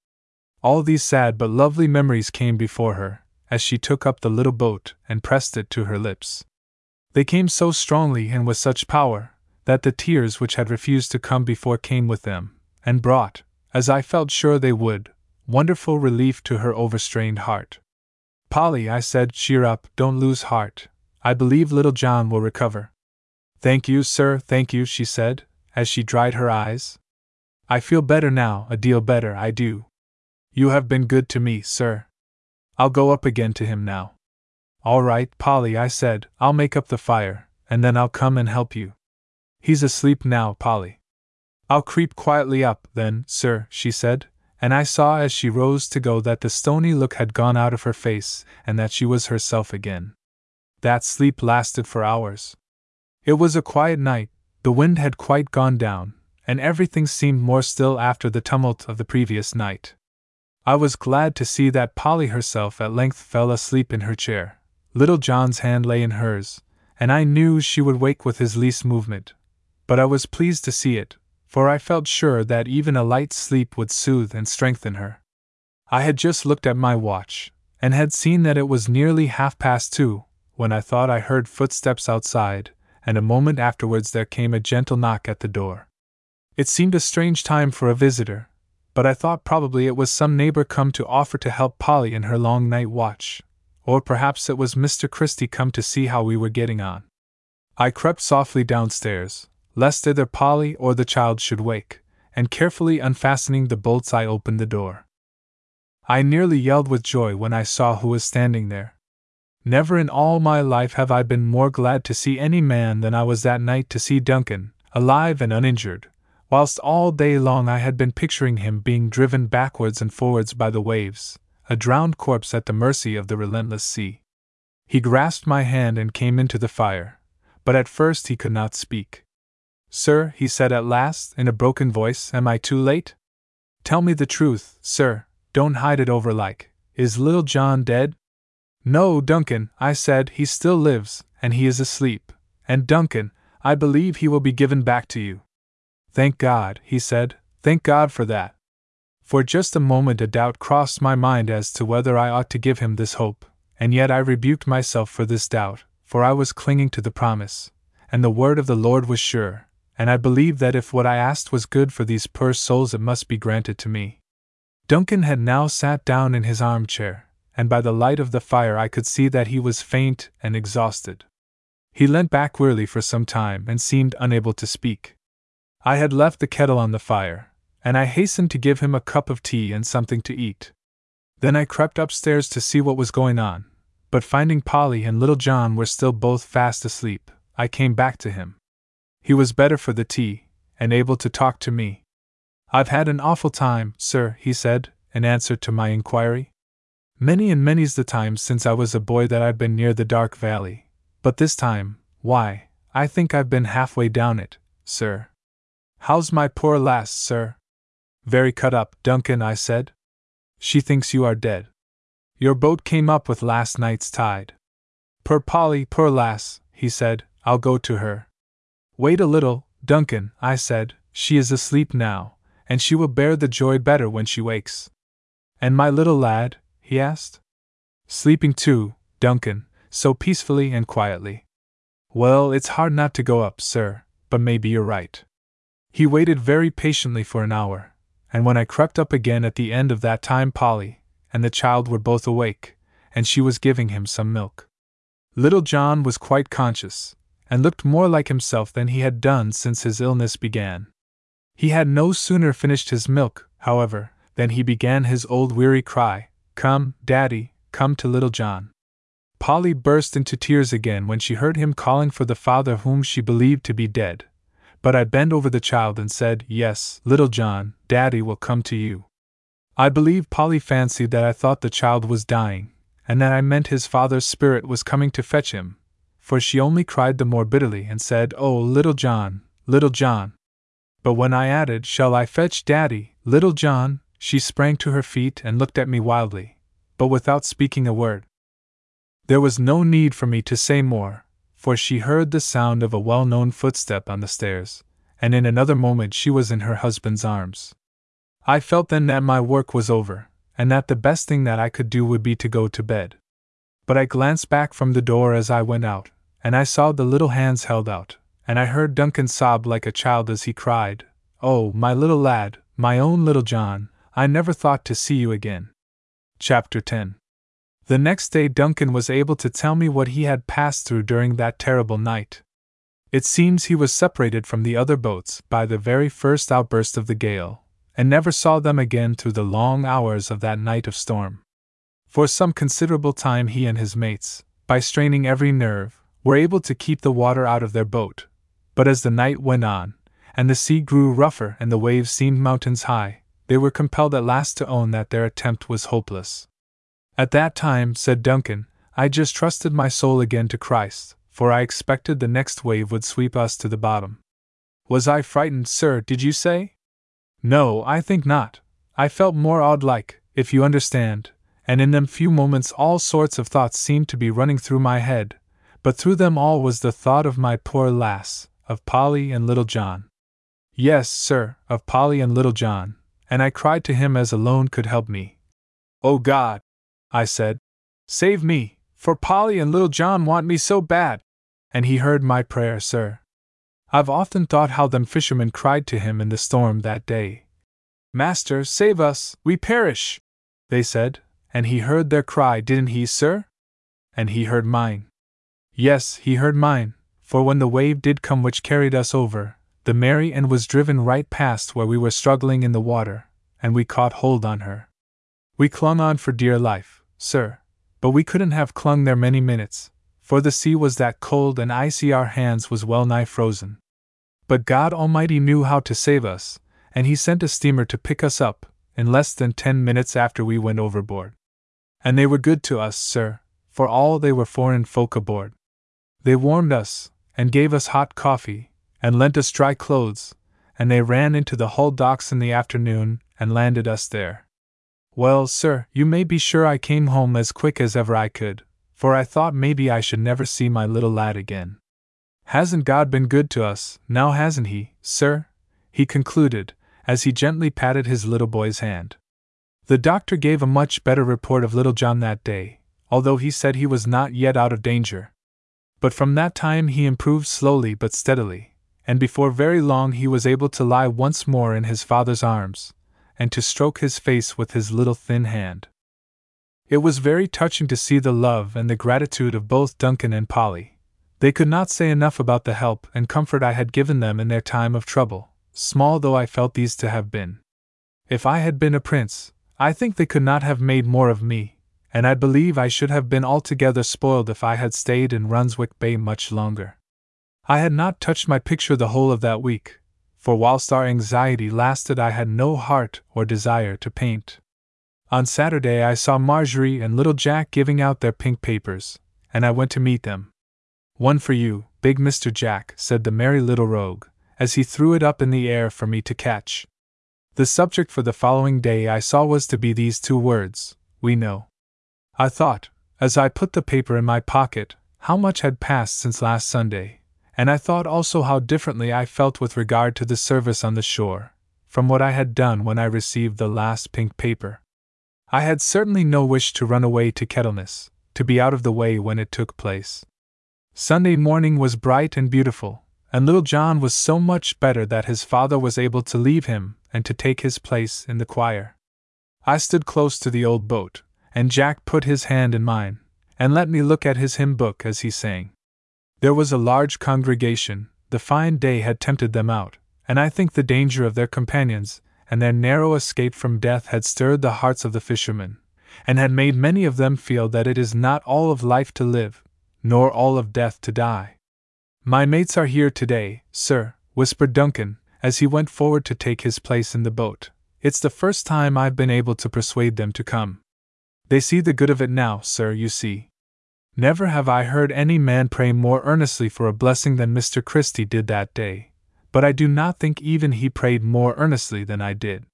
All these sad but lovely memories came before her, as she took up the little boat and pressed it to her lips. They came so strongly and with such power, that the tears which had refused to come before came with them, and brought, as I felt sure they would, wonderful relief to her overstrained heart. Polly, I said, cheer up, don't lose heart. I believe little John will recover. Thank you, sir, thank you, she said, as she dried her eyes. I feel better now, a deal better, I do. You have been good to me, sir. I'll go up again to him now. All right, Polly, I said, I'll make up the fire, and then I'll come and help you. He's asleep now, Polly. I'll creep quietly up, then, sir, she said, and I saw as she rose to go that the stony look had gone out of her face and that she was herself again. That sleep lasted for hours. It was a quiet night, the wind had quite gone down, and everything seemed more still after the tumult of the previous night. I was glad to see that Polly herself at length fell asleep in her chair. Little John's hand lay in hers, and I knew she would wake with his least movement. But I was pleased to see it, for I felt sure that even a light sleep would soothe and strengthen her. I had just looked at my watch, and had seen that it was nearly half past two, when I thought I heard footsteps outside, and a moment afterwards there came a gentle knock at the door. It seemed a strange time for a visitor, but I thought probably it was some neighbor come to offer to help Polly in her long night watch, or perhaps it was Mr. Christie come to see how we were getting on. I crept softly downstairs, lest either Polly or the child should wake, and carefully unfastening the bolts, I opened the door. I nearly yelled with joy when I saw who was standing there. Never in all my life have I been more glad to see any man than I was that night to see Duncan, alive and uninjured, whilst all day long I had been picturing him being driven backwards and forwards by the waves, a drowned corpse at the mercy of the relentless sea. He grasped my hand and came into the fire, but at first he could not speak. Sir, he said at last, in a broken voice, am I too late? Tell me the truth, sir, don't hide it over like. Is little John dead? No, Duncan, I said, he still lives, and he is asleep. And Duncan, I believe he will be given back to you. Thank God, he said, thank God for that. For just a moment a doubt crossed my mind as to whether I ought to give him this hope, and yet I rebuked myself for this doubt, for I was clinging to the promise, and the word of the Lord was sure, and I believed that if what I asked was good for these poor souls it must be granted to me. Duncan had now sat down in his armchair, and by the light of the fire I could see that he was faint and exhausted. He leant back wearily for some time and seemed unable to speak. I had left the kettle on the fire, and I hastened to give him a cup of tea and something to eat. Then I crept upstairs to see what was going on, but finding Polly and little John were still both fast asleep, I came back to him. He was better for the tea, and able to talk to me. I've had an awful time, sir, he said, in answer to my inquiry. Many and many's the time since I was a boy that I've been near the dark valley, but this time, why, I think I've been halfway down it, sir. How's my poor lass, sir? Very cut up, Duncan, I said. She thinks you are dead. Your boat came up with last night's tide. Poor Polly, poor lass, he said, I'll go to her. Wait a little, Duncan, I said, she is asleep now, and she will bear the joy better when she wakes. And my little lad, he asked. Sleeping too, Duncan, so peacefully and quietly. Well, it's hard not to go up, sir, but maybe you're right. He waited very patiently for an hour, and when I crept up again at the end of that time, Polly and the child were both awake, and she was giving him some milk. Little John was quite conscious, and looked more like himself than he had done since his illness began. He had no sooner finished his milk, however, than he began his old weary cry, Come, Daddy, come to little John. Polly burst into tears again when she heard him calling for the father whom she believed to be dead. But I bent over the child and said, Yes, little John, Daddy will come to you. I believe Polly fancied that I thought the child was dying, and that I meant his father's spirit was coming to fetch him, for she only cried the more bitterly and said, Oh, little John, little John. But when I added, Shall I fetch Daddy, little John? she sprang to her feet and looked at me wildly, but without speaking a word. There was no need for me to say more, for she heard the sound of a well known footstep on the stairs, and in another moment she was in her husband's arms. I felt then that my work was over, and that the best thing that I could do would be to go to bed. But I glanced back from the door as I went out, and I saw the little hands held out, and I heard Duncan sob like a child as he cried, Oh, my little lad, my own little John, I never thought to see you again. Chapter 10 The next day, Duncan was able to tell me what he had passed through during that terrible night. It seems he was separated from the other boats by the very first outburst of the gale, and never saw them again through the long hours of that night of storm. For some considerable time, he and his mates, by straining every nerve, were able to keep the water out of their boat. But as the night went on, and the sea grew rougher and the waves seemed mountains high, they were compelled at last to own that their attempt was hopeless. At that time, said Duncan, I just trusted my soul again to Christ, for I expected the next wave would sweep us to the bottom. Was I frightened, sir, did you say? No, I think not. I felt more awed like, if you understand, and in them few moments all sorts of thoughts seemed to be running through my head, but through them all was the thought of my poor lass, of Polly and little John. Yes, sir, of Polly and little John, and I cried to him as alone could help me. Oh God, I said, save me, for Polly and little John want me so bad. And he heard my prayer, sir. I've often thought how them fishermen cried to him in the storm that day. Master, save us, we perish! They said, and he heard their cry, didn't he, sir? And he heard mine. Yes, he heard mine, for when the wave did come which carried us over, the Mary Ann was driven right past where we were struggling in the water, and we caught hold on her. We clung on for dear life, sir, but we couldn't have clung there many minutes, for the sea was that cold and icy our hands was well nigh frozen. But God Almighty knew how to save us, and He sent a steamer to pick us up, in less than ten minutes after we went overboard. And they were good to us, sir, for all they were foreign folk aboard. They warmed us, and gave us hot coffee, and lent us dry clothes, and they ran into the Hull docks in the afternoon and landed us there. Well, sir, you may be sure I came home as quick as ever I could, for I thought maybe I should never see my little lad again. Hasn't God been good to us, now hasn't He, sir? he concluded, as he gently patted his little boy's hand. The doctor gave a much better report of little John that day, although he said he was not yet out of danger. But from that time he improved slowly but steadily, and before very long he was able to lie once more in his father's arms, and to stroke his face with his little thin hand. It was very touching to see the love and the gratitude of both Duncan and Polly. They could not say enough about the help and comfort I had given them in their time of trouble, small though I felt these to have been. If I had been a prince, I think they could not have made more of me, and I believe I should have been altogether spoiled if I had stayed in Runswick Bay much longer. I had not touched my picture the whole of that week, for whilst our anxiety lasted, I had no heart or desire to paint. On Saturday, I saw Marjorie and little Jack giving out their pink papers, and I went to meet them. One for you, big Mr. Jack, said the merry little rogue, as he threw it up in the air for me to catch. The subject for the following day I saw was to be these two words We know. I thought, as I put the paper in my pocket, how much had passed since last Sunday, and I thought also how differently I felt with regard to the service on the shore, from what I had done when I received the last pink paper. I had certainly no wish to run away to Kettleness, to be out of the way when it took place. Sunday morning was bright and beautiful, and little John was so much better that his father was able to leave him and to take his place in the choir. I stood close to the old boat, and Jack put his hand in mine, and let me look at his hymn book as he sang. There was a large congregation, the fine day had tempted them out, and I think the danger of their companions, and their narrow escape from death had stirred the hearts of the fishermen, and had made many of them feel that it is not all of life to live, nor all of death to die. My mates are here today, sir, whispered Duncan, as he went forward to take his place in the boat. It's the first time I've been able to persuade them to come. They see the good of it now, sir, you see. Never have I heard any man pray more earnestly for a blessing than Mr. Christie did that day, but I do not think even he prayed more earnestly than I did.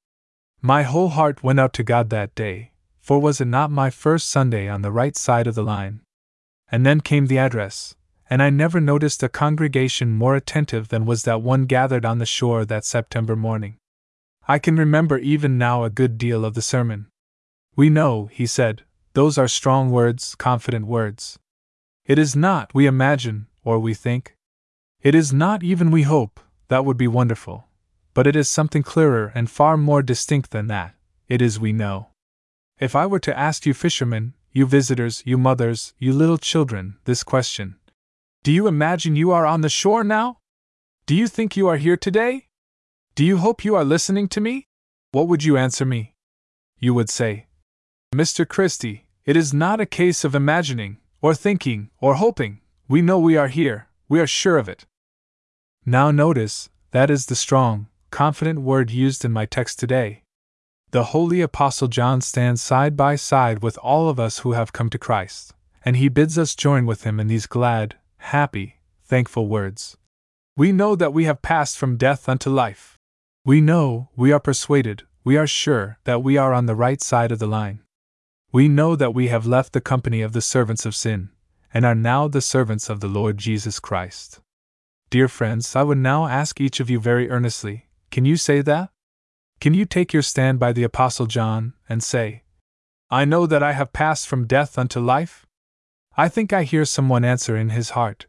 My whole heart went out to God that day, for was it not my first Sunday on the right side of the line? And then came the address, and I never noticed a congregation more attentive than was that one gathered on the shore that September morning. I can remember even now a good deal of the sermon. We know, he said, those are strong words, confident words. It is not, we imagine, or we think. It is not even we hope, that would be wonderful. But it is something clearer and far more distinct than that. It is we know. If I were to ask you fishermen, you visitors, you mothers, you little children, this question Do you imagine you are on the shore now? Do you think you are here today? Do you hope you are listening to me? What would you answer me? You would say, Mr. Christie, it is not a case of imagining, or thinking, or hoping. We know we are here, we are sure of it. Now notice, that is the strong, confident word used in my text today. The Holy Apostle John stands side by side with all of us who have come to Christ, and he bids us join with him in these glad, happy, thankful words. We know that we have passed from death unto life. We know, we are persuaded, we are sure that we are on the right side of the line. We know that we have left the company of the servants of sin, and are now the servants of the Lord Jesus Christ. Dear friends, I would now ask each of you very earnestly can you say that? Can you take your stand by the Apostle John and say, I know that I have passed from death unto life? I think I hear someone answer in his heart,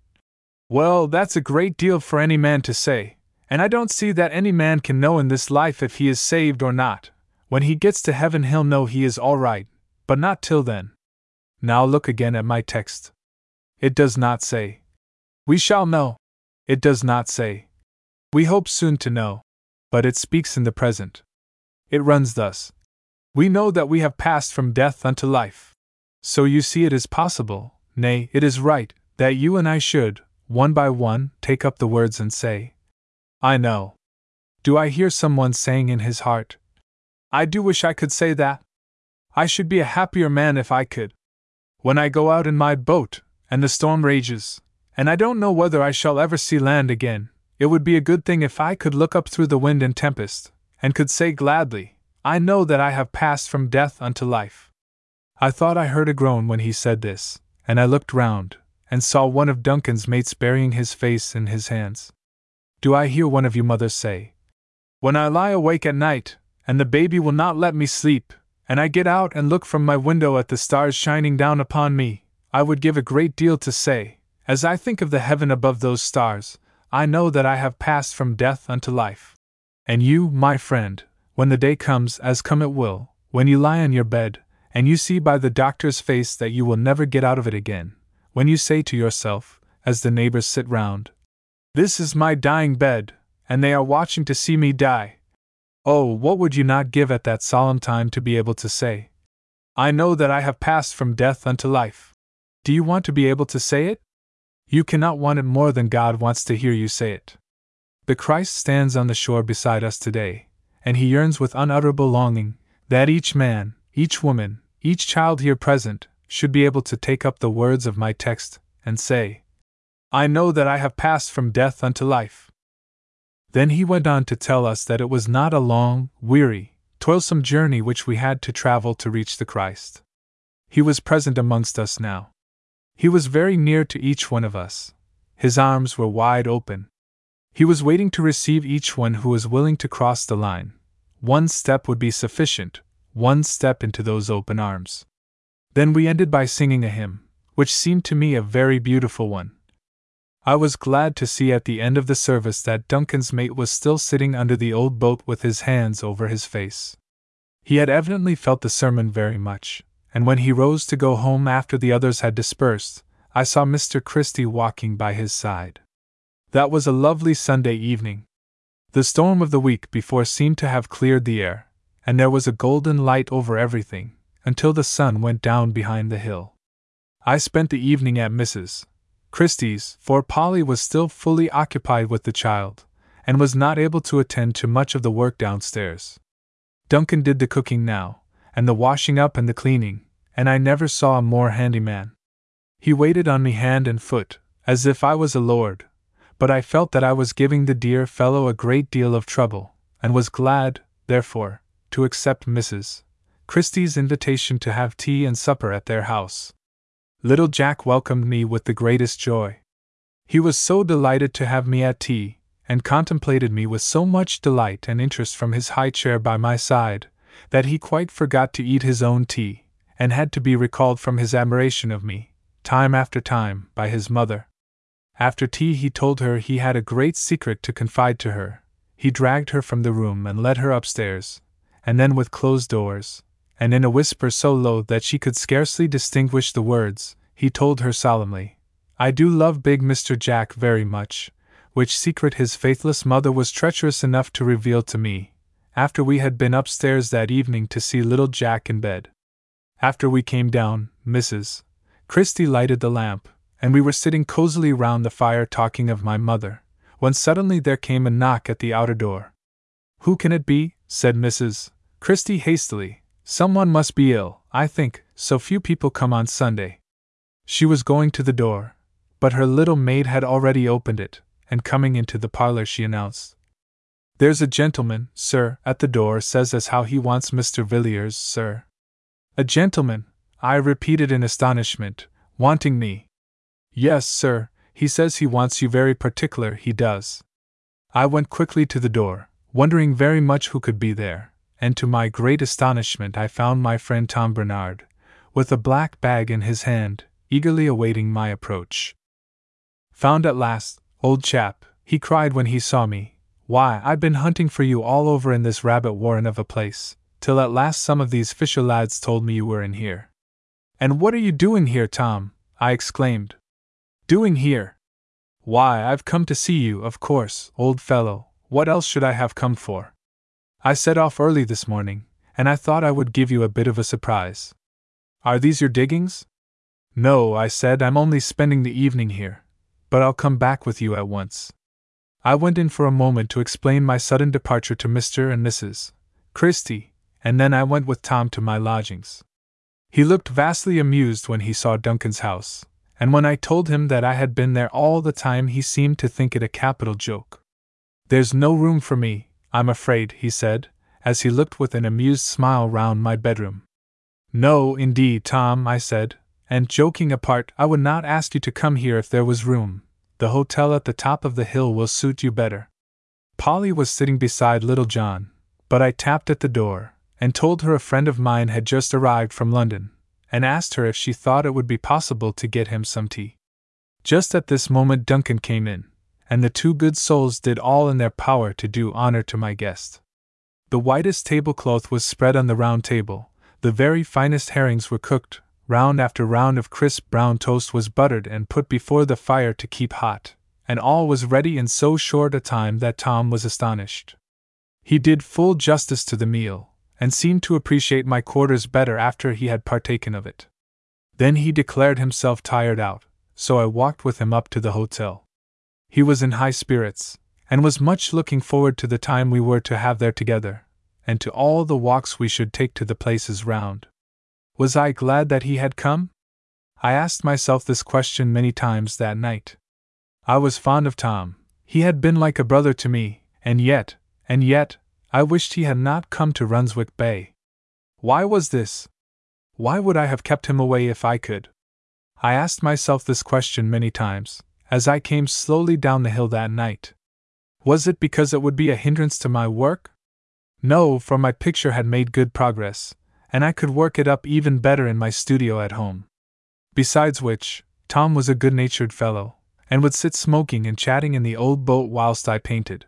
Well, that's a great deal for any man to say, and I don't see that any man can know in this life if he is saved or not. When he gets to heaven, he'll know he is all right, but not till then. Now look again at my text. It does not say, We shall know. It does not say, We hope soon to know but it speaks in the present. It runs thus We know that we have passed from death unto life. So you see, it is possible, nay, it is right, that you and I should, one by one, take up the words and say, I know. Do I hear someone saying in his heart, I do wish I could say that? I should be a happier man if I could. When I go out in my boat, and the storm rages, and I don't know whether I shall ever see land again, it would be a good thing if I could look up through the wind and tempest, and could say gladly, I know that I have passed from death unto life. I thought I heard a groan when he said this, and I looked round, and saw one of Duncan's mates burying his face in his hands. Do I hear one of you mothers say, When I lie awake at night, and the baby will not let me sleep, and I get out and look from my window at the stars shining down upon me, I would give a great deal to say, as I think of the heaven above those stars, I know that I have passed from death unto life. And you, my friend, when the day comes, as come it will, when you lie on your bed, and you see by the doctor's face that you will never get out of it again, when you say to yourself, as the neighbors sit round, This is my dying bed, and they are watching to see me die. Oh, what would you not give at that solemn time to be able to say, I know that I have passed from death unto life? Do you want to be able to say it? You cannot want it more than God wants to hear you say it. The Christ stands on the shore beside us today, and he yearns with unutterable longing that each man, each woman, each child here present should be able to take up the words of my text and say, I know that I have passed from death unto life. Then he went on to tell us that it was not a long, weary, toilsome journey which we had to travel to reach the Christ. He was present amongst us now. He was very near to each one of us. His arms were wide open. He was waiting to receive each one who was willing to cross the line. One step would be sufficient, one step into those open arms. Then we ended by singing a hymn, which seemed to me a very beautiful one. I was glad to see at the end of the service that Duncan's mate was still sitting under the old boat with his hands over his face. He had evidently felt the sermon very much, and when he rose to go home after the others had dispersed, I saw Mr. Christie walking by his side. That was a lovely Sunday evening. The storm of the week before seemed to have cleared the air, and there was a golden light over everything, until the sun went down behind the hill. I spent the evening at Mrs. Christie's, for Polly was still fully occupied with the child, and was not able to attend to much of the work downstairs. Duncan did the cooking now, and the washing up and the cleaning, and I never saw a more handy man. He waited on me hand and foot, as if I was a lord, but I felt that I was giving the dear fellow a great deal of trouble, and was glad, therefore, to accept Mrs. Christie's invitation to have tea and supper at their house. Little Jack welcomed me with the greatest joy. He was so delighted to have me at tea, and contemplated me with so much delight and interest from his high chair by my side, that he quite forgot to eat his own tea, and had to be recalled from his admiration of me, time after time, by his mother. After tea, he told her he had a great secret to confide to her. He dragged her from the room and led her upstairs, and then with closed doors, and in a whisper so low that she could scarcely distinguish the words, he told her solemnly, I do love big Mr. Jack very much, which secret his faithless mother was treacherous enough to reveal to me, after we had been upstairs that evening to see little Jack in bed. After we came down, Mrs. Christie lighted the lamp, and we were sitting cozily round the fire talking of my mother, when suddenly there came a knock at the outer door. Who can it be? said Mrs. Christie hastily. Someone must be ill, I think, so few people come on Sunday. She was going to the door, but her little maid had already opened it, and coming into the parlor, she announced, There's a gentleman, sir, at the door says as how he wants Mr. Villiers, sir. A gentleman, I repeated in astonishment, wanting me. Yes, sir, he says he wants you very particular, he does. I went quickly to the door, wondering very much who could be there, and to my great astonishment I found my friend Tom Bernard, with a black bag in his hand, eagerly awaiting my approach. Found at last, Old chap, he cried when he saw me, why, I've been hunting for you all over in this rabbit warren of a place, till at last some of these fisher lads told me you were in here. And what are you doing here, Tom? I exclaimed. Doing here? Why, I've come to see you, of course, old fellow, what else should I have come for? I set off early this morning, and I thought I would give you a bit of a surprise. Are these your diggings? No, I said, I'm only spending the evening here but I'll come back with you at once. I went in for a moment to explain my sudden departure to Mr. and Mrs. Christie, and then I went with Tom to my lodgings. He looked vastly amused when he saw Duncan's house, and when I told him that I had been there all the time, he seemed to think it a capital joke. There's no room for me, I'm afraid, he said, as he looked with an amused smile round my bedroom. No, indeed, Tom, I said, and joking apart, I would not ask you to come here if there was room. The hotel at the top of the hill will suit you better. Polly was sitting beside little John, but I tapped at the door, and told her a friend of mine had just arrived from London, and asked her if she thought it would be possible to get him some tea. Just at this moment, Duncan came in, and the two good souls did all in their power to do honor to my guest. The whitest tablecloth was spread on the round table, the very finest herrings were cooked, Round after round of crisp brown toast was buttered and put before the fire to keep hot, and all was ready in so short a time that Tom was astonished. He did full justice to the meal, and seemed to appreciate my quarters better after he had partaken of it. Then he declared himself tired out, so I walked with him up to the hotel. He was in high spirits, and was much looking forward to the time we were to have there together, and to all the walks we should take to the places round. Was I glad that he had come? I asked myself this question many times that night. I was fond of Tom, he had been like a brother to me, and yet, and yet, I wished he had not come to Runswick Bay. Why was this? Why would I have kept him away if I could? I asked myself this question many times, as I came slowly down the hill that night. Was it because it would be a hindrance to my work? No, for my picture had made good progress, and I could work it up even better in my studio at home. Besides which, Tom was a good natured fellow, and would sit smoking and chatting in the old boat whilst I painted.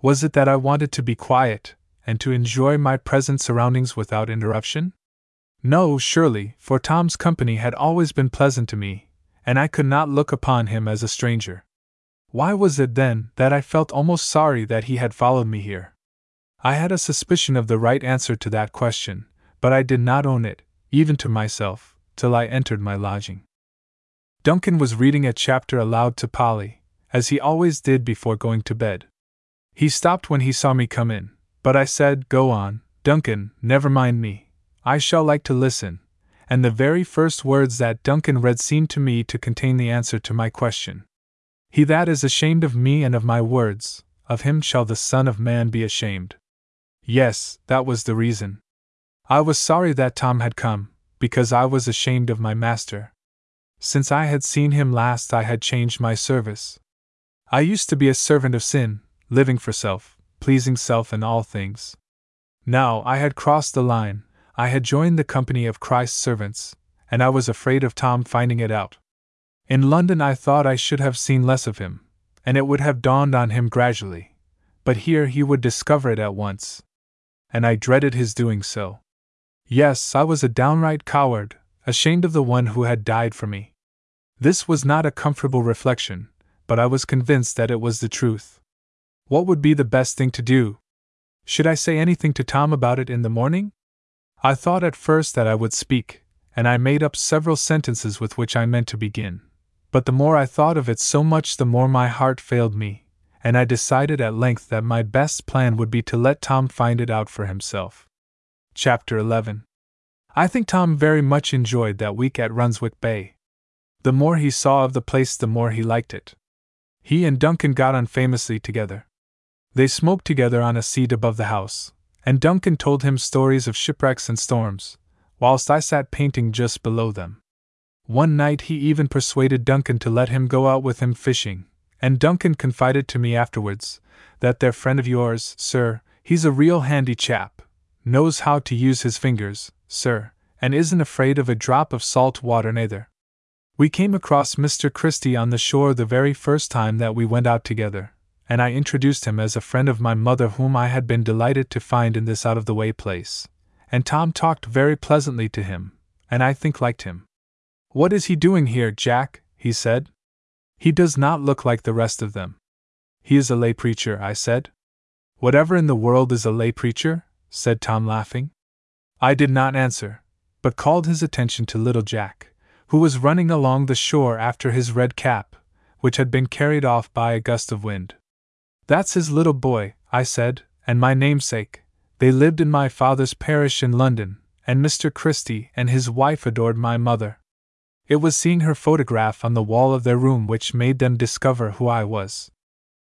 Was it that I wanted to be quiet, and to enjoy my present surroundings without interruption? No, surely, for Tom's company had always been pleasant to me, and I could not look upon him as a stranger. Why was it then that I felt almost sorry that he had followed me here? I had a suspicion of the right answer to that question, but I did not own it, even to myself, till I entered my lodging. Duncan was reading a chapter aloud to Polly, as he always did before going to bed. He stopped when he saw me come in, but I said, Go on, Duncan, never mind me. I shall like to listen. And the very first words that Duncan read seemed to me to contain the answer to my question. He that is ashamed of me and of my words, of him shall the Son of Man be ashamed. Yes, that was the reason. I was sorry that Tom had come, because I was ashamed of my master. Since I had seen him last, I had changed my service. I used to be a servant of sin, living for self, pleasing self in all things. Now I had crossed the line, I had joined the company of Christ's servants, and I was afraid of Tom finding it out. In London, I thought I should have seen less of him, and it would have dawned on him gradually, but here he would discover it at once. And I dreaded his doing so. Yes, I was a downright coward, ashamed of the one who had died for me. This was not a comfortable reflection, but I was convinced that it was the truth. What would be the best thing to do? Should I say anything to Tom about it in the morning? I thought at first that I would speak, and I made up several sentences with which I meant to begin. But the more I thought of it, so much the more my heart failed me, and I decided at length that my best plan would be to let Tom find it out for himself. Chapter 11 I think Tom very much enjoyed that week at Runswick Bay. The more he saw of the place, the more he liked it. He and Duncan got on famously together. They smoked together on a seat above the house, and Duncan told him stories of shipwrecks and storms, whilst I sat painting just below them. One night he even persuaded Duncan to let him go out with him fishing, and Duncan confided to me afterwards that their friend of yours, sir, he's a real handy chap, knows how to use his fingers, sir, and isn't afraid of a drop of salt water neither. We came across Mr. Christie on the shore the very first time that we went out together, and I introduced him as a friend of my mother whom I had been delighted to find in this out of the way place. And Tom talked very pleasantly to him, and I think liked him. What is he doing here, Jack? he said. He does not look like the rest of them. He is a lay preacher, I said. Whatever in the world is a lay preacher? said Tom, laughing. I did not answer, but called his attention to little Jack, who was running along the shore after his red cap, which had been carried off by a gust of wind. That's his little boy, I said, and my namesake. They lived in my father's parish in London, and Mr. Christie and his wife adored my mother. It was seeing her photograph on the wall of their room which made them discover who I was.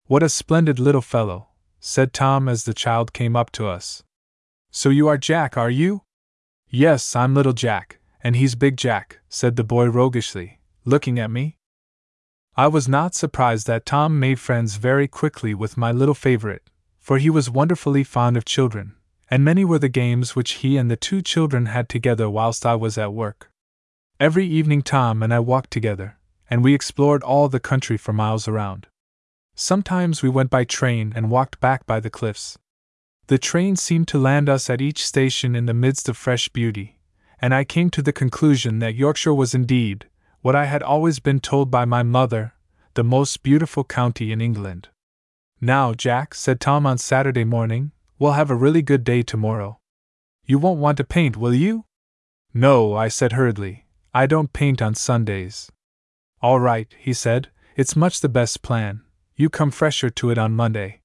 What a splendid little fellow, said Tom as the child came up to us. So you are Jack, are you? Yes, I'm little Jack, and he's big Jack, said the boy roguishly, looking at me. I was not surprised that Tom made friends very quickly with my little favorite, for he was wonderfully fond of children, and many were the games which he and the two children had together whilst I was at work. Every evening Tom and I walked together, and we explored all the country for miles around. Sometimes we went by train and walked back by the cliffs, the train seemed to land us at each station in the midst of fresh beauty, and I came to the conclusion that Yorkshire was indeed, what I had always been told by my mother, the most beautiful county in England. Now, Jack, said Tom on Saturday morning, we'll have a really good day tomorrow. You won't want to paint, will you? No, I said hurriedly. I don't paint on Sundays. All right, he said, it's much the best plan. You come fresher to it on Monday.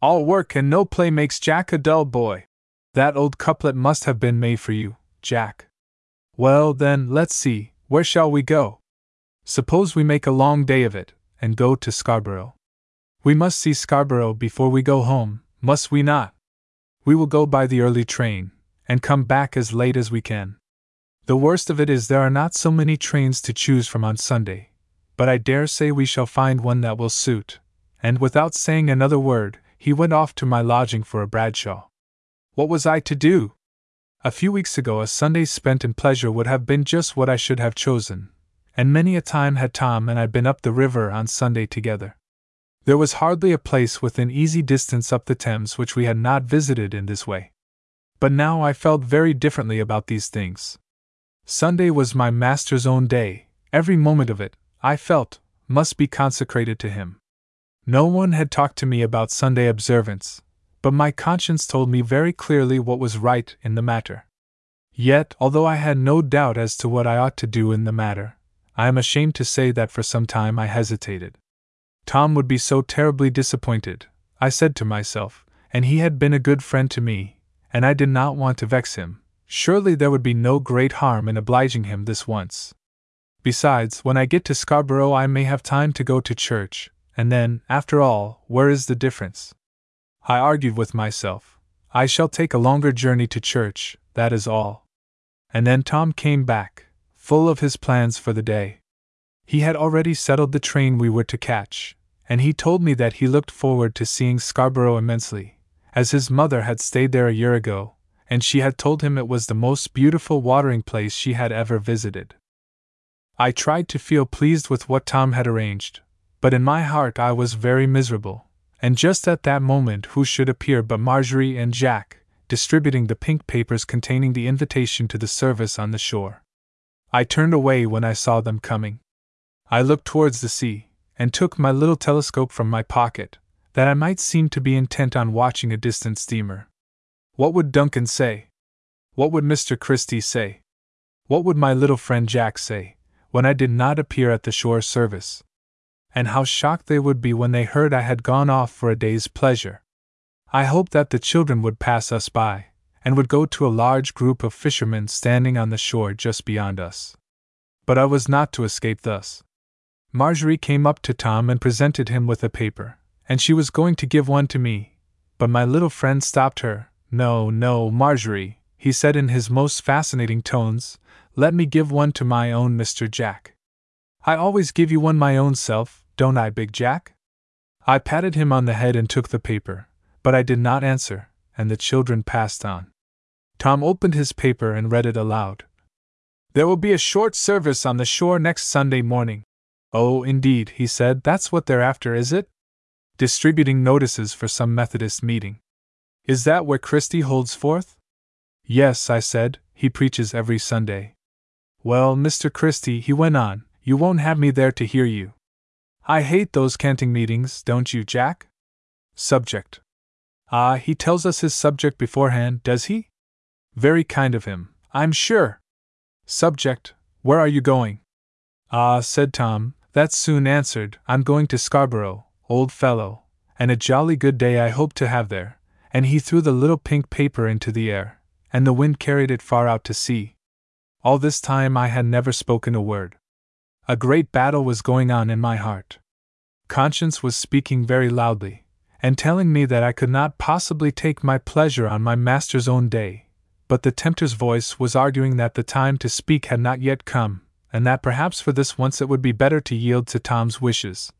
All work and no play makes Jack a dull boy. That old couplet must have been made for you, Jack. Well, then, let's see, where shall we go? Suppose we make a long day of it, and go to Scarborough. We must see Scarborough before we go home, must we not? We will go by the early train, and come back as late as we can. The worst of it is there are not so many trains to choose from on Sunday, but I dare say we shall find one that will suit. And without saying another word, he went off to my lodging for a Bradshaw. What was I to do? A few weeks ago, a Sunday spent in pleasure would have been just what I should have chosen, and many a time had Tom and I been up the river on Sunday together. There was hardly a place within easy distance up the Thames which we had not visited in this way. But now I felt very differently about these things. Sunday was my master's own day, every moment of it, I felt, must be consecrated to him. No one had talked to me about Sunday observance, but my conscience told me very clearly what was right in the matter. Yet, although I had no doubt as to what I ought to do in the matter, I am ashamed to say that for some time I hesitated. Tom would be so terribly disappointed, I said to myself, and he had been a good friend to me, and I did not want to vex him. Surely there would be no great harm in obliging him this once. Besides, when I get to Scarborough, I may have time to go to church, and then, after all, where is the difference? I argued with myself. I shall take a longer journey to church, that is all. And then Tom came back, full of his plans for the day. He had already settled the train we were to catch, and he told me that he looked forward to seeing Scarborough immensely, as his mother had stayed there a year ago, and she had told him it was the most beautiful watering place she had ever visited. I tried to feel pleased with what Tom had arranged, but in my heart I was very miserable, and just at that moment who should appear but Marjorie and Jack, distributing the pink papers containing the invitation to the service on the shore. I turned away when I saw them coming. I looked towards the sea, and took my little telescope from my pocket, that I might seem to be intent on watching a distant steamer. What would Duncan say? What would Mr. Christie say? What would my little friend Jack say, when I did not appear at the shore service? And how shocked they would be when they heard I had gone off for a day's pleasure. I hoped that the children would pass us by, and would go to a large group of fishermen standing on the shore just beyond us. But I was not to escape thus. Marjorie came up to Tom and presented him with a paper, and she was going to give one to me, but my little friend stopped her. No, no, Marjorie, he said in his most fascinating tones, let me give one to my own Mr. Jack. I always give you one my own self, don't I, Big Jack? I patted him on the head and took the paper, but I did not answer, and the children passed on. Tom opened his paper and read it aloud. There will be a short service on the shore next Sunday morning. Oh, indeed, he said, that's what they're after, is it? Distributing notices for some Methodist meeting. Is that where Christie holds forth? Yes, I said, he preaches every Sunday. Well, Mr. Christie, he went on, you won't have me there to hear you. I hate those canting meetings, don't you, Jack? Subject. Ah, he tells us his subject beforehand, does he? Very kind of him, I'm sure. Subject, where are you going? Ah, said Tom, that's soon answered. I'm going to Scarborough, old fellow, and a jolly good day I hope to have there. And he threw the little pink paper into the air, and the wind carried it far out to sea. All this time I had never spoken a word. A great battle was going on in my heart. Conscience was speaking very loudly, and telling me that I could not possibly take my pleasure on my master's own day, but the tempter's voice was arguing that the time to speak had not yet come, and that perhaps for this once it would be better to yield to Tom's wishes,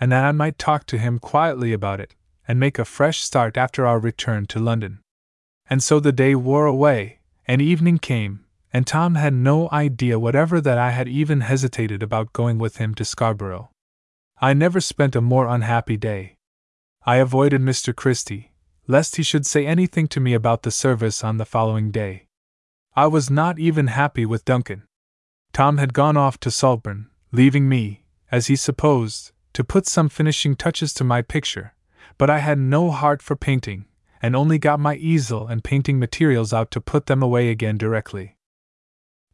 and that I might talk to him quietly about it, and make a fresh start after our return to London. And so the day wore away, and evening came, and Tom had no idea whatever that I had even hesitated about going with him to Scarborough. I never spent a more unhappy day. I avoided Mr. Christie, lest he should say anything to me about the service on the following day. I was not even happy with Duncan. Tom had gone off to Saltburn, leaving me, as he supposed, to put some finishing touches to my picture, but I had no heart for painting, and only got my easel and painting materials out to put them away again directly.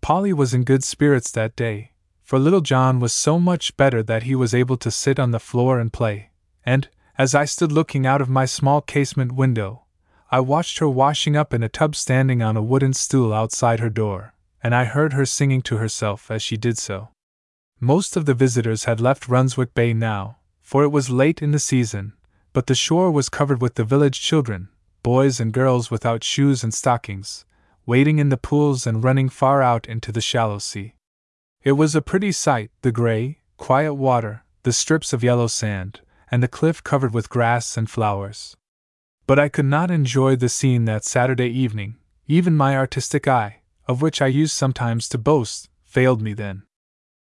Polly was in good spirits that day, for little John was so much better that he was able to sit on the floor and play, and, as I stood looking out of my small casement window, I watched her washing up in a tub standing on a wooden stool outside her door and I heard her singing to herself as she did so. Most of the visitors had left Runswick Bay now, for it was late in the season, but the shore was covered with the village children, boys and girls without shoes and stockings, wading in the pools and running far out into the shallow sea. It was a pretty sight, the gray, quiet water, the strips of yellow sand, and the cliff covered with grass and flowers. But I could not enjoy the scene that Saturday evening, even my artistic eye, of which I used sometimes to boast, failed me then.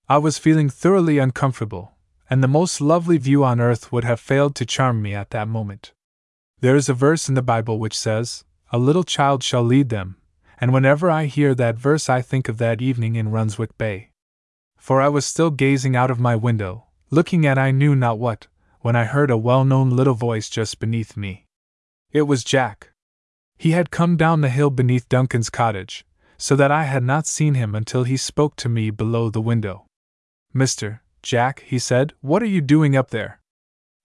I was feeling thoroughly uncomfortable, and the most lovely view on earth would have failed to charm me at that moment. There is a verse in the Bible which says, A little child shall lead them, and whenever I hear that verse I think of that evening in Runswick Bay. For I was still gazing out of my window, looking at I knew not what, when I heard a well known little voice just beneath me. It was Jack. He had come down the hill beneath Duncan's cottage, so that I had not seen him until he spoke to me below the window. Mr. Jack, he said, what are you doing up there?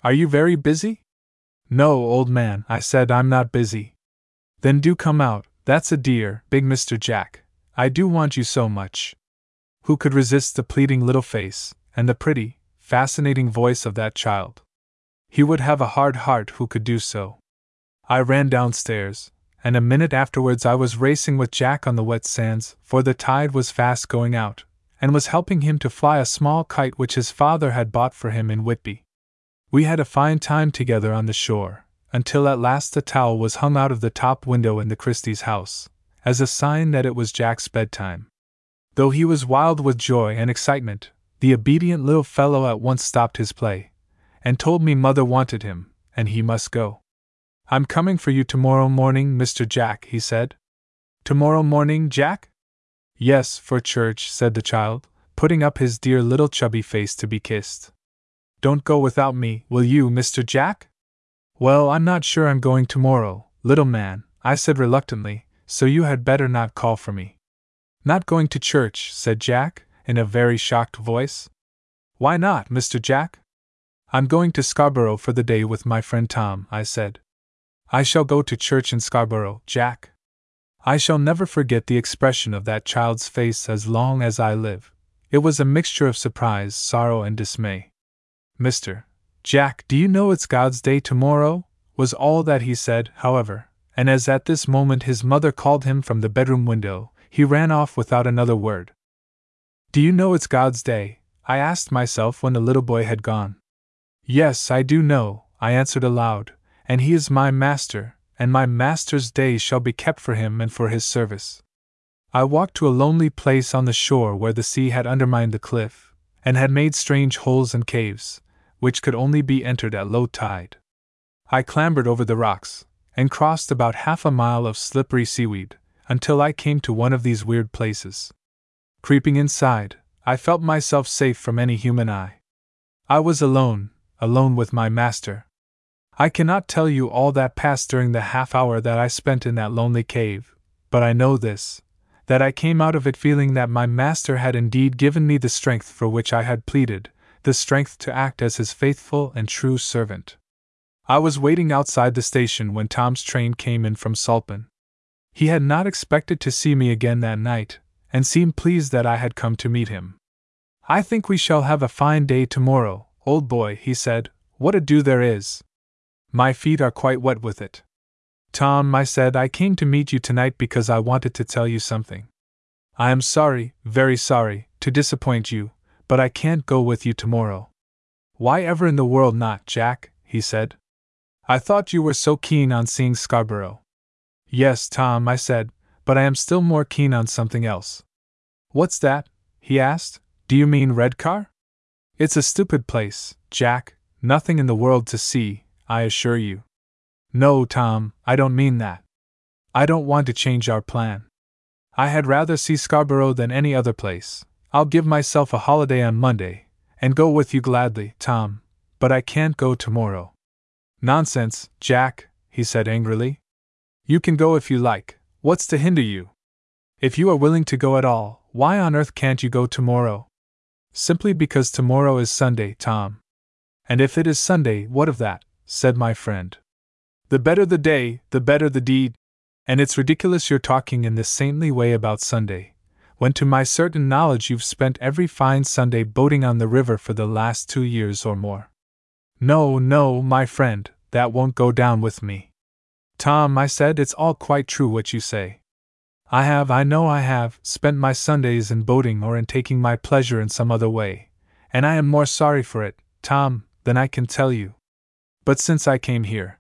Are you very busy? No, old man, I said, I'm not busy. Then do come out, that's a dear, big Mr. Jack. I do want you so much. Who could resist the pleading little face, and the pretty, fascinating voice of that child? He would have a hard heart who could do so. I ran downstairs, and a minute afterwards I was racing with Jack on the wet sands, for the tide was fast going out, and was helping him to fly a small kite which his father had bought for him in Whitby. We had a fine time together on the shore, until at last the towel was hung out of the top window in the Christie's house, as a sign that it was Jack's bedtime. Though he was wild with joy and excitement, the obedient little fellow at once stopped his play, and told me mother wanted him, and he must go. I'm coming for you tomorrow morning, Mr. Jack, he said. Tomorrow morning, Jack? Yes, for church, said the child, putting up his dear little chubby face to be kissed. Don't go without me, will you, Mr. Jack? Well, I'm not sure I'm going tomorrow, little man, I said reluctantly, so you had better not call for me. Not going to church, said Jack, in a very shocked voice. Why not, Mr. Jack? I'm going to Scarborough for the day with my friend Tom, I said. I shall go to church in Scarborough, Jack. I shall never forget the expression of that child's face as long as I live. It was a mixture of surprise, sorrow, and dismay. Mr. Jack, do you know it's God's day tomorrow? was all that he said, however, and as at this moment his mother called him from the bedroom window, he ran off without another word. Do you know it's God's day? I asked myself when the little boy had gone. Yes, I do know, I answered aloud, and he is my master, and my master's day shall be kept for him and for his service. I walked to a lonely place on the shore where the sea had undermined the cliff, and had made strange holes and caves, which could only be entered at low tide. I clambered over the rocks, and crossed about half a mile of slippery seaweed, until I came to one of these weird places. Creeping inside, I felt myself safe from any human eye. I was alone, alone with my master, I cannot tell you all that passed during the half hour that I spent in that lonely cave, but I know this that I came out of it feeling that my Master had indeed given me the strength for which I had pleaded, the strength to act as his faithful and true servant. I was waiting outside the station when Tom's train came in from Saltburn. He had not expected to see me again that night, and seemed pleased that I had come to meet him. I think we shall have a fine day tomorrow, old boy, he said. What a dew there is! My feet are quite wet with it. Tom, I said, I came to meet you tonight because I wanted to tell you something. I am sorry, very sorry, to disappoint you, but I can't go with you tomorrow. Why ever in the world not, Jack? he said. I thought you were so keen on seeing Scarborough. Yes, Tom, I said, but I am still more keen on something else. What's that? he asked. Do you mean Redcar? It's a stupid place, Jack, nothing in the world to see, I assure you. No, Tom, I don't mean that. I don't want to change our plan. I had rather see Scarborough than any other place. I'll give myself a holiday on Monday, and go with you gladly, Tom, but I can't go tomorrow. Nonsense, Jack, he said angrily. You can go if you like, what's to hinder you? If you are willing to go at all, why on earth can't you go tomorrow? Simply because tomorrow is Sunday, Tom. And if it is Sunday, what of that? said my friend. The better the day, the better the deed. And it's ridiculous you're talking in this saintly way about Sunday, when to my certain knowledge you've spent every fine Sunday boating on the river for the last two years or more. No, no, my friend, that won't go down with me. Tom, I said, it's all quite true what you say. I have, I know I have, spent my Sundays in boating or in taking my pleasure in some other way, and I am more sorry for it, Tom, than I can tell you. But since I came here.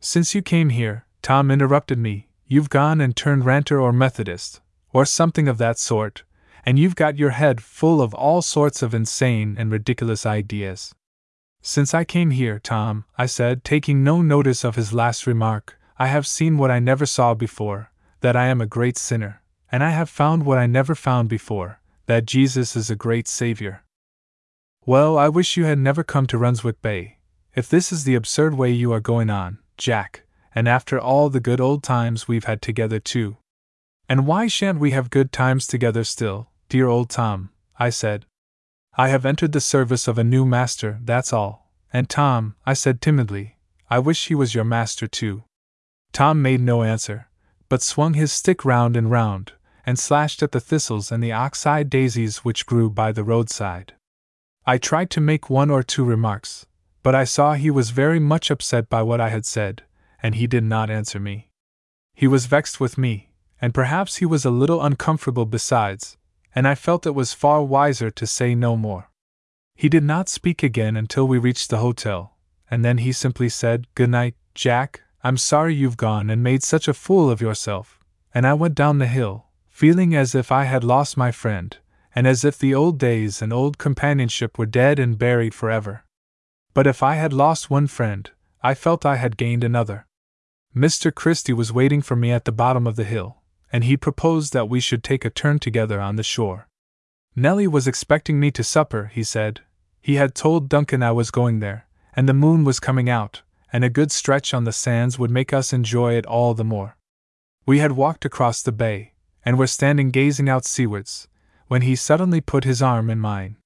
Since you came here, Tom interrupted me, you've gone and turned ranter or Methodist, or something of that sort, and you've got your head full of all sorts of insane and ridiculous ideas. Since I came here, Tom, I said, taking no notice of his last remark, I have seen what I never saw before that I am a great sinner, and I have found what I never found before that Jesus is a great Savior. Well, I wish you had never come to Runswick Bay, if this is the absurd way you are going on, Jack, and after all the good old times we've had together, too. And why shan't we have good times together still, dear old Tom? I said. I have entered the service of a new master, that's all. And Tom, I said timidly, I wish he was your master too. Tom made no answer, but swung his stick round and round, and slashed at the thistles and the ox-eyed daisies which grew by the roadside. I tried to make one or two remarks, but I saw he was very much upset by what I had said, and he did not answer me. He was vexed with me, and perhaps he was a little uncomfortable besides, and I felt it was far wiser to say no more. He did not speak again until we reached the hotel, and then he simply said, Good night, Jack, I'm sorry you've gone and made such a fool of yourself, and I went down the hill, feeling as if I had lost my friend, and as if the old days and old companionship were dead and buried forever. But if I had lost one friend, I felt I had gained another. Mr. Christie was waiting for me at the bottom of the hill, and he proposed that we should take a turn together on the shore. Nellie was expecting me to supper, he said. He had told Duncan I was going there, and the moon was coming out, and a good stretch on the sands would make us enjoy it all the more. We had walked across the bay, and were standing gazing out seawards, when he suddenly put his arm in mine.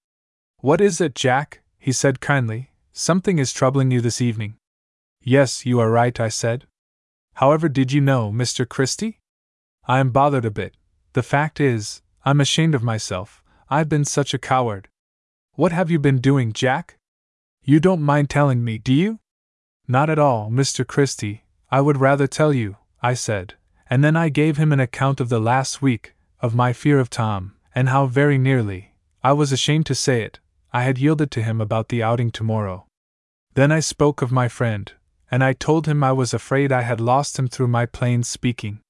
What is it, Jack? he said kindly. Something is troubling you this evening. Yes, you are right, I said. However, did you know, Mr. Christie? I am bothered a bit. The fact is, I'm ashamed of myself. I've been such a coward. What have you been doing, Jack? You don't mind telling me, do you? Not at all, Mr. Christie. I would rather tell you, I said, and then I gave him an account of the last week, of my fear of Tom, and how very nearly, I was ashamed to say it, I had yielded to him about the outing tomorrow. Then I spoke of my friend, and I told him I was afraid I had lost him through my plain speaking.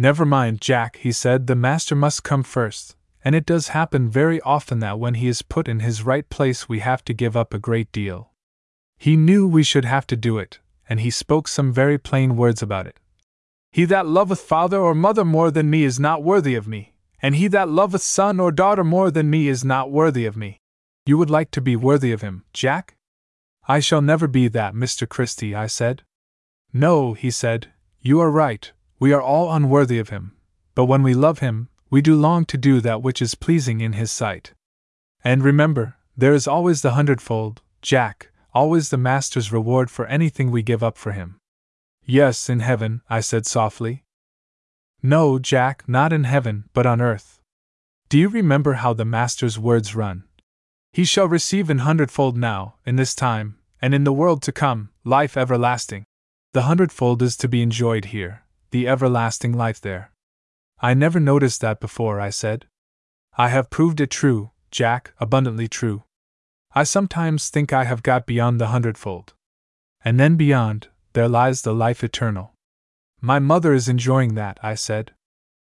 Never mind, Jack, he said, the master must come first, and it does happen very often that when he is put in his right place we have to give up a great deal. He knew we should have to do it, and he spoke some very plain words about it. He that loveth father or mother more than me is not worthy of me, and he that loveth son or daughter more than me is not worthy of me. You would like to be worthy of him, Jack? I shall never be that, Mr. Christie, I said. No, he said, you are right, we are all unworthy of him, but when we love him, we do long to do that which is pleasing in his sight. And remember, there is always the hundredfold, Jack, always the Master's reward for anything we give up for him. Yes, in heaven, I said softly. No, Jack, not in heaven, but on earth. Do you remember how the Master's words run? He shall receive an hundredfold now, in this time, and in the world to come, life everlasting. The hundredfold is to be enjoyed here, the everlasting life there. I never noticed that before, I said. I have proved it true, Jack, abundantly true. I sometimes think I have got beyond the hundredfold. And then beyond, there lies the life eternal. My mother is enjoying that, I said.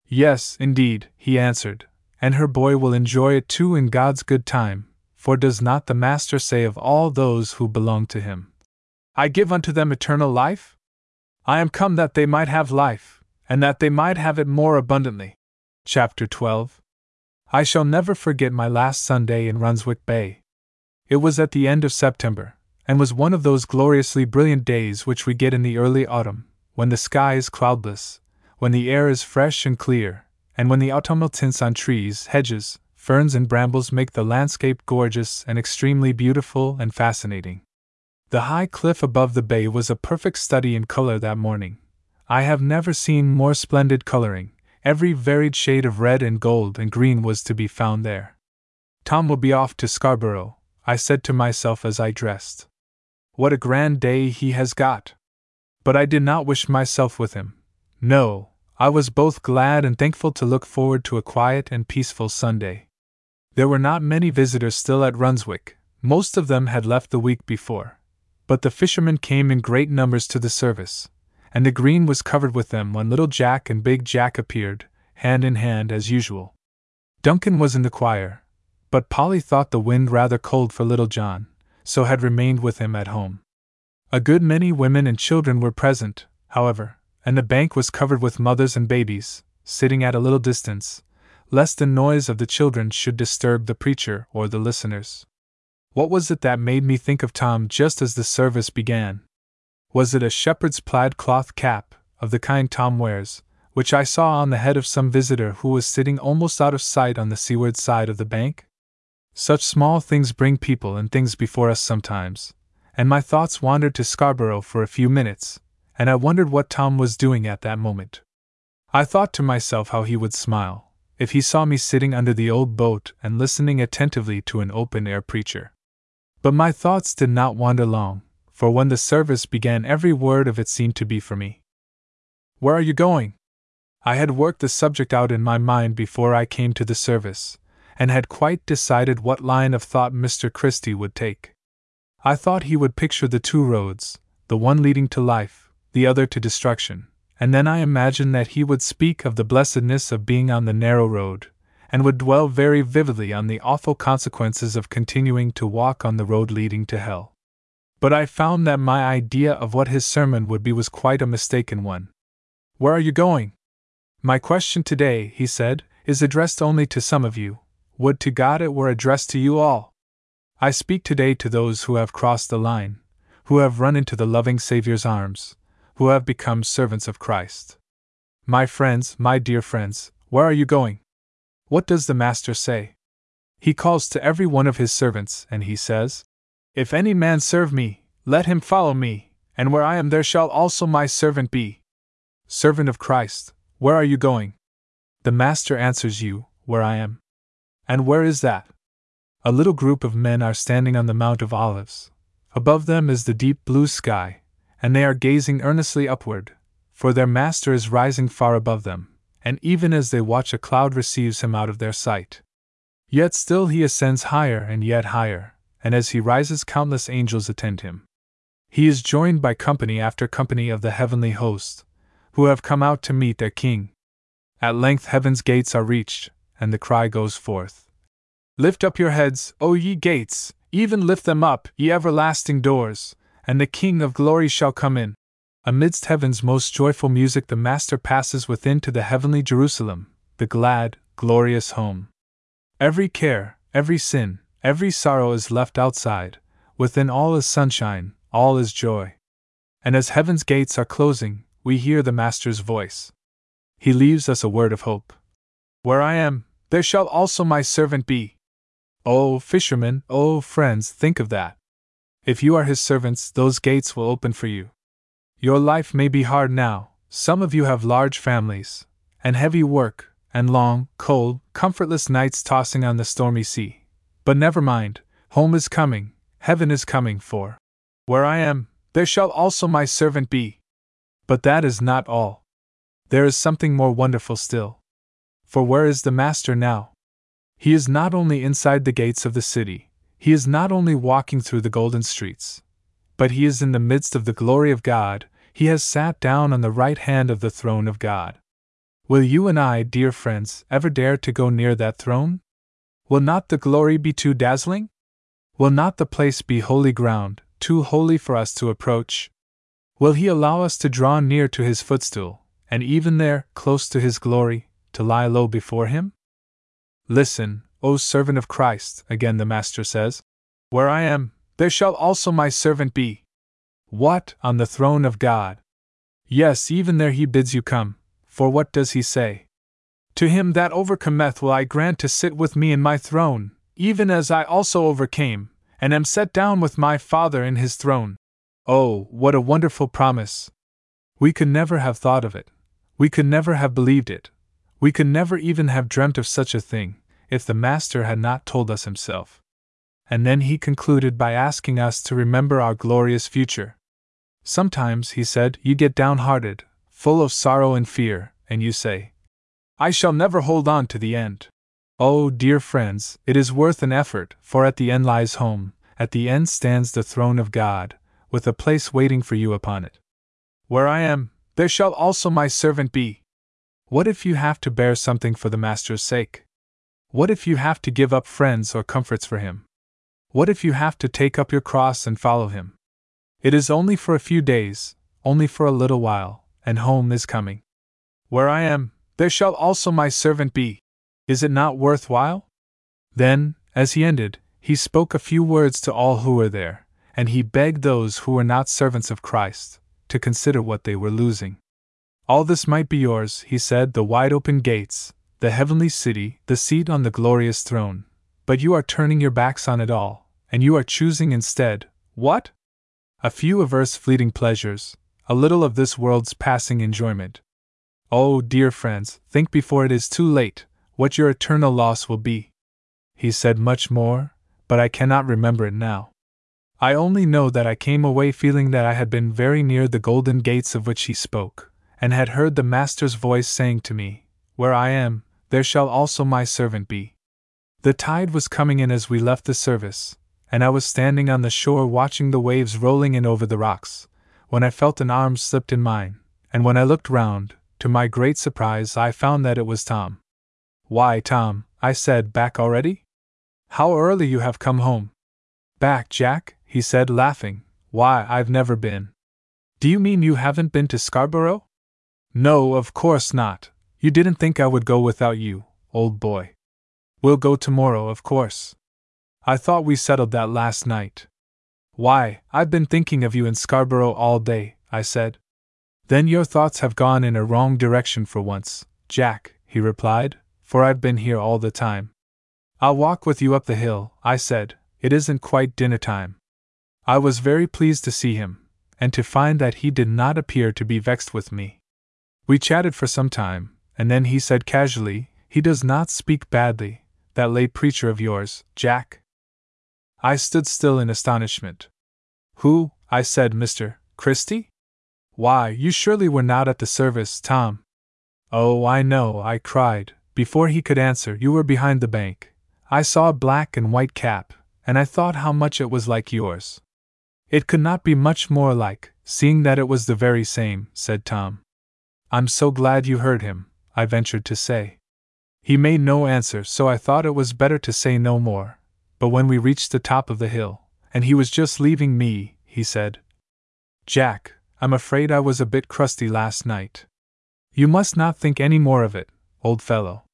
Yes, indeed, he answered, and her boy will enjoy it too in God's good time, for does not the Master say of all those who belong to him, I give unto them eternal life? I am come that they might have life, and that they might have it more abundantly. Chapter 12 I shall never forget my last Sunday in Runswick Bay. It was at the end of September, and was one of those gloriously brilliant days which we get in the early autumn, when the sky is cloudless, when the air is fresh and clear, and when the autumnal tints on trees, hedges, ferns, and brambles make the landscape gorgeous and extremely beautiful and fascinating. The high cliff above the bay was a perfect study in color that morning. I have never seen more splendid coloring. Every varied shade of red and gold and green was to be found there. Tom will be off to Scarborough, I said to myself as I dressed. What a grand day he has got! But I did not wish myself with him. No, I was both glad and thankful to look forward to a quiet and peaceful Sunday. There were not many visitors still at Runswick, most of them had left the week before. But the fishermen came in great numbers to the service, and the green was covered with them when little Jack and big Jack appeared, hand in hand as usual. Duncan was in the choir, but Polly thought the wind rather cold for little John, so had remained with him at home. A good many women and children were present, however, and the bank was covered with mothers and babies, sitting at a little distance, lest the noise of the children should disturb the preacher or the listeners. What was it that made me think of Tom just as the service began? Was it a shepherd's plaid cloth cap, of the kind Tom wears, which I saw on the head of some visitor who was sitting almost out of sight on the seaward side of the bank? Such small things bring people and things before us sometimes, and my thoughts wandered to Scarborough for a few minutes, and I wondered what Tom was doing at that moment. I thought to myself how he would smile, if he saw me sitting under the old boat and listening attentively to an open air preacher. But my thoughts did not wander long, for when the service began, every word of it seemed to be for me. Where are you going? I had worked the subject out in my mind before I came to the service, and had quite decided what line of thought Mr. Christie would take. I thought he would picture the two roads, the one leading to life, the other to destruction, and then I imagined that he would speak of the blessedness of being on the narrow road, and would dwell very vividly on the awful consequences of continuing to walk on the road leading to hell. But I found that my idea of what his sermon would be was quite a mistaken one. Where are you going? My question today, he said, is addressed only to some of you. Would to God it were addressed to you all! I speak today to those who have crossed the line, who have run into the loving Saviour's arms, who have become servants of Christ. My friends, my dear friends, where are you going? What does the Master say? He calls to every one of his servants, and he says, If any man serve me, let him follow me, and where I am there shall also my servant be. Servant of Christ, where are you going? The Master answers you, Where I am. And where is that? A little group of men are standing on the Mount of Olives. Above them is the deep blue sky, and they are gazing earnestly upward, for their Master is rising far above them, and even as they watch, a cloud receives him out of their sight. Yet still he ascends higher and yet higher, and as he rises, countless angels attend him. He is joined by company after company of the heavenly host, who have come out to meet their King. At length heaven's gates are reached, and the cry goes forth Lift up your heads, O ye gates, even lift them up, ye everlasting doors, and the King of glory shall come in. Amidst heaven's most joyful music, the Master passes within to the heavenly Jerusalem, the glad, glorious home. Every care, every sin, every sorrow is left outside, within all is sunshine, all is joy. And as heaven's gates are closing, we hear the Master's voice. He leaves us a word of hope. Where I am, there shall also my servant be. Oh, fishermen, oh, friends, think of that. If you are his servants, those gates will open for you. Your life may be hard now, some of you have large families, and heavy work, and long, cold, comfortless nights tossing on the stormy sea. But never mind, home is coming, heaven is coming, for where I am, there shall also my servant be. But that is not all. There is something more wonderful still. For where is the Master now? He is not only inside the gates of the city, he is not only walking through the golden streets, but he is in the midst of the glory of God, he has sat down on the right hand of the throne of God. Will you and I, dear friends, ever dare to go near that throne? Will not the glory be too dazzling? Will not the place be holy ground, too holy for us to approach? Will He allow us to draw near to His footstool, and even there, close to His glory, to lie low before Him? Listen, O servant of Christ, again the Master says, Where I am, there shall also my servant be. What, on the throne of God? Yes, even there He bids you come, for what does He say? To him that overcometh will I grant to sit with me in my throne, even as I also overcame, and am set down with my Father in his throne. Oh, what a wonderful promise! We could never have thought of it. We could never have believed it. We could never even have dreamt of such a thing, if the Master had not told us himself. And then he concluded by asking us to remember our glorious future. Sometimes, he said, you get downhearted, full of sorrow and fear, and you say, I shall never hold on to the end. Oh, dear friends, it is worth an effort, for at the end lies home, at the end stands the throne of God, with a place waiting for you upon it. Where I am, there shall also my servant be. What if you have to bear something for the Master's sake? What if you have to give up friends or comforts for him? What if you have to take up your cross and follow him? It is only for a few days, only for a little while, and home is coming. Where I am, there shall also my servant be. Is it not worth while? Then, as he ended, he spoke a few words to all who were there and he begged those who were not servants of Christ to consider what they were losing. All this might be yours, he said the wide open gates, the heavenly city, the seat on the glorious throne. But you are turning your backs on it all, and you are choosing instead, what? A few of earth's fleeting pleasures, a little of this world's passing enjoyment. Oh, dear friends, think before it is too late, what your eternal loss will be. He said much more, but I cannot remember it now. I only know that I came away feeling that I had been very near the golden gates of which he spoke, and had heard the Master's voice saying to me, Where I am, there shall also my servant be. The tide was coming in as we left the service, and I was standing on the shore watching the waves rolling in over the rocks, when I felt an arm slipped in mine, and when I looked round, to my great surprise, I found that it was Tom. Why, Tom, I said, back already? How early you have come home! Back, Jack, he said, laughing. Why, I've never been. Do you mean you haven't been to Scarborough? No, of course not. You didn't think I would go without you, old boy. We'll go tomorrow, of course. I thought we settled that last night. Why, I've been thinking of you in Scarborough all day, I said. Then your thoughts have gone in a wrong direction for once, Jack, he replied, for I've been here all the time. I'll walk with you up the hill, I said, it isn't quite dinner time. I was very pleased to see him, and to find that he did not appear to be vexed with me. We chatted for some time, and then he said casually, He does not speak badly, that late preacher of yours, Jack. I stood still in astonishment. Who? I said, Mr. Christie? Why, you surely were not at the service, Tom. Oh, I know, I cried, before he could answer, you were behind the bank. I saw a black and white cap, and I thought how much it was like yours. It could not be much more like, seeing that it was the very same, said Tom. I'm so glad you heard him, I ventured to say. He made no answer, so I thought it was better to say no more. But when we reached the top of the hill, and he was just leaving me, he said, Jack, I'm afraid I was a bit crusty last night. You must not think any more of it, old fellow.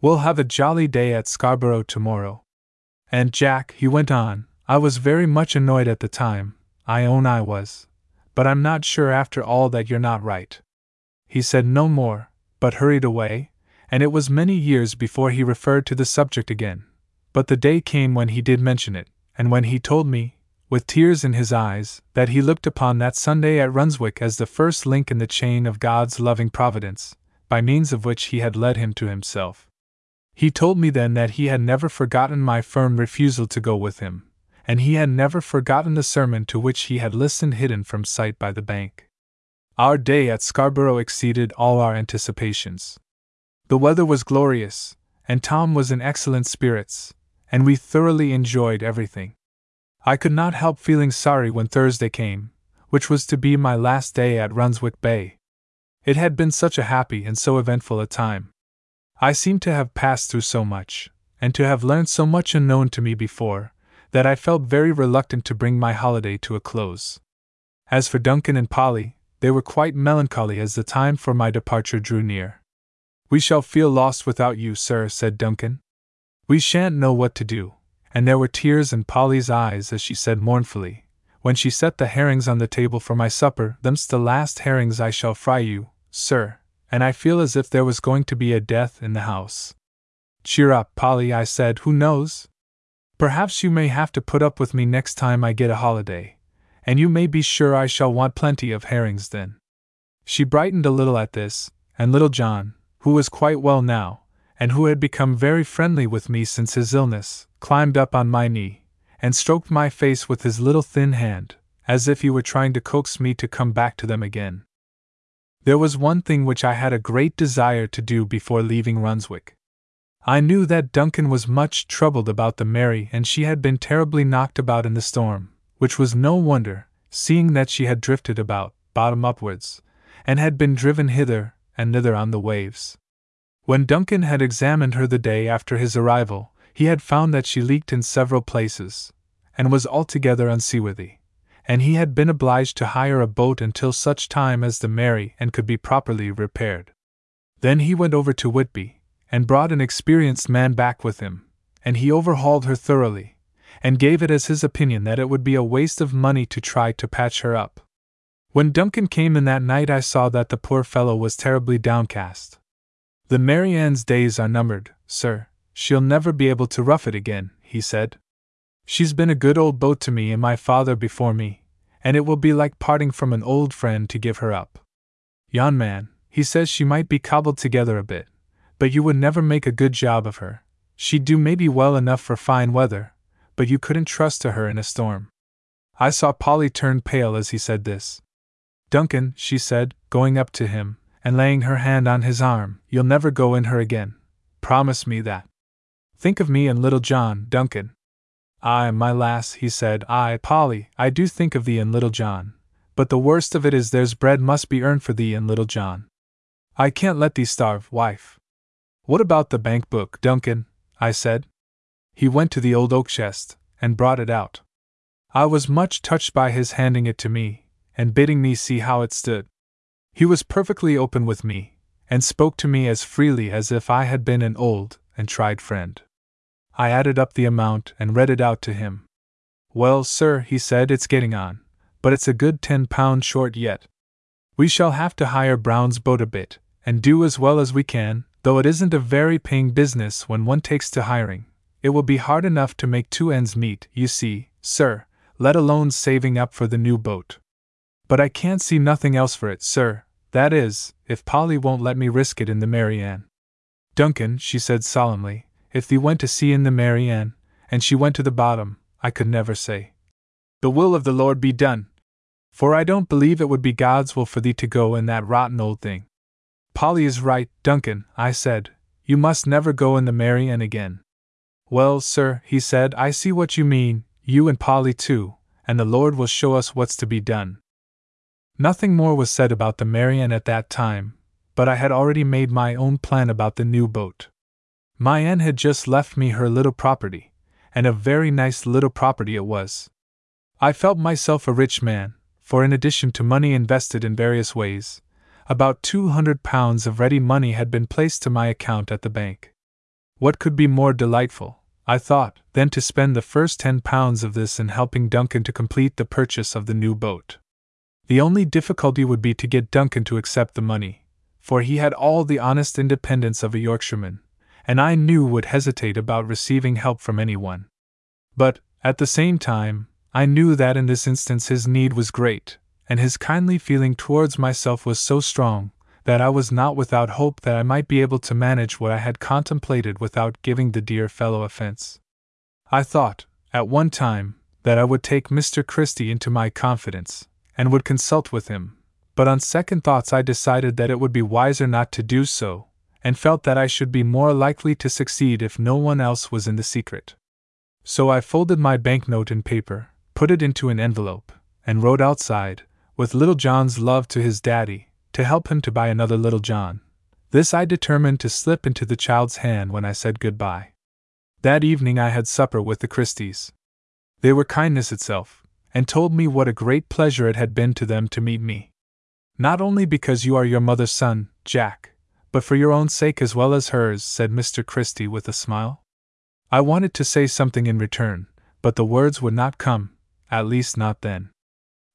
We'll have a jolly day at Scarborough tomorrow. And Jack, he went on, I was very much annoyed at the time, I own I was. But I'm not sure after all that you're not right. He said no more, but hurried away, and it was many years before he referred to the subject again. But the day came when he did mention it, and when he told me, with tears in his eyes, that he looked upon that Sunday at Runswick as the first link in the chain of God's loving providence, by means of which he had led him to himself. He told me then that he had never forgotten my firm refusal to go with him, and he had never forgotten the sermon to which he had listened hidden from sight by the bank. Our day at Scarborough exceeded all our anticipations. The weather was glorious, and Tom was in excellent spirits, and we thoroughly enjoyed everything. I could not help feeling sorry when Thursday came, which was to be my last day at Runswick Bay. It had been such a happy and so eventful a time. I seemed to have passed through so much, and to have learned so much unknown to me before, that I felt very reluctant to bring my holiday to a close. As for Duncan and Polly, they were quite melancholy as the time for my departure drew near. We shall feel lost without you, sir, said Duncan. We shan't know what to do. And there were tears in Polly's eyes as she said mournfully, when she set the herrings on the table for my supper, them's the last herrings I shall fry you, sir, and I feel as if there was going to be a death in the house. Cheer up, Polly, I said, who knows? Perhaps you may have to put up with me next time I get a holiday, and you may be sure I shall want plenty of herrings then. She brightened a little at this, and little John, who was quite well now, and who had become very friendly with me since his illness, climbed up on my knee, and stroked my face with his little thin hand, as if he were trying to coax me to come back to them again. There was one thing which I had a great desire to do before leaving Runswick. I knew that Duncan was much troubled about the Mary Ann she had been terribly knocked about in the storm, which was no wonder, seeing that she had drifted about, bottom upwards, and had been driven hither and thither on the waves. When Duncan had examined her the day after his arrival, he had found that she leaked in several places, and was altogether unseaworthy, and he had been obliged to hire a boat until such time as the Mary Ann could be properly repaired. Then he went over to Whitby, and brought an experienced man back with him, and he overhauled her thoroughly, and gave it as his opinion that it would be a waste of money to try to patch her up. When Duncan came in that night, I saw that the poor fellow was terribly downcast. The Mary Ann's days are numbered, sir. She'll never be able to rough it again, he said. She's been a good old boat to me and my father before me, and it will be like parting from an old friend to give her up. Yon man, he says she might be cobbled together a bit, but you would never make a good job of her. She'd do maybe well enough for fine weather, but you couldn't trust to her in a storm. I saw Polly turn pale as he said this. Duncan, she said, going up to him, and laying her hand on his arm, you'll never go in her again. Promise me that. Think of me and little John, Duncan. Ay, my lass, he said, ay, Polly, I do think of thee and little John. But the worst of it is there's bread must be earned for thee and little John. I can't let thee starve, wife. What about the bank book, Duncan? I said. He went to the old oak chest, and brought it out. I was much touched by his handing it to me, and bidding me see how it stood. He was perfectly open with me, and spoke to me as freely as if I had been an old and tried friend. I added up the amount and read it out to him. Well, sir, he said, it's getting on, but it's a good ten pounds short yet. We shall have to hire Brown's boat a bit, and do as well as we can, though it isn't a very paying business when one takes to hiring. It will be hard enough to make two ends meet, you see, sir, let alone saving up for the new boat. But I can't see nothing else for it, sir, that is, if Polly won't let me risk it in the Mary Ann. Duncan, she said solemnly, if thee went to sea in the Mary Ann, and she went to the bottom, I could never say. The will of the Lord be done. For I don't believe it would be God's will for thee to go in that rotten old thing. Polly is right, Duncan, I said. You must never go in the Mary Ann again. Well, sir, he said, I see what you mean, you and Polly too, and the Lord will show us what's to be done. Nothing more was said about the Mary Ann at that time, but I had already made my own plan about the new boat. My Ann had just left me her little property, and a very nice little property it was. I felt myself a rich man, for in addition to money invested in various ways, about two hundred pounds of ready money had been placed to my account at the bank. What could be more delightful, I thought, than to spend the first ten pounds of this in helping Duncan to complete the purchase of the new boat? The only difficulty would be to get Duncan to accept the money, for he had all the honest independence of a Yorkshireman, and I knew would hesitate about receiving help from anyone. But, at the same time, I knew that in this instance his need was great, and his kindly feeling towards myself was so strong, that I was not without hope that I might be able to manage what I had contemplated without giving the dear fellow offense. I thought, at one time, that I would take Mr. Christie into my confidence, and would consult with him, but on second thoughts I decided that it would be wiser not to do so, and felt that I should be more likely to succeed if no one else was in the secret. So I folded my banknote in paper, put it into an envelope, and wrote outside, with Little John's love to his daddy, to help him to buy another Little John. This I determined to slip into the child's hand when I said goodbye. That evening I had supper with the Christies. They were kindness itself, and told me what a great pleasure it had been to them to meet me. Not only because you are your mother's son, Jack, but for your own sake as well as hers, said Mr. Christie with a smile. I wanted to say something in return, but the words would not come, at least not then.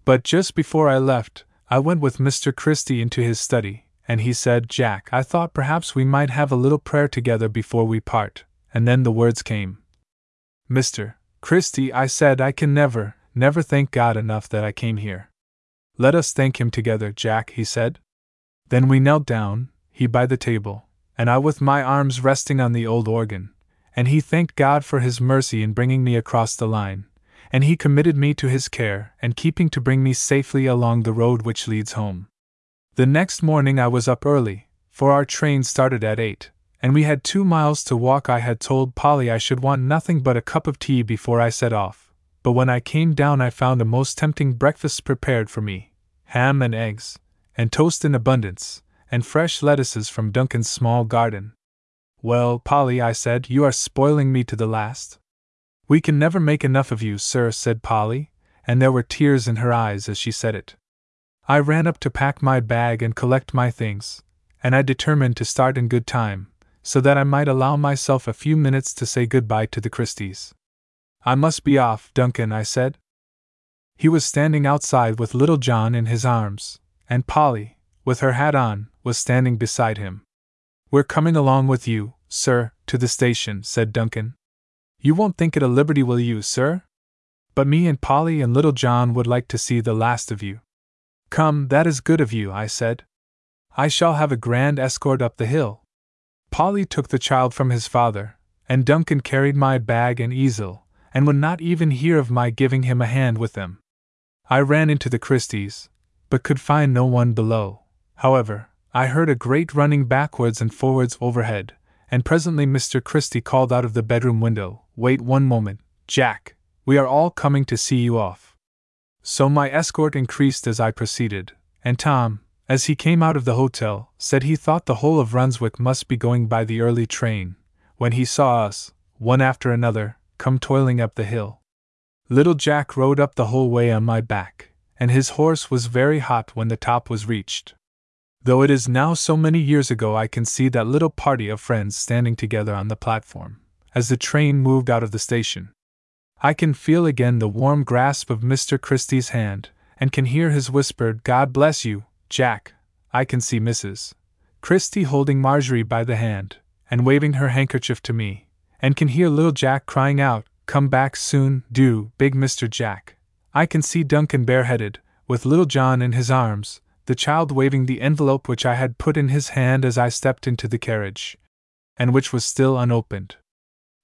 But just before I left, I went with Mr. Christie into his study, and he said, Jack, I thought perhaps we might have a little prayer together before we part, and then the words came. Mr. Christie, I said, I can never, never thank God enough that I came here. Let us thank Him together, Jack, he said. Then we knelt down, he by the table, and I with my arms resting on the old organ, and he thanked God for his mercy in bringing me across the line, and he committed me to his care and keeping to bring me safely along the road which leads home. The next morning I was up early, for our train started at eight, and we had two miles to walk. I had told Polly I should want nothing but a cup of tea before I set off, but when I came down I found a most tempting breakfast prepared for me ham and eggs, and toast in abundance, and fresh lettuces from Duncan's small garden. Well, Polly, I said, you are spoiling me to the last. We can never make enough of you, sir, said Polly, and there were tears in her eyes as she said it. I ran up to pack my bag and collect my things, and I determined to start in good time, so that I might allow myself a few minutes to say good-bye to the Christies. I must be off, Duncan, I said. He was standing outside with little John in his arms, and Polly, with her hat on, was standing beside him. We're coming along with you, sir, to the station, said Duncan. You won't think it a liberty, will you, sir? But me and Polly and little John would like to see the last of you. Come, that is good of you, I said. I shall have a grand escort up the hill. Polly took the child from his father, and Duncan carried my bag and easel, and would not even hear of my giving him a hand with them. I ran into the Christies, but could find no one below. However, I heard a great running backwards and forwards overhead, and presently Mr. Christie called out of the bedroom window, Wait one moment, Jack, we are all coming to see you off. So my escort increased as I proceeded, and Tom, as he came out of the hotel, said he thought the whole of Runswick must be going by the early train, when he saw us, one after another, come toiling up the hill. Little Jack rode up the whole way on my back, and his horse was very hot when the top was reached. Though it is now so many years ago, I can see that little party of friends standing together on the platform, as the train moved out of the station. I can feel again the warm grasp of Mr. Christie's hand, and can hear his whispered, God bless you, Jack. I can see Mrs. Christie holding Marjorie by the hand, and waving her handkerchief to me, and can hear little Jack crying out, Come back soon, do, big Mr. Jack. I can see Duncan bareheaded, with little John in his arms, the child waving the envelope which I had put in his hand as I stepped into the carriage, and which was still unopened.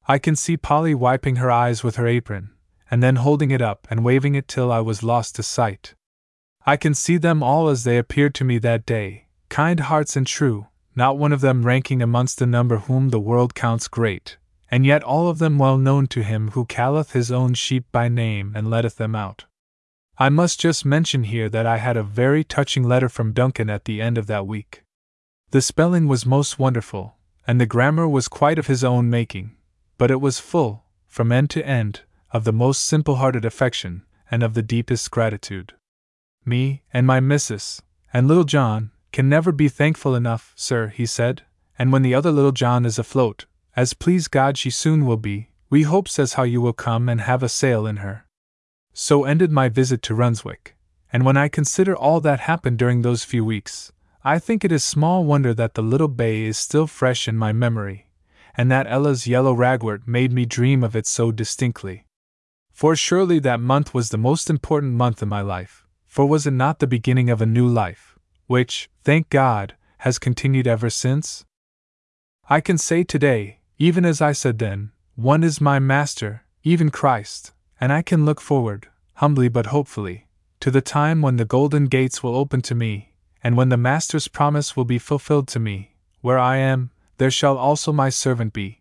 I can see Polly wiping her eyes with her apron, and then holding it up and waving it till I was lost to sight. I can see them all as they appeared to me that day, kind hearts and true, not one of them ranking amongst the number whom the world counts great, and yet all of them well known to him who calleth his own sheep by name and letteth them out. I must just mention here that I had a very touching letter from Duncan at the end of that week. The spelling was most wonderful, and the grammar was quite of his own making, but it was full, from end to end, of the most simple hearted affection, and of the deepest gratitude. Me, and my missus, and little John, can never be thankful enough, sir, he said, and when the other little John is afloat, as please God she soon will be, we hopes as how you will come and have a sail in her. So ended my visit to Runswick, and when I consider all that happened during those few weeks, I think it is small wonder that the little bay is still fresh in my memory, and that Ella's yellow ragwort made me dream of it so distinctly. For surely that month was the most important month in my life, for was it not the beginning of a new life, which, thank God, has continued ever since? I can say today, even as I said then, one is my master, even Christ, and I can look forward, humbly but hopefully, to the time when the golden gates will open to me, and when the Master's promise will be fulfilled to me, where I am, there shall also my servant be,